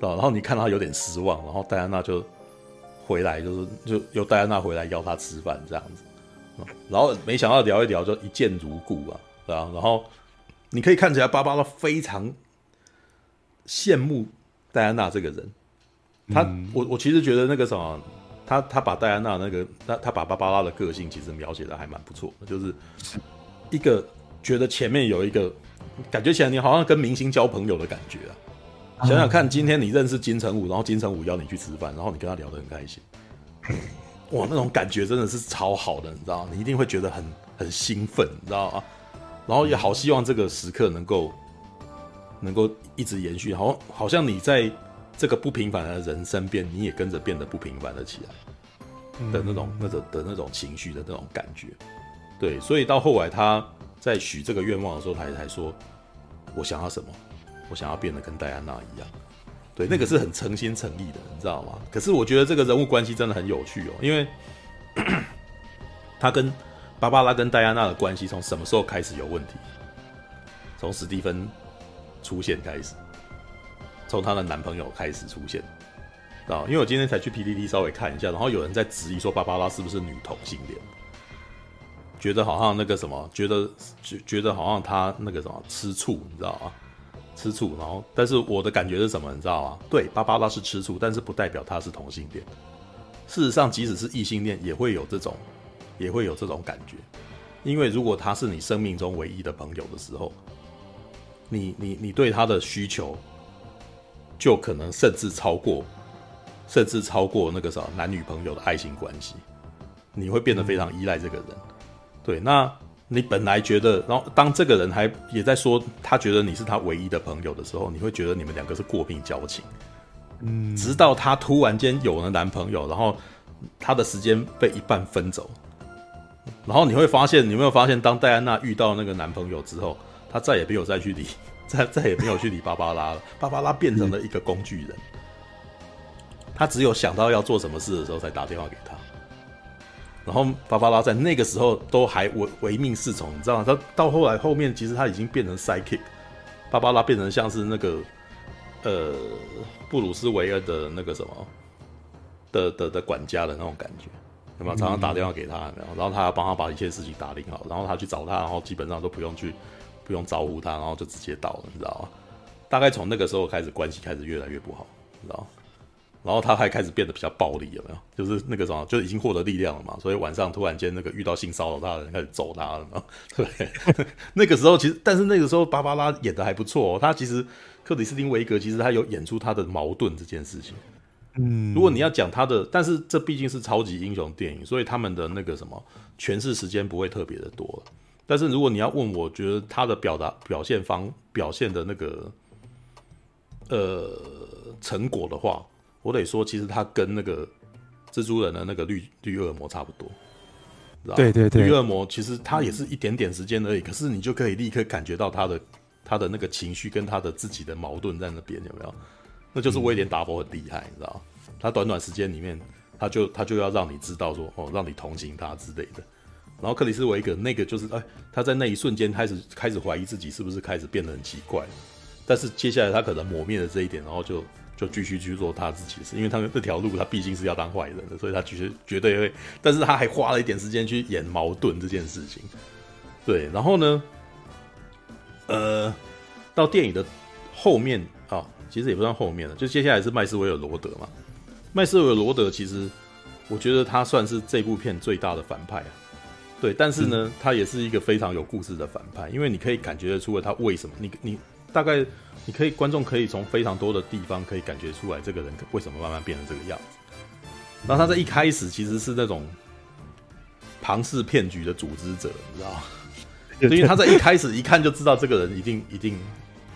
然后你看他有点失望，然后戴安娜就回来，就是就由戴安娜回来邀他吃饭这样子，然后没想到聊一聊就一见如故啊，对吧？然后你可以看起来芭芭拉非常羡慕戴安娜这个人。他我我其实觉得那个什么，他他把戴安娜那个他他把芭芭拉的个性其实描写的还蛮不错的，就是一个觉得前面有一个感觉起来你好像跟明星交朋友的感觉啊。想想看，今天你认识金城武，然后金城武邀你去吃饭，然后你跟他聊得很开心，哇，那种感觉真的是超好的，你知道？你一定会觉得很很兴奋，你知道吗？然后也好希望这个时刻能够能够一直延续，好好像你在。这个不平凡的人身边，你也跟着变得不平凡了起来的那种、那种的那种情绪的那种感觉，对，所以到后来他在许这个愿望的时候，他才说：“我想要什么？我想要变得跟戴安娜一样。”对，那个是很诚心诚意的，你知道吗？可是我觉得这个人物关系真的很有趣哦，因为他跟芭芭拉跟戴安娜的关系从什么时候开始有问题？从史蒂芬出现开始。从她的男朋友开始出现，啊，因为我今天才去 PTT 稍微看一下，然后有人在质疑说芭芭拉是不是女同性恋，觉得好像那个什么，觉得觉觉得好像他那个什么吃醋，你知道吗？吃醋，然后但是我的感觉是什么，你知道吗？对，芭芭拉是吃醋，但是不代表他是同性恋。事实上，即使是异性恋，也会有这种，也会有这种感觉，因为如果他是你生命中唯一的朋友的时候，你你你对他的需求。就可能甚至超过，甚至超过那个啥男女朋友的爱情关系，你会变得非常依赖这个人。对，那你本来觉得，然后当这个人还也在说他觉得你是他唯一的朋友的时候，你会觉得你们两个是过命交情。嗯，直到他突然间有了男朋友，然后他的时间被一半分走，然后你会发现，你有没有发现，当戴安娜遇到那个男朋友之后，她再也没有再去理。再再也没有去理芭芭拉了，芭芭拉变成了一个工具人。她只有想到要做什么事的时候才打电话给他，然后芭芭拉在那个时候都还唯唯命是从，你知道吗？他到后来后面其实他已经变成 sidekick，芭芭拉变成像是那个呃布鲁斯维尔的那个什么的的的管家的那种感觉，有没有？常常打电话给他，有没有？然后他要帮他把一切事情打理好，然后他去找他，然后基本上都不用去。不用招呼他，然后就直接到了，你知道吗？大概从那个时候开始，关系开始越来越不好，你知道吗？然后他还开始变得比较暴力，有没有？就是那个什么，就已经获得力量了嘛，所以晚上突然间那个遇到性骚扰他的人开始揍他了嘛。对，那个时候其实，但是那个时候芭芭拉演的还不错哦。他其实克里斯汀维格其实他有演出他的矛盾这件事情。嗯，如果你要讲他的，但是这毕竟是超级英雄电影，所以他们的那个什么诠释时间不会特别的多。但是如果你要问我，觉得他的表达表现方表现的那个呃成果的话。我得说，其实他跟那个蜘蛛人的那个绿绿恶魔差不多，对对对，绿恶魔其实他也是一点点时间而已，可是你就可以立刻感觉到他的他的那个情绪跟他的自己的矛盾在那边有没有？那就是威廉达佛很厉害，你知道他短短时间里面，他就他就要让你知道说哦，让你同情他之类的。然后克里斯维格那个就是哎，他在那一瞬间开始开始怀疑自己是不是开始变得很奇怪，但是接下来他可能磨灭了这一点，然后就。就继续去做他自己的事，因为他们这条路他毕竟是要当坏人的，所以他其实绝对会。但是他还花了一点时间去演矛盾这件事情。对，然后呢，呃，到电影的后面啊、哦，其实也不算后面了，就接下来是麦斯威尔罗德嘛。麦斯威尔罗德其实我觉得他算是这部片最大的反派啊。对，但是呢，他也是一个非常有故事的反派，因为你可以感觉得出来他为什么，你你大概。你可以，观众可以从非常多的地方可以感觉出来，这个人为什么慢慢变成这个样子。然后他在一开始其实是那种庞氏骗局的组织者，你知道吗？因为他在一开始一看就知道这个人一定一定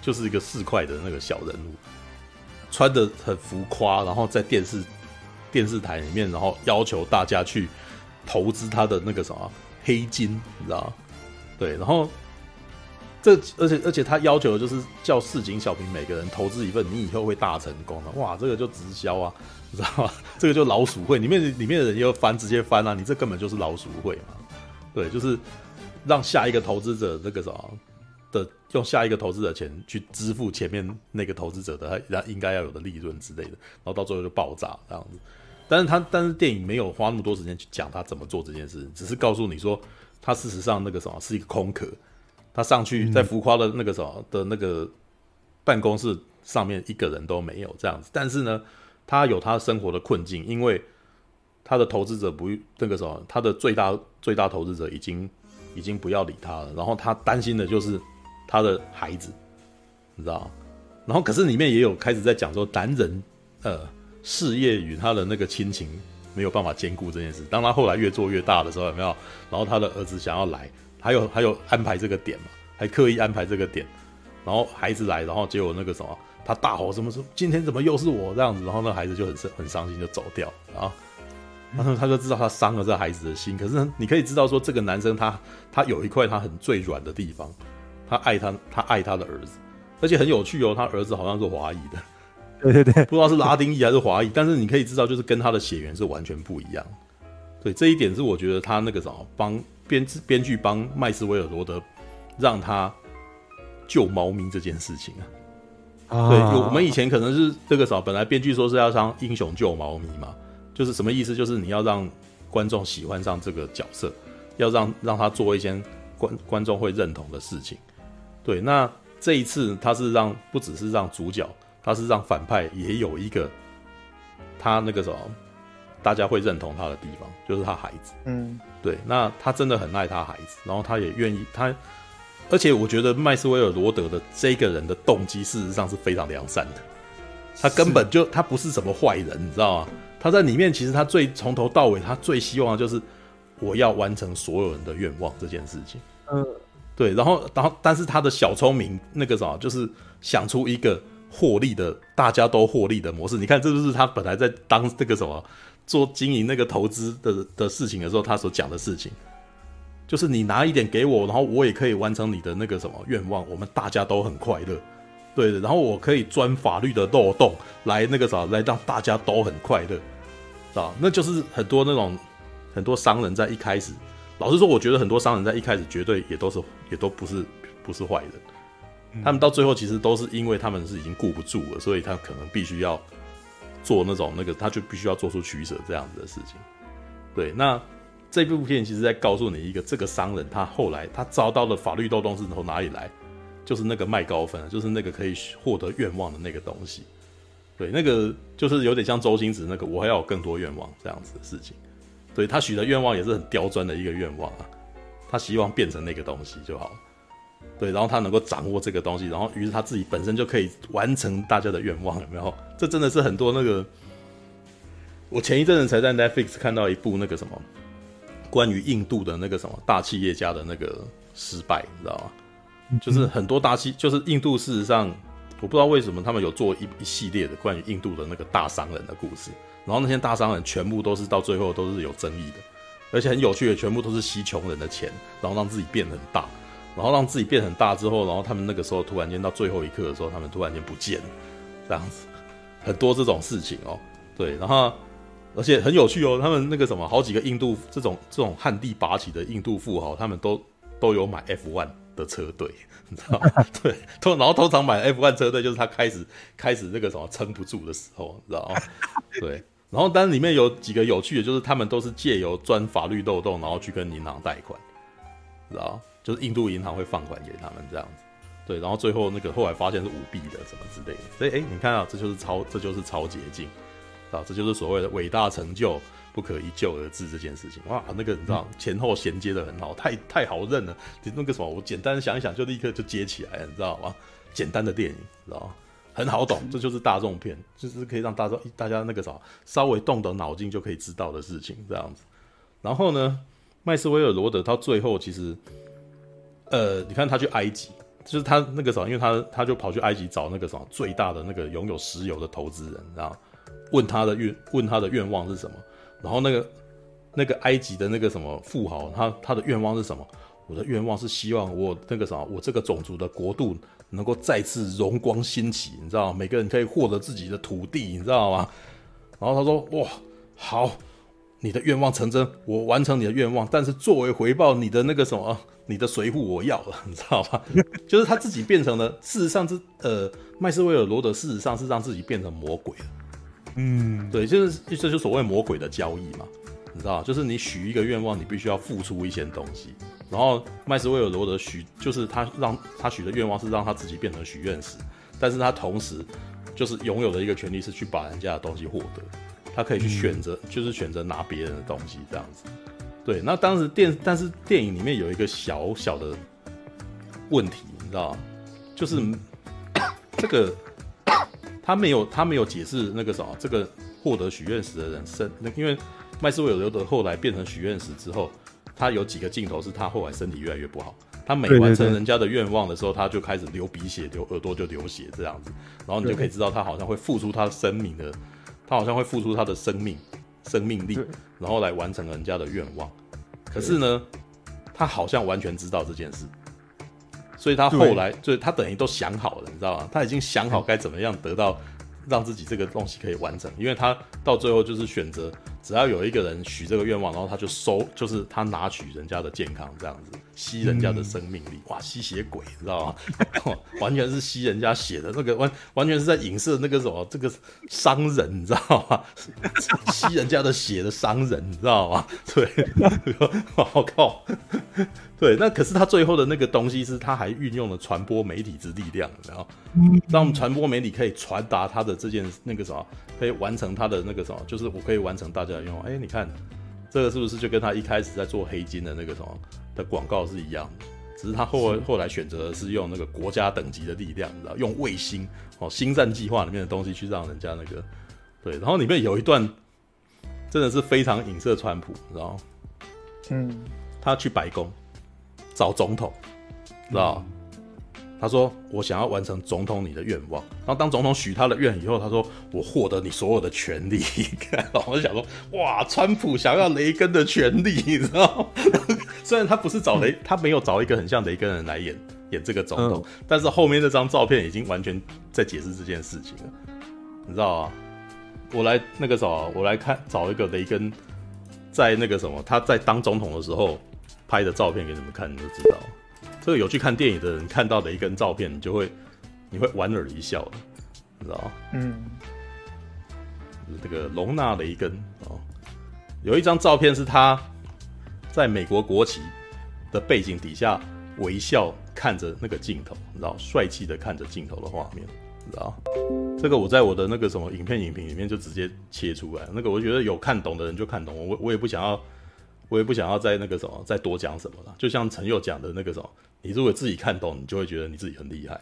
就是一个市侩的那个小人物，穿的很浮夸，然后在电视电视台里面，然后要求大家去投资他的那个什么黑金，你知道吗？对，然后。这而且而且他要求的就是叫市井小民每个人投资一份，你以后会大成功的。哇，这个就直销啊，你知道吗？这个就老鼠会里面里面的人又翻直接翻啊，你这根本就是老鼠会嘛。对，就是让下一个投资者这个什么的用下一个投资者钱去支付前面那个投资者的他应该要有的利润之类的，然后到最后就爆炸这样子。但是他但是电影没有花那么多时间去讲他怎么做这件事，只是告诉你说他事实上那个什么是一个空壳。他上去在浮夸的那个什么的那个办公室上面一个人都没有这样子，但是呢，他有他生活的困境，因为他的投资者不那个什么，他的最大最大投资者已经已经不要理他了，然后他担心的就是他的孩子，你知道？然后可是里面也有开始在讲说，男人呃事业与他的那个亲情没有办法兼顾这件事。当他后来越做越大的时候，有没有？然后他的儿子想要来。还有还有安排这个点嘛，还刻意安排这个点，然后孩子来，然后结果那个什么，他大吼什么说今天怎么又是我这样子，然后那孩子就很伤很伤心就走掉啊，然后他就知道他伤了这孩子的心。可是你可以知道说这个男生他他有一块他很最软的地方，他爱他他爱他的儿子，而且很有趣哦，他儿子好像是华裔的，对对对，不知道是拉丁裔还是华裔，但是你可以知道就是跟他的血缘是完全不一样。对，这一点是我觉得他那个什么帮。编编剧帮麦斯威尔罗德让他救猫咪这件事情啊，啊对，我们以前可能是这个时候，本来编剧说是要当英雄救猫咪嘛，就是什么意思？就是你要让观众喜欢上这个角色，要让让他做一些观观众会认同的事情。对，那这一次他是让不只是让主角，他是让反派也有一个他那个什么。大家会认同他的地方，就是他孩子。嗯，对，那他真的很爱他孩子，然后他也愿意他，而且我觉得麦斯威尔罗德的这个人的动机事实上是非常良善的，他根本就他不是什么坏人，你知道吗？他在里面其实他最从头到尾他最希望的就是我要完成所有人的愿望这件事情。嗯，对，然后然后但是他的小聪明那个什么，就是想出一个获利的大家都获利的模式。你看，这就是他本来在当这个什么。做经营那个投资的的事情的时候，他所讲的事情，就是你拿一点给我，然后我也可以完成你的那个什么愿望，我们大家都很快乐，对的。然后我可以钻法律的漏洞来那个啥，来让大家都很快乐，啊，那就是很多那种很多商人在一开始，老实说，我觉得很多商人在一开始绝对也都是也都不是不是坏人，他们到最后其实都是因为他们是已经顾不住了，所以他可能必须要。做那种那个，他就必须要做出取舍这样子的事情。对，那这部片其实在告诉你一个，这个商人他后来他遭到的法律漏洞是从哪里来？就是那个卖高分，就是那个可以获得愿望的那个东西。对，那个就是有点像周星驰那个，我还要有更多愿望这样子的事情。对，他许的愿望也是很刁钻的一个愿望啊，他希望变成那个东西就好。对，然后他能够掌握这个东西，然后于是他自己本身就可以完成大家的愿望，有没有？这真的是很多那个。我前一阵子才在 Netflix 看到一部那个什么，关于印度的那个什么大企业家的那个失败，你知道吗？就是很多大企，就是印度事实上，我不知道为什么他们有做一一系列的关于印度的那个大商人的故事，然后那些大商人全部都是到最后都是有争议的，而且很有趣的，全部都是吸穷人的钱，然后让自己变得很大。然后让自己变很大之后，然后他们那个时候突然间到最后一刻的时候，他们突然间不见了，这样子，很多这种事情哦，对，然后而且很有趣哦，他们那个什么，好几个印度这种这种旱地拔起的印度富豪，他们都 都有买 F1 的车队，你知道吗？对，通然后通常买 F1 车队就是他开始 开始那个什么撑不住的时候，你知道吗？对，然后但里面有几个有趣的，就是他们都是借由钻法律漏洞，然后去跟银行贷款，知道吗？就是印度银行会放款给他们这样子，对，然后最后那个后来发现是舞弊的什么之类的，所以哎，你看啊，这就是超，这就是超捷径，啊，这就是所谓的伟大成就不可一就而至这件事情，哇，那个你知道前后衔接的很好，太太好认了，那个什么，我简单想一想就立刻就接起来了，你知道吗？简单的电影，知道吗？很好懂，这就是大众片，就是可以让大众大家那个啥稍微动动脑筋就可以知道的事情这样子。然后呢，麦斯威尔罗德到最后其实。呃，你看他去埃及，就是他那个时候，因为他他就跑去埃及找那个什么最大的那个拥有石油的投资人，然后问他的愿问他的愿望是什么，然后那个那个埃及的那个什么富豪，他他的愿望是什么？我的愿望是希望我那个什么，我这个种族的国度能够再次荣光兴起，你知道吗？每个人可以获得自己的土地，你知道吗？然后他说：哇，好，你的愿望成真，我完成你的愿望，但是作为回报，你的那个什么。你的随扈我要了，你知道吧？就是他自己变成了，事实上是呃，麦斯威尔罗德事实上是让自己变成魔鬼了。嗯，对，就是这就是所谓魔鬼的交易嘛，你知道，就是你许一个愿望，你必须要付出一些东西。然后麦斯威尔罗德许，就是他让他许的愿望是让他自己变成许愿石，但是他同时就是拥有的一个权利是去把人家的东西获得，他可以去选择，嗯、就是选择拿别人的东西这样子。对，那当时电，但是电影里面有一个小小的问题，你知道吗？就是这个他没有他没有解释那个什么，这个获得许愿石的人生，那因为麦斯威尔刘德后来变成许愿石之后，他有几个镜头是他后来身体越来越不好，他每完成人家的愿望的时候，他就开始流鼻血，流耳朵就流血这样子，然后你就可以知道他好像会付出他的生命的，他好像会付出他的生命。生命力，然后来完成人家的愿望。可是呢，他好像完全知道这件事，所以他后来就他等于都想好了，你知道吗？他已经想好该怎么样得到。让自己这个东西可以完成，因为他到最后就是选择，只要有一个人许这个愿望，然后他就收，就是他拿取人家的健康，这样子吸人家的生命力，哇，吸血鬼，你知道吗？完全是吸人家血的那个，完完全是在影射那个什么，这个商人，你知道吗？吸人家的血的商人，你知道吗？对，我靠。对，那可是他最后的那个东西是，他还运用了传播媒体之力量，然后让我们传播媒体可以传达他的这件那个什么，可以完成他的那个什么，就是我可以完成大家的愿望。哎，你看这个是不是就跟他一开始在做黑金的那个什么的广告是一样的？只是他后来后来选择的是用那个国家等级的力量，你知道，用卫星哦，星战计划里面的东西去让人家那个对，然后里面有一段真的是非常影射川普，知道？嗯，他去白宫。找总统，知道？他说：“我想要完成总统你的愿望。”然后当总统许他的愿以后，他说：“我获得你所有的权利。”然后我就想说：“哇，川普想要雷根的权利，你知道？虽然他不是找雷，他没有找一个很像雷根的人来演演这个总统，但是后面那张照片已经完全在解释这件事情了，你知道啊？我来那个什么，我来看找一个雷根在那个什么，他在当总统的时候。拍的照片给你们看，你就知道。这个有去看电影的人看到的一根照片，你就会，你会莞尔一笑的，你知道嗯。这个隆纳雷根哦，有一张照片是他在美国国旗的背景底下微笑看着那个镜头，你知道，帅气的看着镜头的画面。你知道？这个我在我的那个什么影片影评里面就直接切出来。那个我觉得有看懂的人就看懂，我我也不想要，我也不想要再那个什么再多讲什么了。就像陈佑讲的那个什么，你如果自己看懂，你就会觉得你自己很厉害。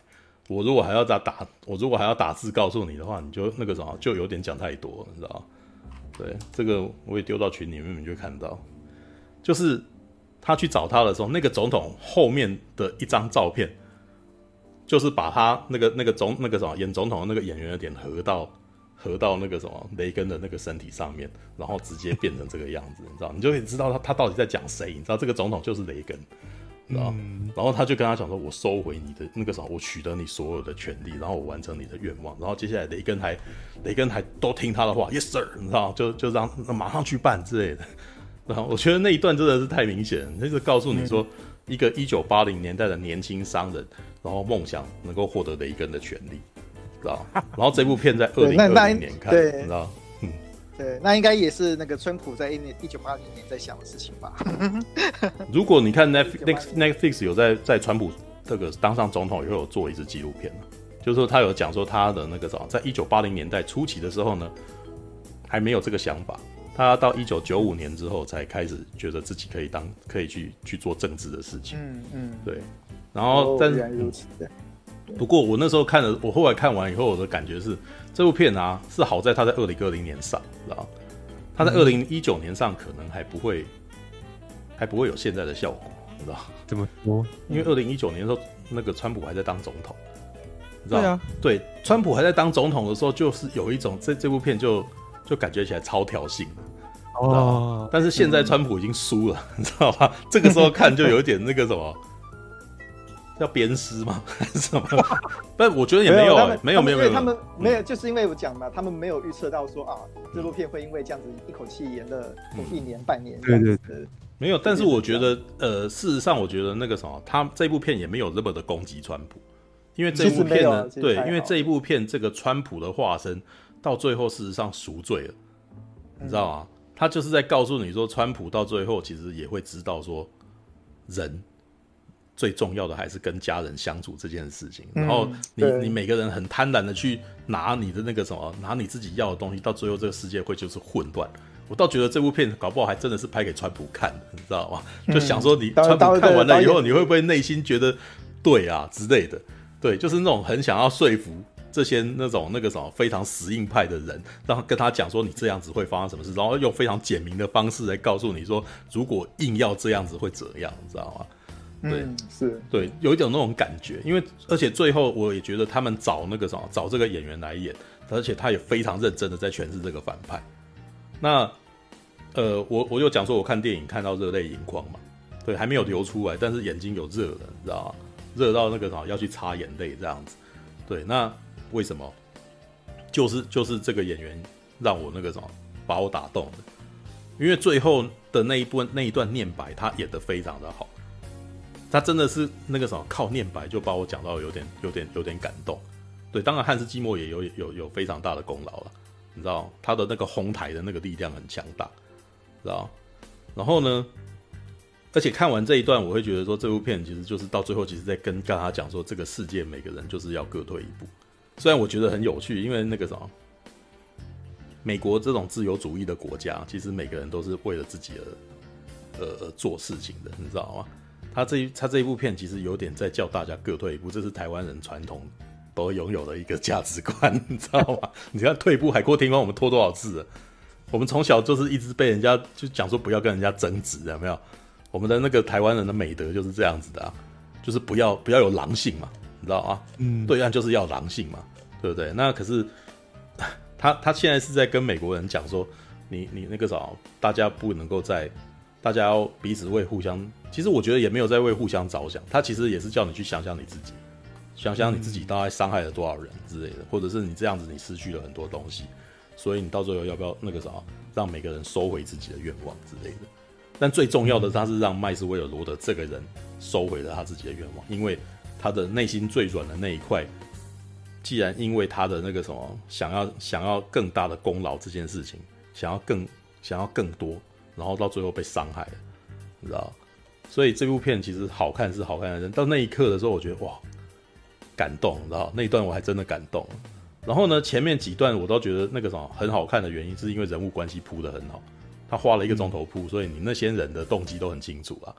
我如果还要打打，我如果还要打字告诉你的话，你就那个什么就有点讲太多，你知道？对，这个我也丢到群里面，你就看到，就是他去找他的时候，那个总统后面的一张照片，就是把他那个那个总那个什么演总统的那个演员的脸合到合到那个什么雷根的那个身体上面，然后直接变成这个样子，你知道？你就可以知道他他到底在讲谁，你知道这个总统就是雷根。然后，嗯、然后他就跟他讲说：“我收回你的那个什么，我取得你所有的权利，然后我完成你的愿望。然后接下来雷根还，雷根还都听他的话，Yes sir，你知道，就就让马上去办之类的。然后我觉得那一段真的是太明显，那就告诉你说，嗯、一个一九八零年代的年轻商人，然后梦想能够获得雷根的权利，知道？然后这部片在二零二零年看，你知道？”对，那应该也是那个川普在一年一九八零年在想的事情吧。如果你看 Netflix Netflix 有在在川普这个当上总统以后有做一支纪录片，就是说他有讲说他的那个什么，在一九八零年代初期的时候呢，还没有这个想法，他到一九九五年之后才开始觉得自己可以当可以去去做政治的事情。嗯嗯，对。然后但是，嗯不过我那时候看了，我后来看完以后，我的感觉是，这部片啊是好在它在二零二零年上，知道？它在二零一九年上可能还不会，还不会有现在的效果，知道？怎么说？因为二零一九年的时候，那个川普还在当总统，你知道？对啊，对，川普还在当总统的时候，就是有一种这这部片就就感觉起来超挑衅，哦。但是现在川普已经输了，嗯、你知道吧？这个时候看就有点那个什么。要鞭尸吗？还是什么？不我觉得也没有、欸，没有，没有，没有。他们没有，就是因为我讲嘛，他们没有预测到说啊，这部片会因为这样子一口气演了一年半年。对对对，没有。但是我觉得，呃，事实上，我觉得那个什么，他这部片也没有那么的攻击川普，因为这部片呢，对，因为这一部片这个川普的化身到最后事实上赎罪了，你知道吗？他就是在告诉你说，川普到最后其实也会知道说人。最重要的还是跟家人相处这件事情，然后你你每个人很贪婪的去拿你的那个什么，拿你自己要的东西，到最后这个世界会就是混乱。我倒觉得这部片搞不好还真的是拍给川普看的，你知道吗？就想说你川普看完了以后，你会不会内心觉得对啊之类的？对，就是那种很想要说服这些那种那个什么非常死硬派的人，然后跟他讲说你这样子会发生什么事，然后用非常简明的方式来告诉你说，如果硬要这样子会怎样，你知道吗？对，嗯、是对，有一种那种感觉，因为而且最后我也觉得他们找那个什么，找这个演员来演，而且他也非常认真的在诠释这个反派。那呃，我我就讲说，我看电影看到热泪盈眶嘛，对，还没有流出来，但是眼睛有热了，你知道吗？热到那个什么要去擦眼泪这样子。对，那为什么？就是就是这个演员让我那个什么把我打动的，因为最后的那一部那一段念白，他演的非常的好。他真的是那个什么，靠念白就把我讲到有点、有点、有点感动。对，当然汉斯季默也有、有、有非常大的功劳了。你知道，他的那个红台的那个力量很强大，知道？然后呢，而且看完这一段，我会觉得说，这部片其实就是到最后，其实在跟跟他讲说，这个世界每个人就是要各退一步。虽然我觉得很有趣，因为那个什么，美国这种自由主义的国家，其实每个人都是为了自己而呃做事情的，你知道吗？他这一他这一部片其实有点在叫大家各退一步，这是台湾人传统都拥有的一个价值观，你知道吗？你看退步海阔天空，我们拖多少次了？我们从小就是一直被人家就讲说不要跟人家争执，有没有？我们的那个台湾人的美德就是这样子的啊，就是不要不要有狼性嘛，你知道吗？嗯，对岸就是要狼性嘛，对不对？那可是他他现在是在跟美国人讲说，你你那个啥，大家不能够在。大家要彼此为互相，其实我觉得也没有在为互相着想，他其实也是叫你去想想你自己，想想你自己大概伤害了多少人之类的，或者是你这样子你失去了很多东西，所以你到最后要不要那个啥，让每个人收回自己的愿望之类的。但最重要的，他是让麦斯威尔罗德这个人收回了他自己的愿望，因为他的内心最软的那一块，既然因为他的那个什么想要想要更大的功劳这件事情，想要更想要更多。然后到最后被伤害了，你知道？所以这部片其实好看是好看的，但到那一刻的时候，我觉得哇，感动，你知道？那一段我还真的感动。然后呢，前面几段我都觉得那个什么很好看的原因，是因为人物关系铺得很好。他花了一个钟头铺，所以你那些人的动机都很清楚啊。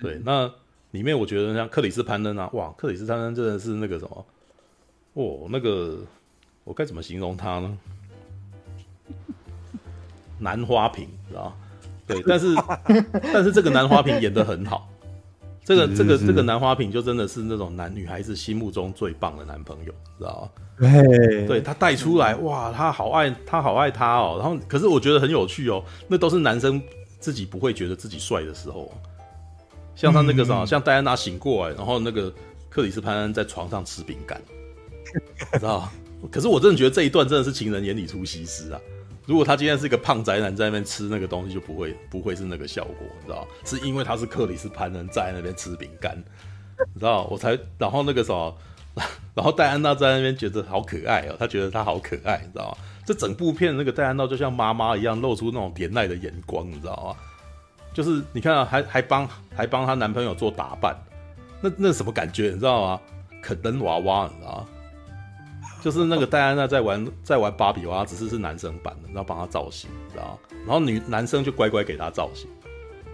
对，那里面我觉得像克里斯潘恩啊，哇，克里斯潘恩真的是那个什么，哦，那个我该怎么形容他呢？男花瓶，知道？对，但是但是这个男花瓶演的很好。这个这个这个男花瓶就真的是那种男女孩子心目中最棒的男朋友，知道吗？对，对他带出来，哇，他好爱他好爱他哦。然后，可是我觉得很有趣哦，那都是男生自己不会觉得自己帅的时候。像他那个啥，像戴安娜醒过来，然后那个克里斯潘恩在床上吃饼干，知道？可是我真的觉得这一段真的是情人眼里出西施啊。如果他今天是一个胖宅男在那边吃那个东西，就不会不会是那个效果，你知道？是因为他是克里斯潘人在那边吃饼干，你知道？我才然后那个什么，然后戴安娜在那边觉得好可爱哦，他觉得他好可爱，你知道吗？这整部片那个戴安娜就像妈妈一样，露出那种怜爱的眼光，你知道吗？就是你看，还还帮还帮她男朋友做打扮，那那什么感觉，你知道吗？肯登娃娃，你知道吗？就是那个戴安娜在玩在玩芭比娃娃，只是是男生版的，然后帮她造型，知道吗？然后女男生就乖乖给她造型。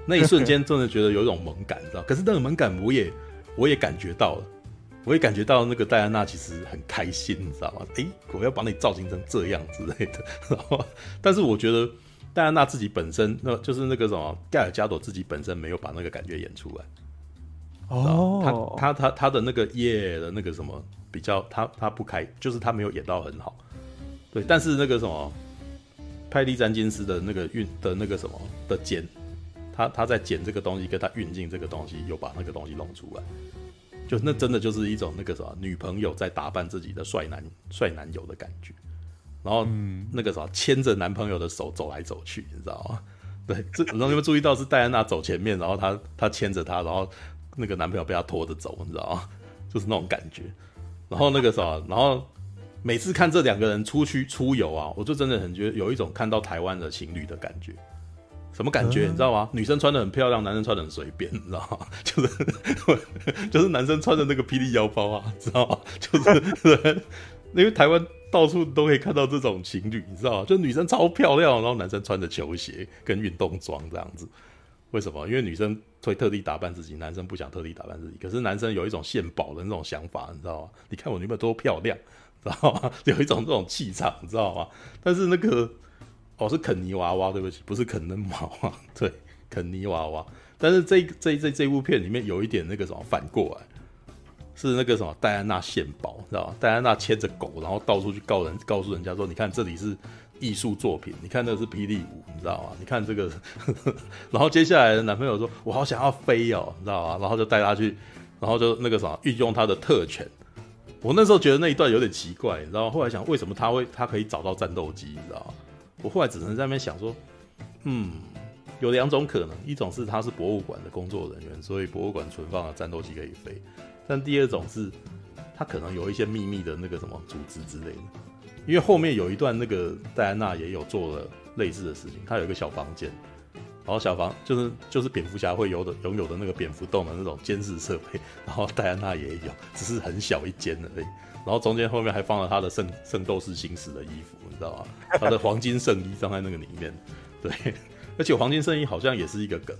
那一瞬间真的觉得有一种萌感，知道？可是那个萌感我也我也感觉到了，我也感觉到那个戴安娜其实很开心，你知道吗？诶，我要把你造型成这样之类的。然后，但是我觉得戴安娜自己本身，那就是那个什么盖尔加朵自己本身没有把那个感觉演出来。哦，他他他他的那个耶的那个什么。比较他他不开，就是他没有演到很好，对。但是那个什么，派利詹金斯的那个运的那个什么的剪，他他在剪这个东西，跟他运镜这个东西，又把那个东西弄出来，就那真的就是一种那个什么女朋友在打扮自己的帅男帅男友的感觉。然后那个什么牵着男朋友的手走来走去，你知道吗？对，这然后你们注意到是戴安娜走前面，然后他他牵着他，然后那个男朋友被他拖着走，你知道吗？就是那种感觉。然后那个啥，然后每次看这两个人出去出游啊，我就真的很觉得有一种看到台湾的情侣的感觉。什么感觉？你知道吗？女生穿的很漂亮，男生穿的很随便，你知道吗？就是就是男生穿的那个霹雳腰包啊，知道吗？就是因为台湾到处都可以看到这种情侣，你知道吗？就女生超漂亮，然后男生穿着球鞋跟运动装这样子。为什么？因为女生会特地打扮自己，男生不想特地打扮自己。可是男生有一种献宝的那种想法，你知道吗？你看我女朋友多漂亮，知道吗？有一种这种气场，你知道吗？但是那个哦，是肯尼娃娃，对不起，不是肯恩娃娃，对，肯尼娃娃。但是这这这这部片里面有一点那个什么反过来，是那个什么戴安娜献宝，知道吗？戴安娜牵着狗，然后到处去告人，告诉人家说，你看这里是。艺术作品，你看那是霹雳舞，你知道吗？你看这个，然后接下来的男朋友说：“我好想要飞哦，你知道吗？”然后就带他去，然后就那个啥，运用他的特权。我那时候觉得那一段有点奇怪，你知道吗？后来想，为什么他会他可以找到战斗机，你知道吗？我后来只能在那边想说，嗯，有两种可能，一种是他是博物馆的工作人员，所以博物馆存放的战斗机可以飞；但第二种是，他可能有一些秘密的那个什么组织之类的。因为后面有一段，那个戴安娜也有做了类似的事情。她有一个小房间，然后小房就是就是蝙蝠侠会有的拥有的那个蝙蝠洞的那种监视设备，然后戴安娜也有，只是很小一间而已。然后中间后面还放了他的圣圣斗士星矢的衣服，你知道吗？他的黄金圣衣放在那个里面。对，而且黄金圣衣好像也是一个梗，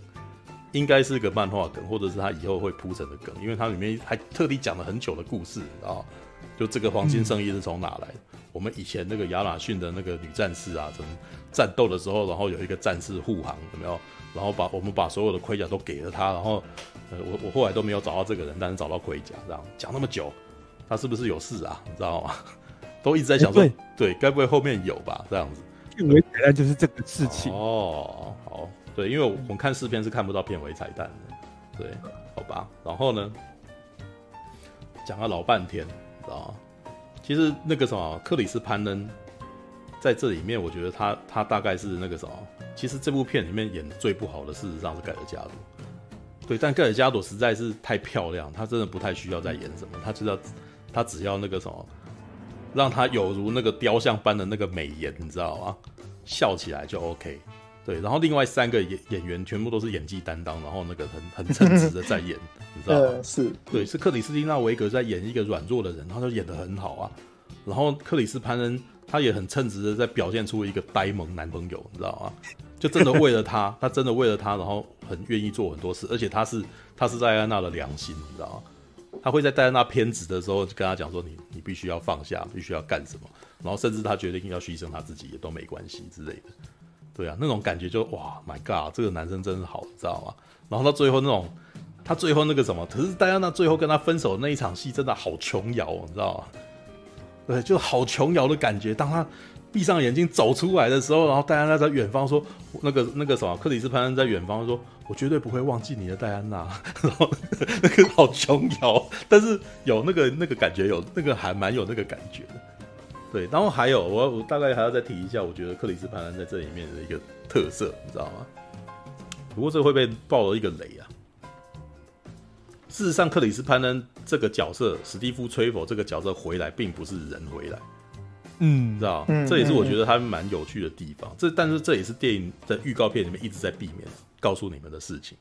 应该是个漫画梗，或者是他以后会铺成的梗，因为它里面还特地讲了很久的故事，啊？就这个黄金圣衣是从哪来的？我们以前那个亚马逊的那个女战士啊，怎么战斗的时候，然后有一个战士护航，有没有？然后把我们把所有的盔甲都给了他，然后呃，我我后来都没有找到这个人，但是找到盔甲，这样 讲那么久，他是不是有事啊？你知道吗？都一直在想说，欸、对，该不会后面有吧？这样子，片尾彩蛋就是这个事情哦。好，对，因为我们看试片是看不到片尾彩蛋的，对，好吧。然后呢，讲了老半天，知道吗？其实那个什么克里斯潘恩在这里面，我觉得他他大概是那个什么。其实这部片里面演最不好的，事实上是盖尔加朵。对，但盖尔加朵实在是太漂亮，他真的不太需要再演什么。他知道他只要那个什么，让他有如那个雕像般的那个美颜，你知道吗？笑起来就 OK。对，然后另外三个演演员全部都是演技担当，然后那个很很称职的在演，你知道吗？呃、是对，是克里斯蒂娜维格在演一个软弱的人，他就演的很好啊。然后克里斯潘恩他也很称职的在表现出一个呆萌男朋友，你知道吗？就真的为了他，他真的为了他，然后很愿意做很多事，而且他是他是戴安娜的良心，你知道吗？他会在戴安娜偏执的时候就跟他讲说你：“你你必须要放下，必须要干什么。”然后甚至他决定要牺牲他自己也都没关系之类的。对啊，那种感觉就哇，My God，这个男生真是好，你知道吗？然后到最后那种他最后那个什么，可是戴安娜最后跟他分手的那一场戏真的好琼瑶，你知道吗？对，就好琼瑶的感觉。当他闭上眼睛走出来的时候，然后戴安娜在远方说：“那个那个什么，克里斯潘恩在远方说，我绝对不会忘记你的戴安娜。”然后那个好琼瑶，但是有那个那个感觉，有那个还蛮有那个感觉的。对，然后还有我我大概还要再提一下，我觉得克里斯潘恩在这里面的一个特色，你知道吗？不过这会被爆了一个雷啊。事实上，克里斯潘恩这个角色，史蒂夫·崔佛这个角色回来，并不是人回来，嗯，知道？这也是我觉得他蛮有趣的地方。这，但是这也是电影的预告片里面一直在避免告诉你们的事情。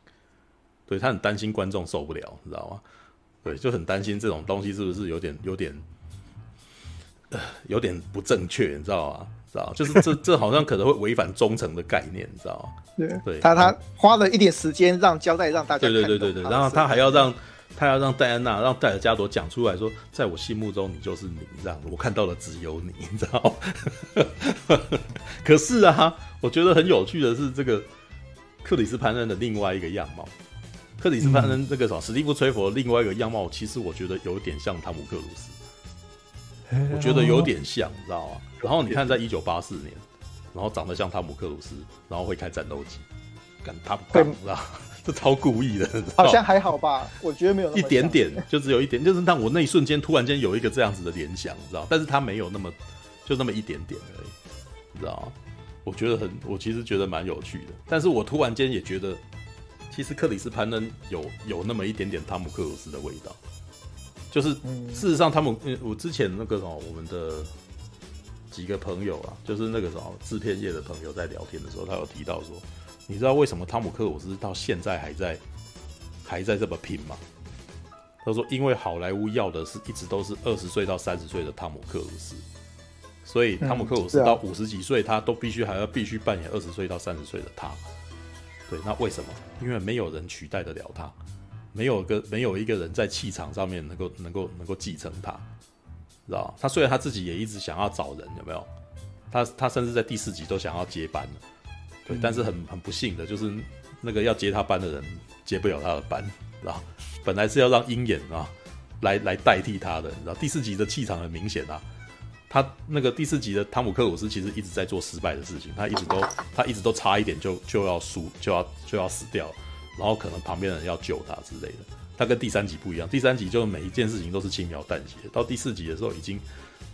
对，他很担心观众受不了，你知道吗？对，就很担心这种东西是不是有点、有点、呃、有点不正确，你知道吗？知道？就是这这好像可能会违反忠诚的概念，你知道吗？对，对他他花了一点时间让交代让大家对对对对对，然后他还要让他要让戴安娜让戴尔加朵讲出来说，在我心目中你就是你，这样我看到的只有你，你知道吗？可是啊，我觉得很有趣的是这个克里斯潘恩的另外一个样貌，克里斯潘恩这个什么史蒂夫崔佛的另外一个样貌，其实我觉得有点像汤姆克鲁斯，我觉得有点像，你知道吗？然后你看，在一九八四年。然后长得像汤姆克鲁斯，然后会开战斗机，敢他不干，知道 这超故意的，好像还好吧？我觉得没有那么一点点，就只有一点，就是让我那一瞬间突然间有一个这样子的联想，你知道？但是他没有那么，就那么一点点而已，你知道？我觉得很，我其实觉得蛮有趣的，但是我突然间也觉得，其实克里斯潘恩有有那么一点点汤姆克鲁斯的味道，就是事实上汤姆，我之前那个什么，我们的。几个朋友啊，就是那个什么制片业的朋友在聊天的时候，他有提到说，你知道为什么汤姆克鲁斯到现在还在还在这么拼吗？他说，因为好莱坞要的是一直都是二十岁到三十岁的汤姆克鲁斯，所以汤姆克鲁斯到五十几岁，他都必须还要必须扮演二十岁到三十岁的他。对，那为什么？因为没有人取代得了他，没有个没有一个人在气场上面能够能够能够继承他。知道他虽然他自己也一直想要找人，有没有？他他甚至在第四集都想要接班了，对，嗯、但是很很不幸的就是那个要接他班的人接不了他的班，知道？本来是要让鹰眼啊来来代替他的，你知道？第四集的气场很明显啊，他那个第四集的汤姆克鲁斯其实一直在做失败的事情，他一直都他一直都差一点就就要输就要就要死掉，然后可能旁边的人要救他之类的。他跟第三集不一样，第三集就是每一件事情都是轻描淡写，到第四集的时候，已经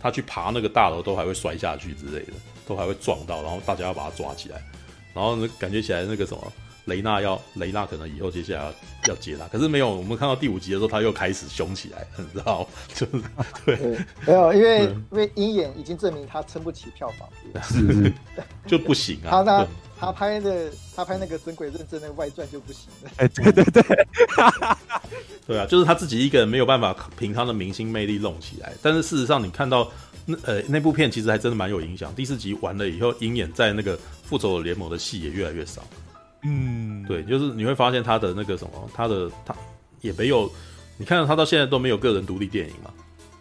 他去爬那个大楼都还会摔下去之类的，都还会撞到，然后大家要把他抓起来，然后感觉起来那个什么雷娜要雷娜可能以后接下来要，要接他，可是没有，我们看到第五集的时候他又开始凶起来，你知道？就是对，对，没有，因为因为鹰眼已经证明他撑不起票房，是是，就不行啊。他他拍的，他拍那个《神鬼认证》那个外传就不行了。哎，对对对，对啊，就是他自己一个人没有办法凭他的明星魅力弄起来。但是事实上，你看到那呃那部片其实还真的蛮有影响。第四集完了以后，鹰眼在那个复仇者联盟的戏也越来越少。嗯，对，就是你会发现他的那个什么，他的他也没有，你看到他到现在都没有个人独立电影嘛？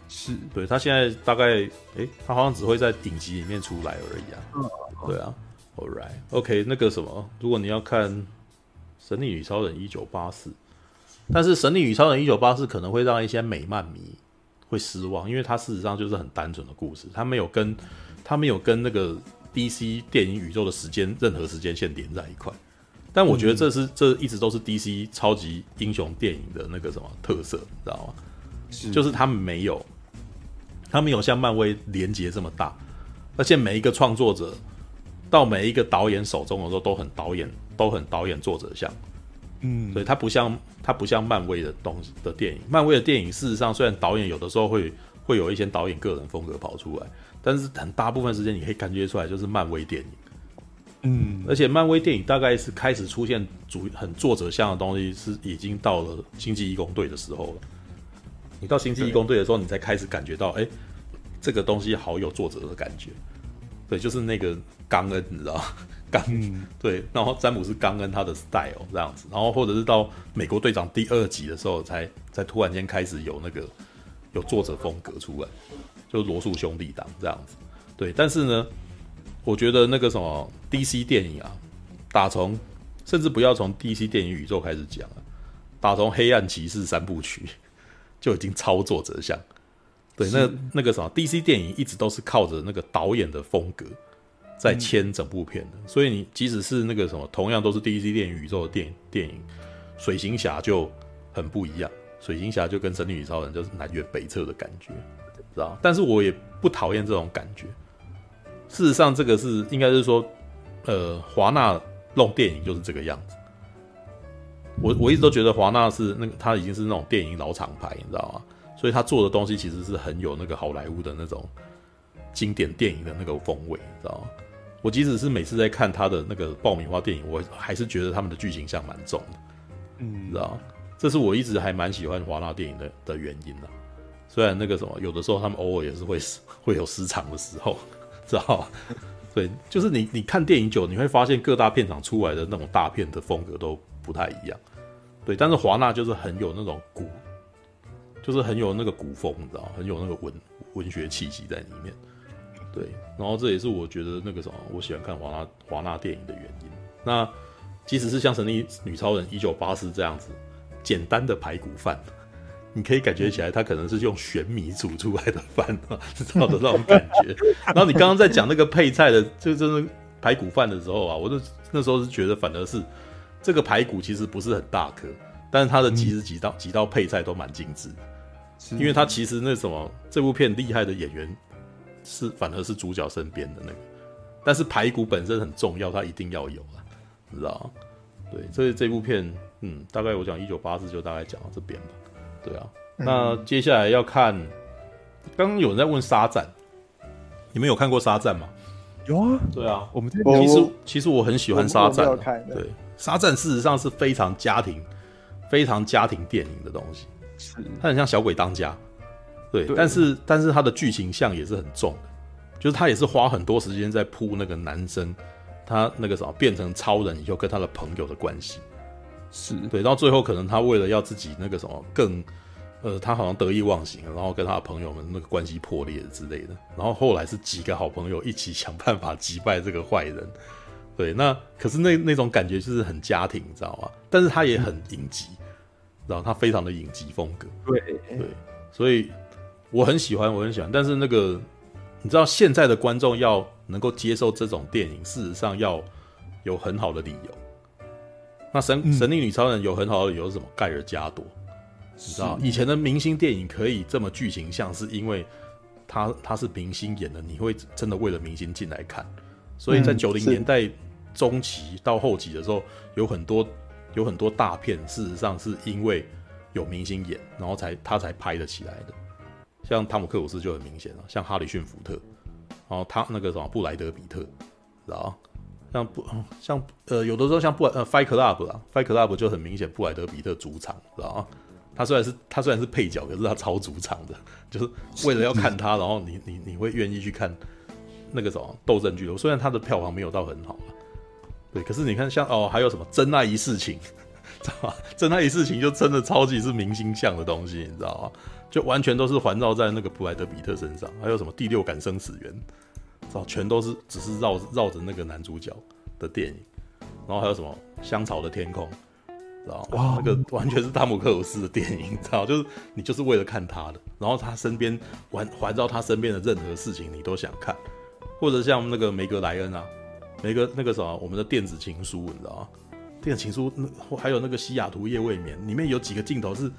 是，对他现在大概哎，他好像只会在顶级里面出来而已啊。嗯，对啊。Alright，OK，okay，那个什么，如果你要看《神力女超人一九八四》，但是《神力女超人一九八四》可能会让一些美漫迷会失望，因为它事实上就是很单纯的故事，它没有跟它没有跟那个 DC 电影宇宙的时间任何时间线连在一块。但我觉得这是、嗯、这一直都是 DC 超级英雄电影的那个什么特色，你知道吗？是就是他们没有，他们没有像漫威连接这么大，而且每一个创作者。到每一个导演手中的时候，都很导演，都很导演作者像，嗯，所以它不像它不像漫威的东西的电影。漫威的电影事实上，虽然导演有的时候会会有一些导演个人风格跑出来，但是很大部分时间你可以感觉出来就是漫威电影，嗯，而且漫威电影大概是开始出现主很作者像的东西，是已经到了星际义工队的时候了。你到星际义工队的时候，你才开始感觉到，哎、欸，这个东西好有作者的感觉。对，就是那个冈恩，你知道吗？冈、嗯、对，然后詹姆斯冈恩他的 style 这样子，然后或者是到美国队长第二集的时候才，才才突然间开始有那个有作者风格出来，就罗素兄弟档这样子。对，但是呢。我觉得那个什么 DC 电影啊，打从甚至不要从 DC 电影宇宙开始讲啊，打从黑暗骑士三部曲 就已经超作者向。对，那那个什么 DC 电影一直都是靠着那个导演的风格在牵整部片的，所以你即使是那个什么同样都是 DC 电影宇宙的电影电影，水行侠就很不一样，水行侠就跟神女超人就是南辕北辙的感觉，知道？但是我也不讨厌这种感觉。事实上，这个是应该是说，呃，华纳弄电影就是这个样子。我我一直都觉得华纳是那个，他已经是那种电影老厂牌，你知道吗？所以他做的东西其实是很有那个好莱坞的那种经典电影的那个风味，你知道吗？我即使是每次在看他的那个爆米花电影，我还是觉得他们的剧情像蛮重的，嗯，你知道吗？这是我一直还蛮喜欢华纳电影的的原因的。虽然那个什么，有的时候他们偶尔也是会会有失常的时候。知道，对，就是你你看电影久，你会发现各大片场出来的那种大片的风格都不太一样，对。但是华纳就是很有那种古，就是很有那个古风，你知道，很有那个文文学气息在里面，对。然后这也是我觉得那个什么，我喜欢看华纳华纳电影的原因。那即使是像神力女超人一九八四这样子简单的排骨饭。你可以感觉起来，它可能是用玄米煮出来的饭啊，知道的那种感觉。然后你刚刚在讲那个配菜的，就就是排骨饭的时候啊，我就那时候是觉得，反而是这个排骨其实不是很大颗，但是它的其实几道几道配菜都蛮精致，因为它其实那什么这部片厉害的演员是反而是主角身边的那个，但是排骨本身很重要，它一定要有啊，你知道吗？对，所以这部片，嗯，大概我讲一九八四就大概讲到这边吧。对啊，那接下来要看，刚刚有人在问沙赞，你们有看过沙赞吗？有啊，对啊，我们其实其实我很喜欢沙赞，对，沙赞事实上是非常家庭、非常家庭电影的东西，是。它很像小鬼当家，对，对。但是但是它的剧情像也是很重的，就是他也是花很多时间在铺那个男生他那个什么变成超人以后跟他的朋友的关系。是。对，到最后可能他为了要自己那个什么更，呃，他好像得意忘形，然后跟他的朋友们那个关系破裂之类的，然后后来是几个好朋友一起想办法击败这个坏人，对，那可是那那种感觉就是很家庭，你知道吗？但是他也很影集，然后他非常的影集风格，对。对，所以我很喜欢，我很喜欢，但是那个你知道现在的观众要能够接受这种电影，事实上要有很好的理由。那神神力女超人有很好的理由是什么？盖尔加朵，你知道以前的明星电影可以这么剧情像，是因为他他是明星演的，你会真的为了明星进来看。所以在九零年代中期到后期的时候，有很多有很多大片，事实上是因为有明星演，然后才他才拍得起来的。像汤姆克鲁斯就很明显了，像哈里逊福特，然后他那个什么布莱德比特，知道像不像呃，有的时候像布呃 Fight Club 啊，Fight Club 就很明显布莱德彼特主场，知道吗？他虽然是他虽然是配角，可是他超主场的，就是为了要看他，然后你你你会愿意去看那个什么斗阵剧。虽然他的票房没有到很好，对，可是你看像哦，还有什么真爱一世情，知道吗？真爱一世情就真的超级是明星向的东西，你知道吗？就完全都是环绕在那个布莱德彼特身上。还有什么第六感生死缘？全都是只是绕绕着那个男主角的电影，然后还有什么香草的天空，知道哇，那个完全是汤姆克鲁斯的电影，知道就是你就是为了看他的，然后他身边环环绕他身边的任何事情你都想看，或者像那个梅格莱恩啊，梅格那个什么我们的电子情书，你知道吗？电子情书那还有那个西雅图夜未眠，里面有几个镜头是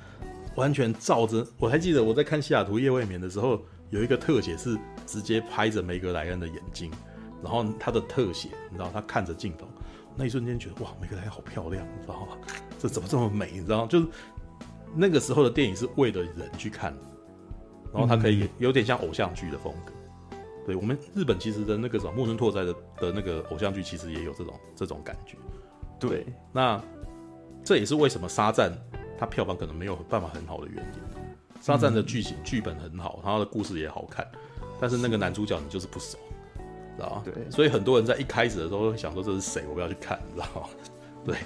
完全照着，我还记得我在看西雅图夜未眠的时候。有一个特写是直接拍着梅格莱恩的眼睛，然后他的特写，你知道他看着镜头，那一瞬间觉得哇，梅格莱恩好漂亮，你知道吗？这怎么这么美？你知道吗？就是那个时候的电影是为了人去看，然后他可以有点像偶像剧的风格，对我们日本其实的那个什么木村拓哉的的那个偶像剧，其实也有这种这种感觉。对，那这也是为什么沙赞它票房可能没有办法很好的原因。沙赞的剧情剧本很好，他的故事也好看，但是那个男主角你就是不熟，知道吗？对，所以很多人在一开始的时候会想说这是谁，我不要去看，知道吗？对，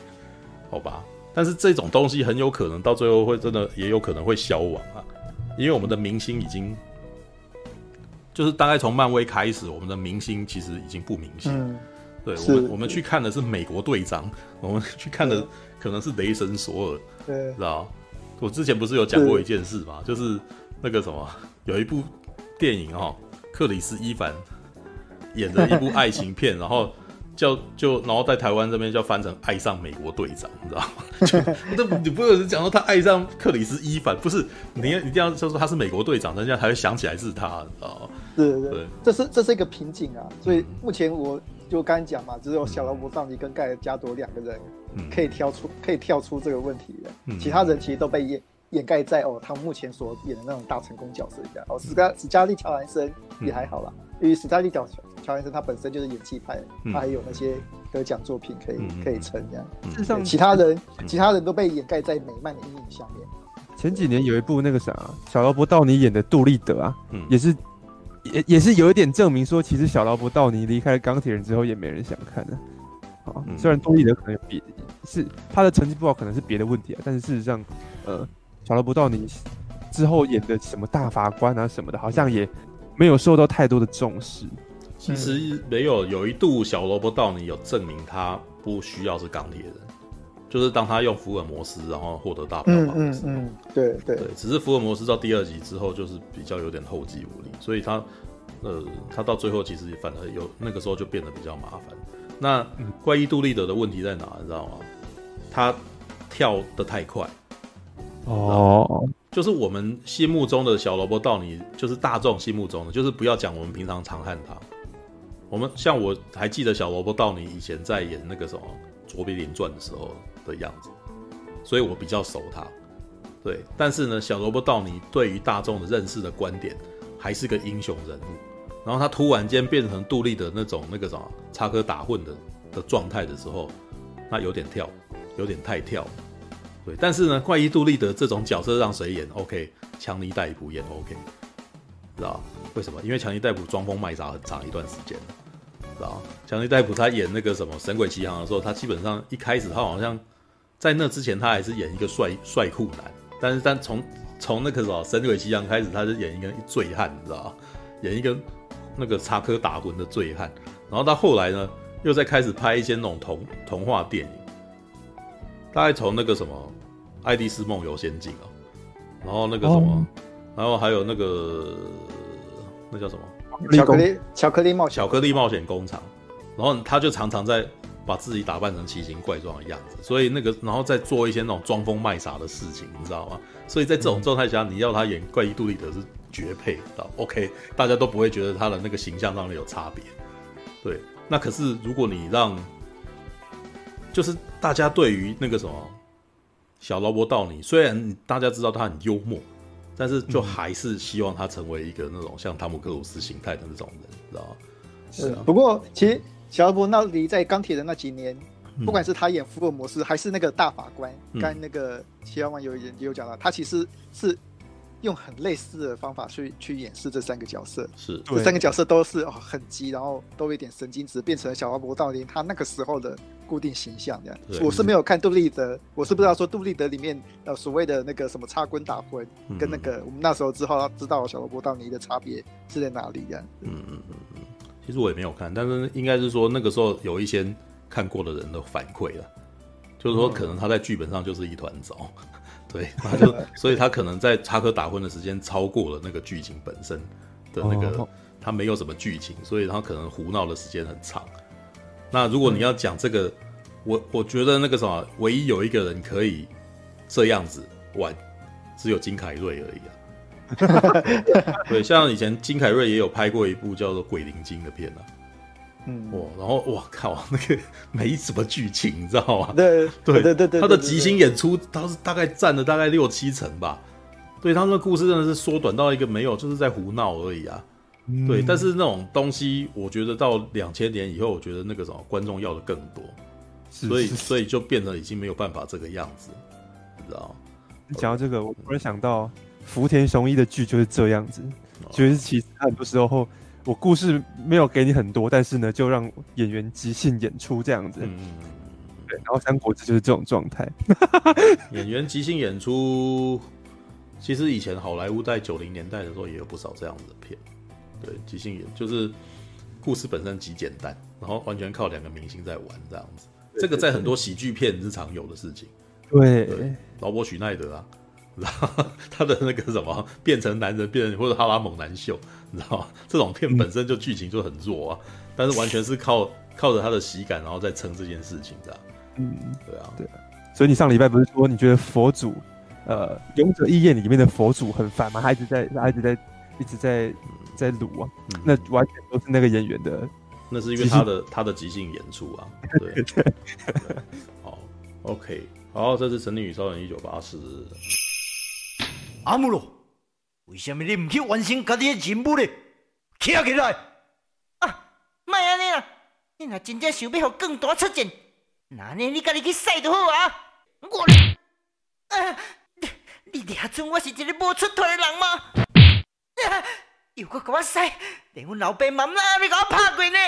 好吧。但是这种东西很有可能到最后会真的也有可能会消亡啊，因为我们的明星已经就是大概从漫威开始，我们的明星其实已经不明星。嗯、对我们，我们去看的是美国队长，我们去看的可能是雷神索尔，对，知道。我之前不是有讲过一件事嘛？就是那个什么，有一部电影哈，克里斯伊凡演的一部爱情片，然后叫就然后在台湾这边叫翻成《爱上美国队长》，你知道吗？那你不是讲说他爱上克里斯伊凡，不是你要一定要就说他是美国队长，人家才会想起来是他，你知道吗？对对对，这是这是一个瓶颈啊，所以目前我就刚才讲嘛，只有小劳勃道尼跟盖尔加朵两个人。可以挑出可以跳出这个问题的，嗯、其他人其实都被掩掩盖在哦，他们目前所演的那种大成功角色一样。哦，史嘉史嘉丽乔安森也还好啦，嗯、因为史嘉丽乔乔安森他本身就是演技派，嗯、他还有那些得奖作品可以、嗯、可以撑这样。事实上，其他人、嗯、其他人都被掩盖在美漫的阴影下面。前几年有一部那个啥，小劳勃道尼演的杜立德啊，嗯、也是也也是有一点证明说，其实小劳勃道尼离开了钢铁人之后，也没人想看的。啊，虽然杜立德可能有别是他的成绩不好，可能是别的问题啊，但是事实上，呃，小罗伯道尼之后演的什么大法官啊什么的，好像也没有受到太多的重视。其实没有，有一度小罗伯道尼有证明他不需要是钢铁人，就是当他用福尔摩斯然后获得大票房的时候，嗯，嗯，嗯，对对。对，只是福尔摩斯到第二集之后就是比较有点后继无力，所以他呃他到最后其实反而有那个时候就变得比较麻烦。那怪异杜立德的问题在哪？你知道吗？他跳得太快哦，就是我们心目中的小萝卜道尼，就是大众心目中的，就是不要讲我们平常常看他。我们像我还记得小萝卜道尼以前在演那个什么《卓别林传》的时候的样子，所以我比较熟他。对，但是呢，小萝卜道尼对于大众的认识的观点，还是个英雄人物。然后他突然间变成杜立德那种那个什么插科打诨的的状态的时候，那有点跳，有点太跳，对。但是呢，怪医杜立德这种角色让谁演？OK，强尼戴普演 OK，知道为什么？因为强尼戴普装疯卖傻很长一段时间，知道强尼戴普他演那个什么神鬼奇航的时候，他基本上一开始他好像在那之前他还是演一个帅帅酷男，但是但从从那个什么神鬼奇航开始，他是演一个醉汉，你知道演一个。那个插科打诨的醉汉，然后到后来呢，又在开始拍一些那种童童话电影，大概从那个什么《爱丽丝梦游仙境》啊，然后那个什么，哦、然后还有那个那叫什么？巧克力巧克力冒巧克力冒险工厂，然后他就常常在把自己打扮成奇形怪状的样子，所以那个然后再做一些那种装疯卖傻的事情，你知道吗？所以在这种状态下，嗯、你要他演怪异杜立德是。绝配啊，OK，大家都不会觉得他的那个形象上面有差别。对，那可是如果你让，就是大家对于那个什么小劳勃道尼，虽然大家知道他很幽默，但是就还是希望他成为一个那种像汤姆克鲁斯形态的那种人，知道吗？是啊。不过其实小劳勃道尼在钢铁人那几年，不管是他演福尔摩斯，还是那个大法官，刚、嗯、那个七万万有也有讲到，他其实是。用很类似的方法去去演示这三个角色，是。这三个角色都是哦很急，然后都有点神经质，变成了小劳勃道林他那个时候的固定形象这样。对。我是没有看杜立德，我是不知道说杜立德里面呃所谓的那个什么插棍打诨，嗯、跟那个我们那时候之后知道小劳勃道尼的差别是在哪里这样。嗯嗯嗯嗯，其实我也没有看，但是应该是说那个时候有一些看过的人的反馈了，就是说可能他在剧本上就是一团糟。嗯对，他就所以他可能在插科打诨的时间超过了那个剧情本身的那个，他没有什么剧情，所以他可能胡闹的时间很长。那如果你要讲这个，嗯、我我觉得那个什么，唯一有一个人可以这样子玩，只有金凯瑞而已啊。对，像以前金凯瑞也有拍过一部叫做《鬼灵精》的片啊。嗯，哇，然后我靠，那个没什么剧情，你知道吗？对 对对对对，他的即兴演出，他是大概占了大概六七成吧。对，他那个故事真的是缩短到一个没有，就是在胡闹而已啊。嗯对，但是那种东西，我觉得到两千年以后，我觉得那个什么观众要的更多，是所以所以就变得已经没有办法这个样子，你知道？你讲到这个，我突然想到福田雄一的剧就是这样子，就是其实很多时候我故事没有给你很多，但是呢，就让演员即兴演出这样子。嗯，对。然后《三国志》就是这种状态，演员即兴演出，其实以前好莱坞在九零年代的时候也有不少这样子的片。对，即兴演就是故事本身极简单，然后完全靠两个明星在玩这样子。这个在很多喜剧片日常有的事情。对，对劳勃许奈德啊，然后他的那个什么变成男人变成或者哈拉猛男秀，你知道吗？这种片本身就剧情就很弱啊，嗯、但是完全是靠 靠着他的喜感，然后再撑这件事情的。嗯，对啊，对。所以你上礼拜不是说你觉得佛祖，呃，《勇者义彦》里面的佛祖很烦吗？他一直在，他一直在，一直在。嗯在撸啊，嗯、那完全都是那个演员的，那是因为他的他的即兴演出啊。对，对好，OK，好，这是《神力与超人》一九八四。阿姆罗，为什么你唔去完成家己的任务呢？起来起来！啊，莫安尼啦，你若真正想要更大出战，那呢你家己去洗就好啊。我，啊，你你俩准我是一个无出头的人吗？啊又搁给我使，连阮老爸妈妈你给我拍过呢！